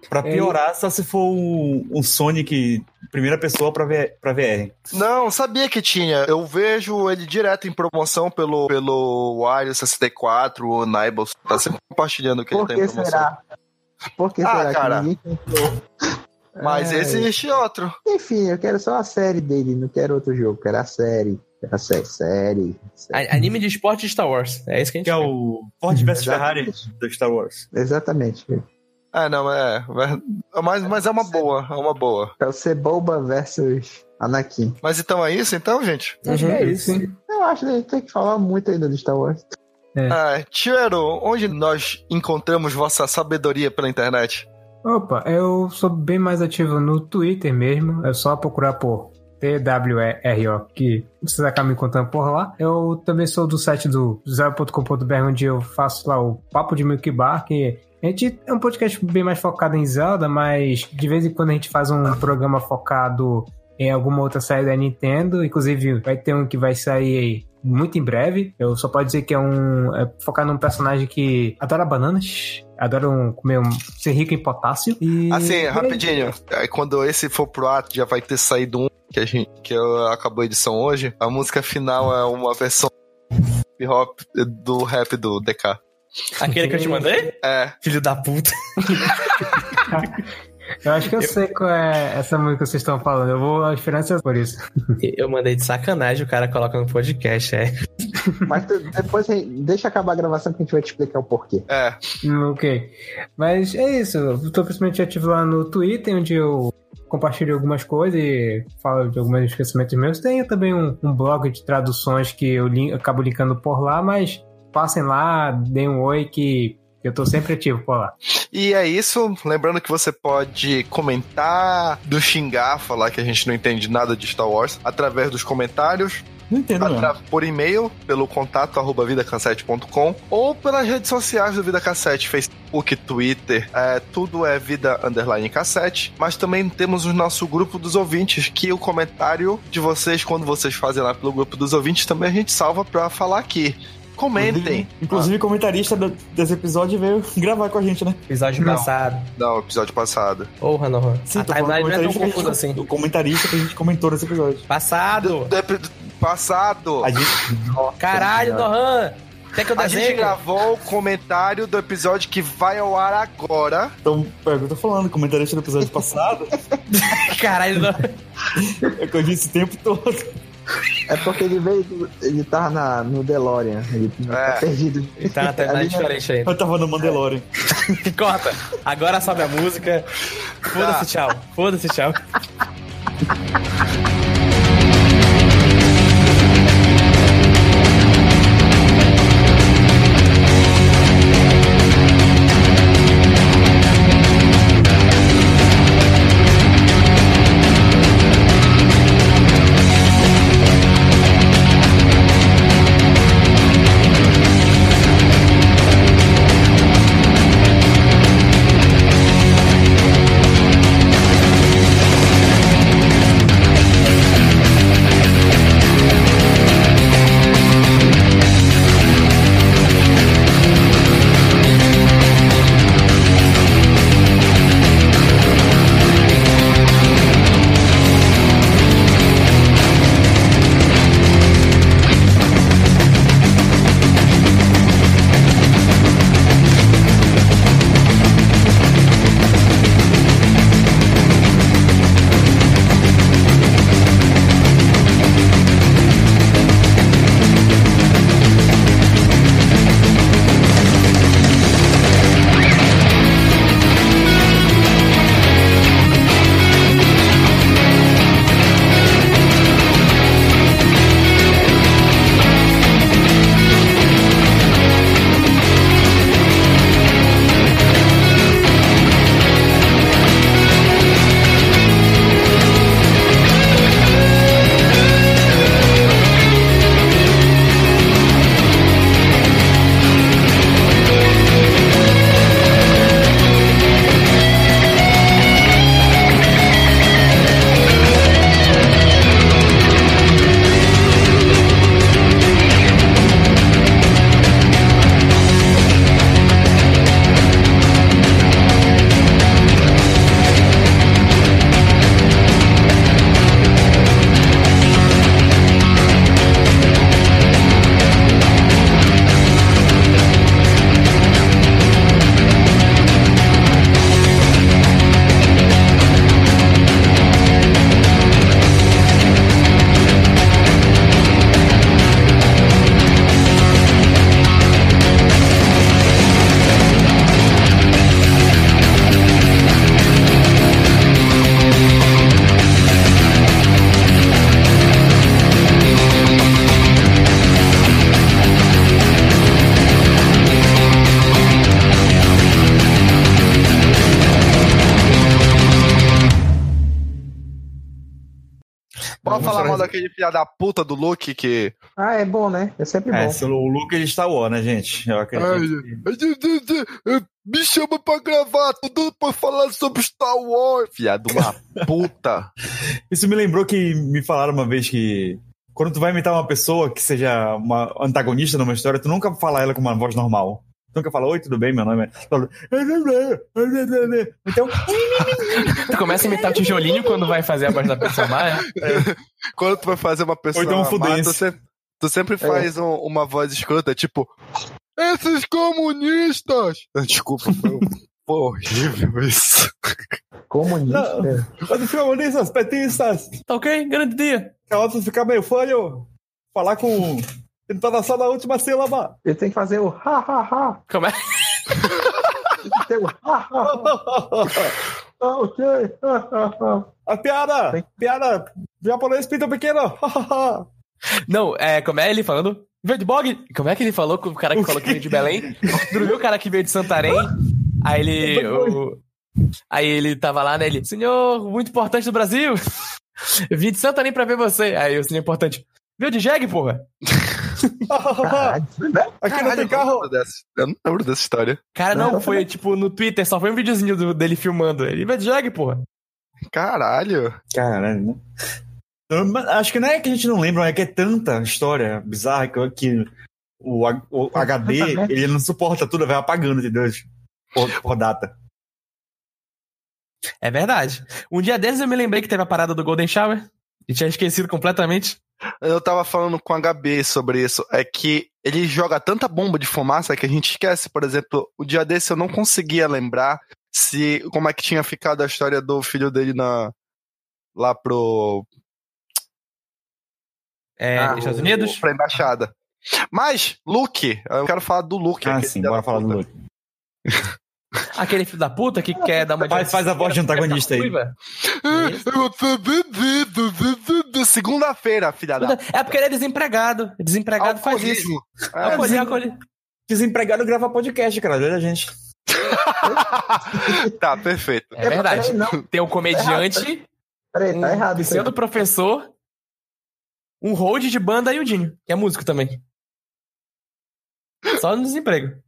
Pra
É,
piorar, só se for um, um Sonic primeira pessoa pra, V- pra VR.
Não, sabia que tinha. Eu vejo ele direto em promoção pelo, pelo Wario 64, o Nibbles. Tá sempre compartilhando que
Por
ele tem em
que
promoção.
será? Por que
Ah,
será
cara.
que ninguém?
Mas
Ai.
existe outro.
Enfim, eu quero só a série dele, não quero outro jogo, quero a série. Quero a série, série. série.
Anime de esporte de Star Wars. É isso que a gente
Que é
quer.
o Ford vs Ferrari do Star Wars.
Exatamente.
Ah, não, é. Mas, mas é uma boa, é uma boa.
É o Ceboba versus Anakin.
Mas então é isso, então, gente?
Acho que é
Uhum.
isso, hein?
Eu acho que a gente tem que falar muito ainda do Star Wars.
Ah, tio Ero, onde nós encontramos vossa sabedoria pela internet?
Opa, eu sou bem mais ativo no Twitter mesmo. É só procurar por TWERO, que vocês acabam me encontrando por lá. Eu também sou do site do zero.com.br, onde eu faço lá o Papo de Milk Bar, que a gente é um podcast bem mais focado em Zelda, mas de vez em quando a gente faz um programa focado em alguma outra série da Nintendo. Inclusive, vai ter um que vai sair muito em breve. Eu só posso dizer que é um. É focado num personagem que adora bananas. Adora um, comer um, ser rico em potássio. E
Assim,
e é
rapidinho. Aí, quando esse for pro ato, já vai ter saído um que, a gente, que eu acabou a edição hoje, a música final é uma versão hip hop do rap do DK.
Aquele que eu te mandei?
É.
Filho da puta.
Eu acho que eu, sei qual é essa música que vocês estão falando. Eu vou a diferença por isso.
Eu mandei de sacanagem, o cara coloca no podcast, é.
Mas tu- depois a gente- deixa acabar a gravação que a gente vai te explicar o porquê.
É.
Ok. Mas é isso. Eu tô principalmente ativo lá no Twitter, onde eu compartilho algumas coisas e falo de alguns esquecimentos meus. Tenho também um, um blog de traduções que eu lin- acabo linkando por lá, mas passem lá, deem um oi que eu tô sempre ativo por lá.
E é isso. Lembrando que você pode comentar, do xingar, falar que a gente não entende nada de Star Wars, através dos comentários.
Não entendo, não.
atra- por e-mail, pelo contato arroba vidacassete.com ou pelas redes sociais do Vida Cassete, Facebook, Twitter, é, tudo é Vida Underline Cassete. Mas também temos o nosso grupo dos ouvintes, que o comentário de vocês, quando vocês fazem lá pelo grupo dos ouvintes, também a gente salva pra falar aqui. Comentem.
Inclusive, o comentarista do- desse episódio veio gravar com a gente, né?
Episódio
Não.
passado.
Não, episódio passado.
Porra, não.
Sim,
a timeline não é tão confusa assim.
O comentarista que a gente comentou nesse episódio.
Passado.
Do passado.
A gente.
Caralho, Nohan. Quer que eu
A gente gravou o comentário do episódio que vai ao ar agora.
Então, é o que eu tô falando, comentarista do episódio passado,
Caralho, Nohan.
é que eu disse o tempo todo.
É porque ele veio, ele tava na, no DeLorean, ele
É.
tá perdido.
Ele tá na timeline
na-
diferente ainda.
Eu tava no Mandalorian.
Corta. Agora sobe a música. Foda-se, tchau. Foda-se, tchau.
Daquele filho da puta do Luke que.
Ah, é bom, né? É sempre
É,
bom.
se o Luke ele está War, né, gente? Eu acredito. que-
Me chama pra gravar tudo pra falar sobre Star Wars. Fiado uma puta.
Isso me lembrou que me falaram uma vez que quando tu vai imitar uma pessoa que seja uma antagonista numa história, tu nunca fala ela com uma voz normal. Nunca fala, oi, tudo bem, meu nome é. Fala, Então,
Tu começa a imitar o tijolinho quando vai fazer a voz da pessoa má. é?
Quando tu vai fazer uma pessoa
então um
má, tu sempre, tu sempre faz um- uma voz escrota, tipo, esses comunistas! Desculpa, foi, horrível isso.
Comunista.
os comunistas, petistas,
Tá ok? Grande dia.
caotas ficar meio fanho, falar com. Tentar só na última sílaba.
Ele tem que fazer o ha ha ha.
Como é?
Tem que ter o ha ha ha. Ah, ok.
A piada!
Tem-
Piada! Japonês pinto pequeno!
Não, é, como é ele falando? Veio de Bog? Como é que ele falou com o cara que falou que veio de Belém? Viu o cara que veio de Santarém? Aí ele. o- aí ele tava lá, né? Ele, senhor, muito importante do Brasil. Eu vim de Santarém pra ver você. Aí o senhor importante. Veio de Jeg, porra?
Caralho, né?
Aqui não tem
eu não
carro!
lembro dessa- Eu não lembro dessa história.
Cara, não,
Não,
foi tipo no Twitter, só foi um videozinho do- dele filmando. Ele veio de Jeg, porra.
Caralho.
Caralho, né? Acho que não é que a gente não lembra, é que é tanta história bizarra que, que o, o HD ele não suporta tudo, vai apagando, entendeu? Por, por data.
É verdade. Um dia desses eu me lembrei que teve a parada do Golden Shower. E tinha esquecido completamente.
Eu tava falando com a HB sobre isso. É que ele joga tanta bomba de fumaça que a gente esquece. Por exemplo, o dia desse eu não conseguia lembrar se como é que tinha ficado a história do filho dele na lá pro
É,
ah,
Estados Unidos?
pra embaixada. Mas Luke, eu quero falar do Luke.
Ah, sim, bora falar do. Luke.
Aquele filho da puta que quer dar uma
Faz- faz a voz de antagonista aí.
Ruiva.
Segunda-feira, filha da
É porque ele é desempregado. Desempregado faz isso.
alcoolismo. É,
Alcoolismo, alcoolismo.
Desempregado grava podcast, cara. Olha a gente.
tá, perfeito.
É verdade.
Peraí.
Tem um comediante,
Peraí, tá
um
errado. isso
pseudo professor, um hold de banda e o Dinho, que é músico também. Só no desemprego.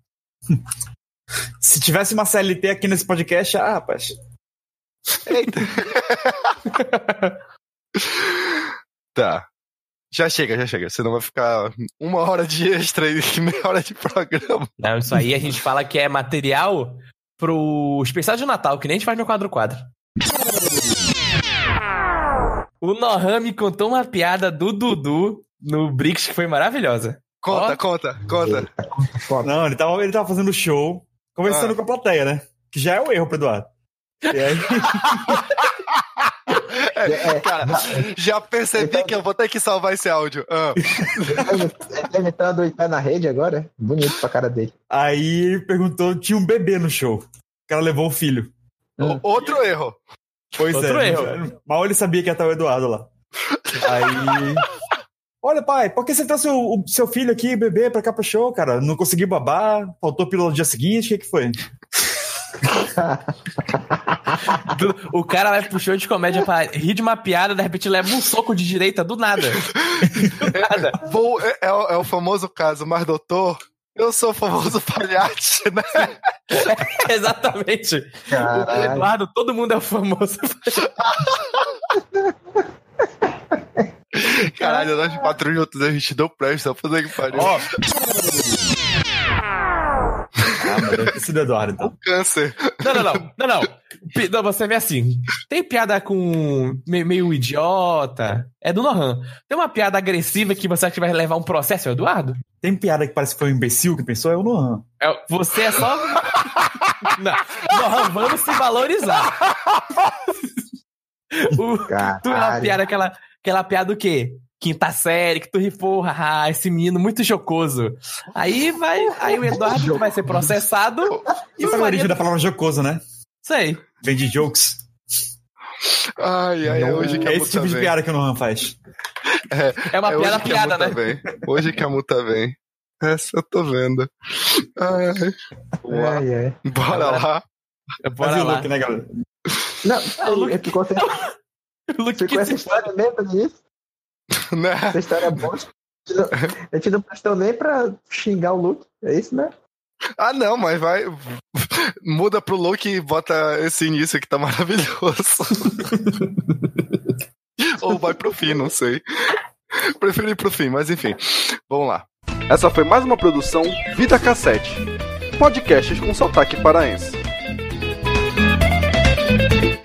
Se tivesse uma CLT aqui nesse podcast, ah, rapaz.
Eita. tá. Já chega, já chega. Senão vai ficar uma hora de extra e meia hora de programa.
Não, isso aí a gente fala que é material pro especial de Natal, que nem a gente faz no quadro quadro. O Nohan me contou uma piada do Dudu no Brix que foi maravilhosa.
Conta,
Ó.
conta, conta.
Não, ele tava, ele tava fazendo show, conversando
Ah.
com a plateia, né? Que já é um erro pro Eduardo. E aí,
É, cara, já percebi que eu vou ter que salvar esse áudio. Ah,
Ele tá imitando o pé na rede agora? Bonito pra cara dele.
aí ele perguntou, tinha um bebê no show. O cara levou o filho.
o- outro erro.
Pois
Outro
é.
erro.
Mal ele sabia que ia estar o Eduardo lá. Aí. Olha, pai, por que você trouxe o, o seu filho aqui, bebê, pra cá pro show, cara? Não consegui babar, faltou pílula no dia seguinte, o que, que foi?
O cara vai pro show de comédia pra rir de uma piada, de repente leva um soco de direita do nada. Do nada.
Vou, é, é o- é o famoso caso, mas doutor, eu sou o famoso palhaço, né?
Exatamente. O
Caralho.
Eduardo, todo mundo é o famoso.
Caralho, nós quatro juntos a gente deu presta, fazer que pariu.
Ó. Ah, mas deve ter sido Eduardo, então.
Câncer.
Não, não, não. Não, não. Não, você vê assim. Tem piada com meio, meio idiota. É do Nohan. Tem uma piada agressiva que você acha que vai levar um processo, é o Eduardo?
Tem piada que parece que foi um imbecil que pensou, é o Nohan.
É, você é só. não. Nohan, vamos se valorizar. o, tu é uma piada, aquela, aquela piada o quê? Quinta série, que tu rifou, haha, esse menino muito chocoso. Aí vai, aí o Eduardo que vai ser processado e o
é origem
marido,
da palavra jocoso, né?
sei.
Vem de jokes.
Ai, ai, é hoje que
é
a
esse
multa
tipo de
vem.
piada que o Nohan faz.
É uma
É
piada
hoje que a
piada,
multa
né?
vem. Hoje que a multa vem. Essa eu tô vendo. Ai, ai.
Ai, ai.
Bora lá.
Bora
o
lá.
Luke, né, galera?
Não, eu ficou,
O Luke que
essa
se
história mesmo disso?
Né?
Essa história é boa. A gente não prestou nem pra xingar o Luke. É isso, né?
Ah, não, mas vai. Muda pro look e bota esse início que tá maravilhoso. Ou vai pro fim, não sei. Prefiro ir pro fim, mas enfim. Vamos lá. Essa foi mais uma produção Vida Cassete. podcasts com sotaque paraense.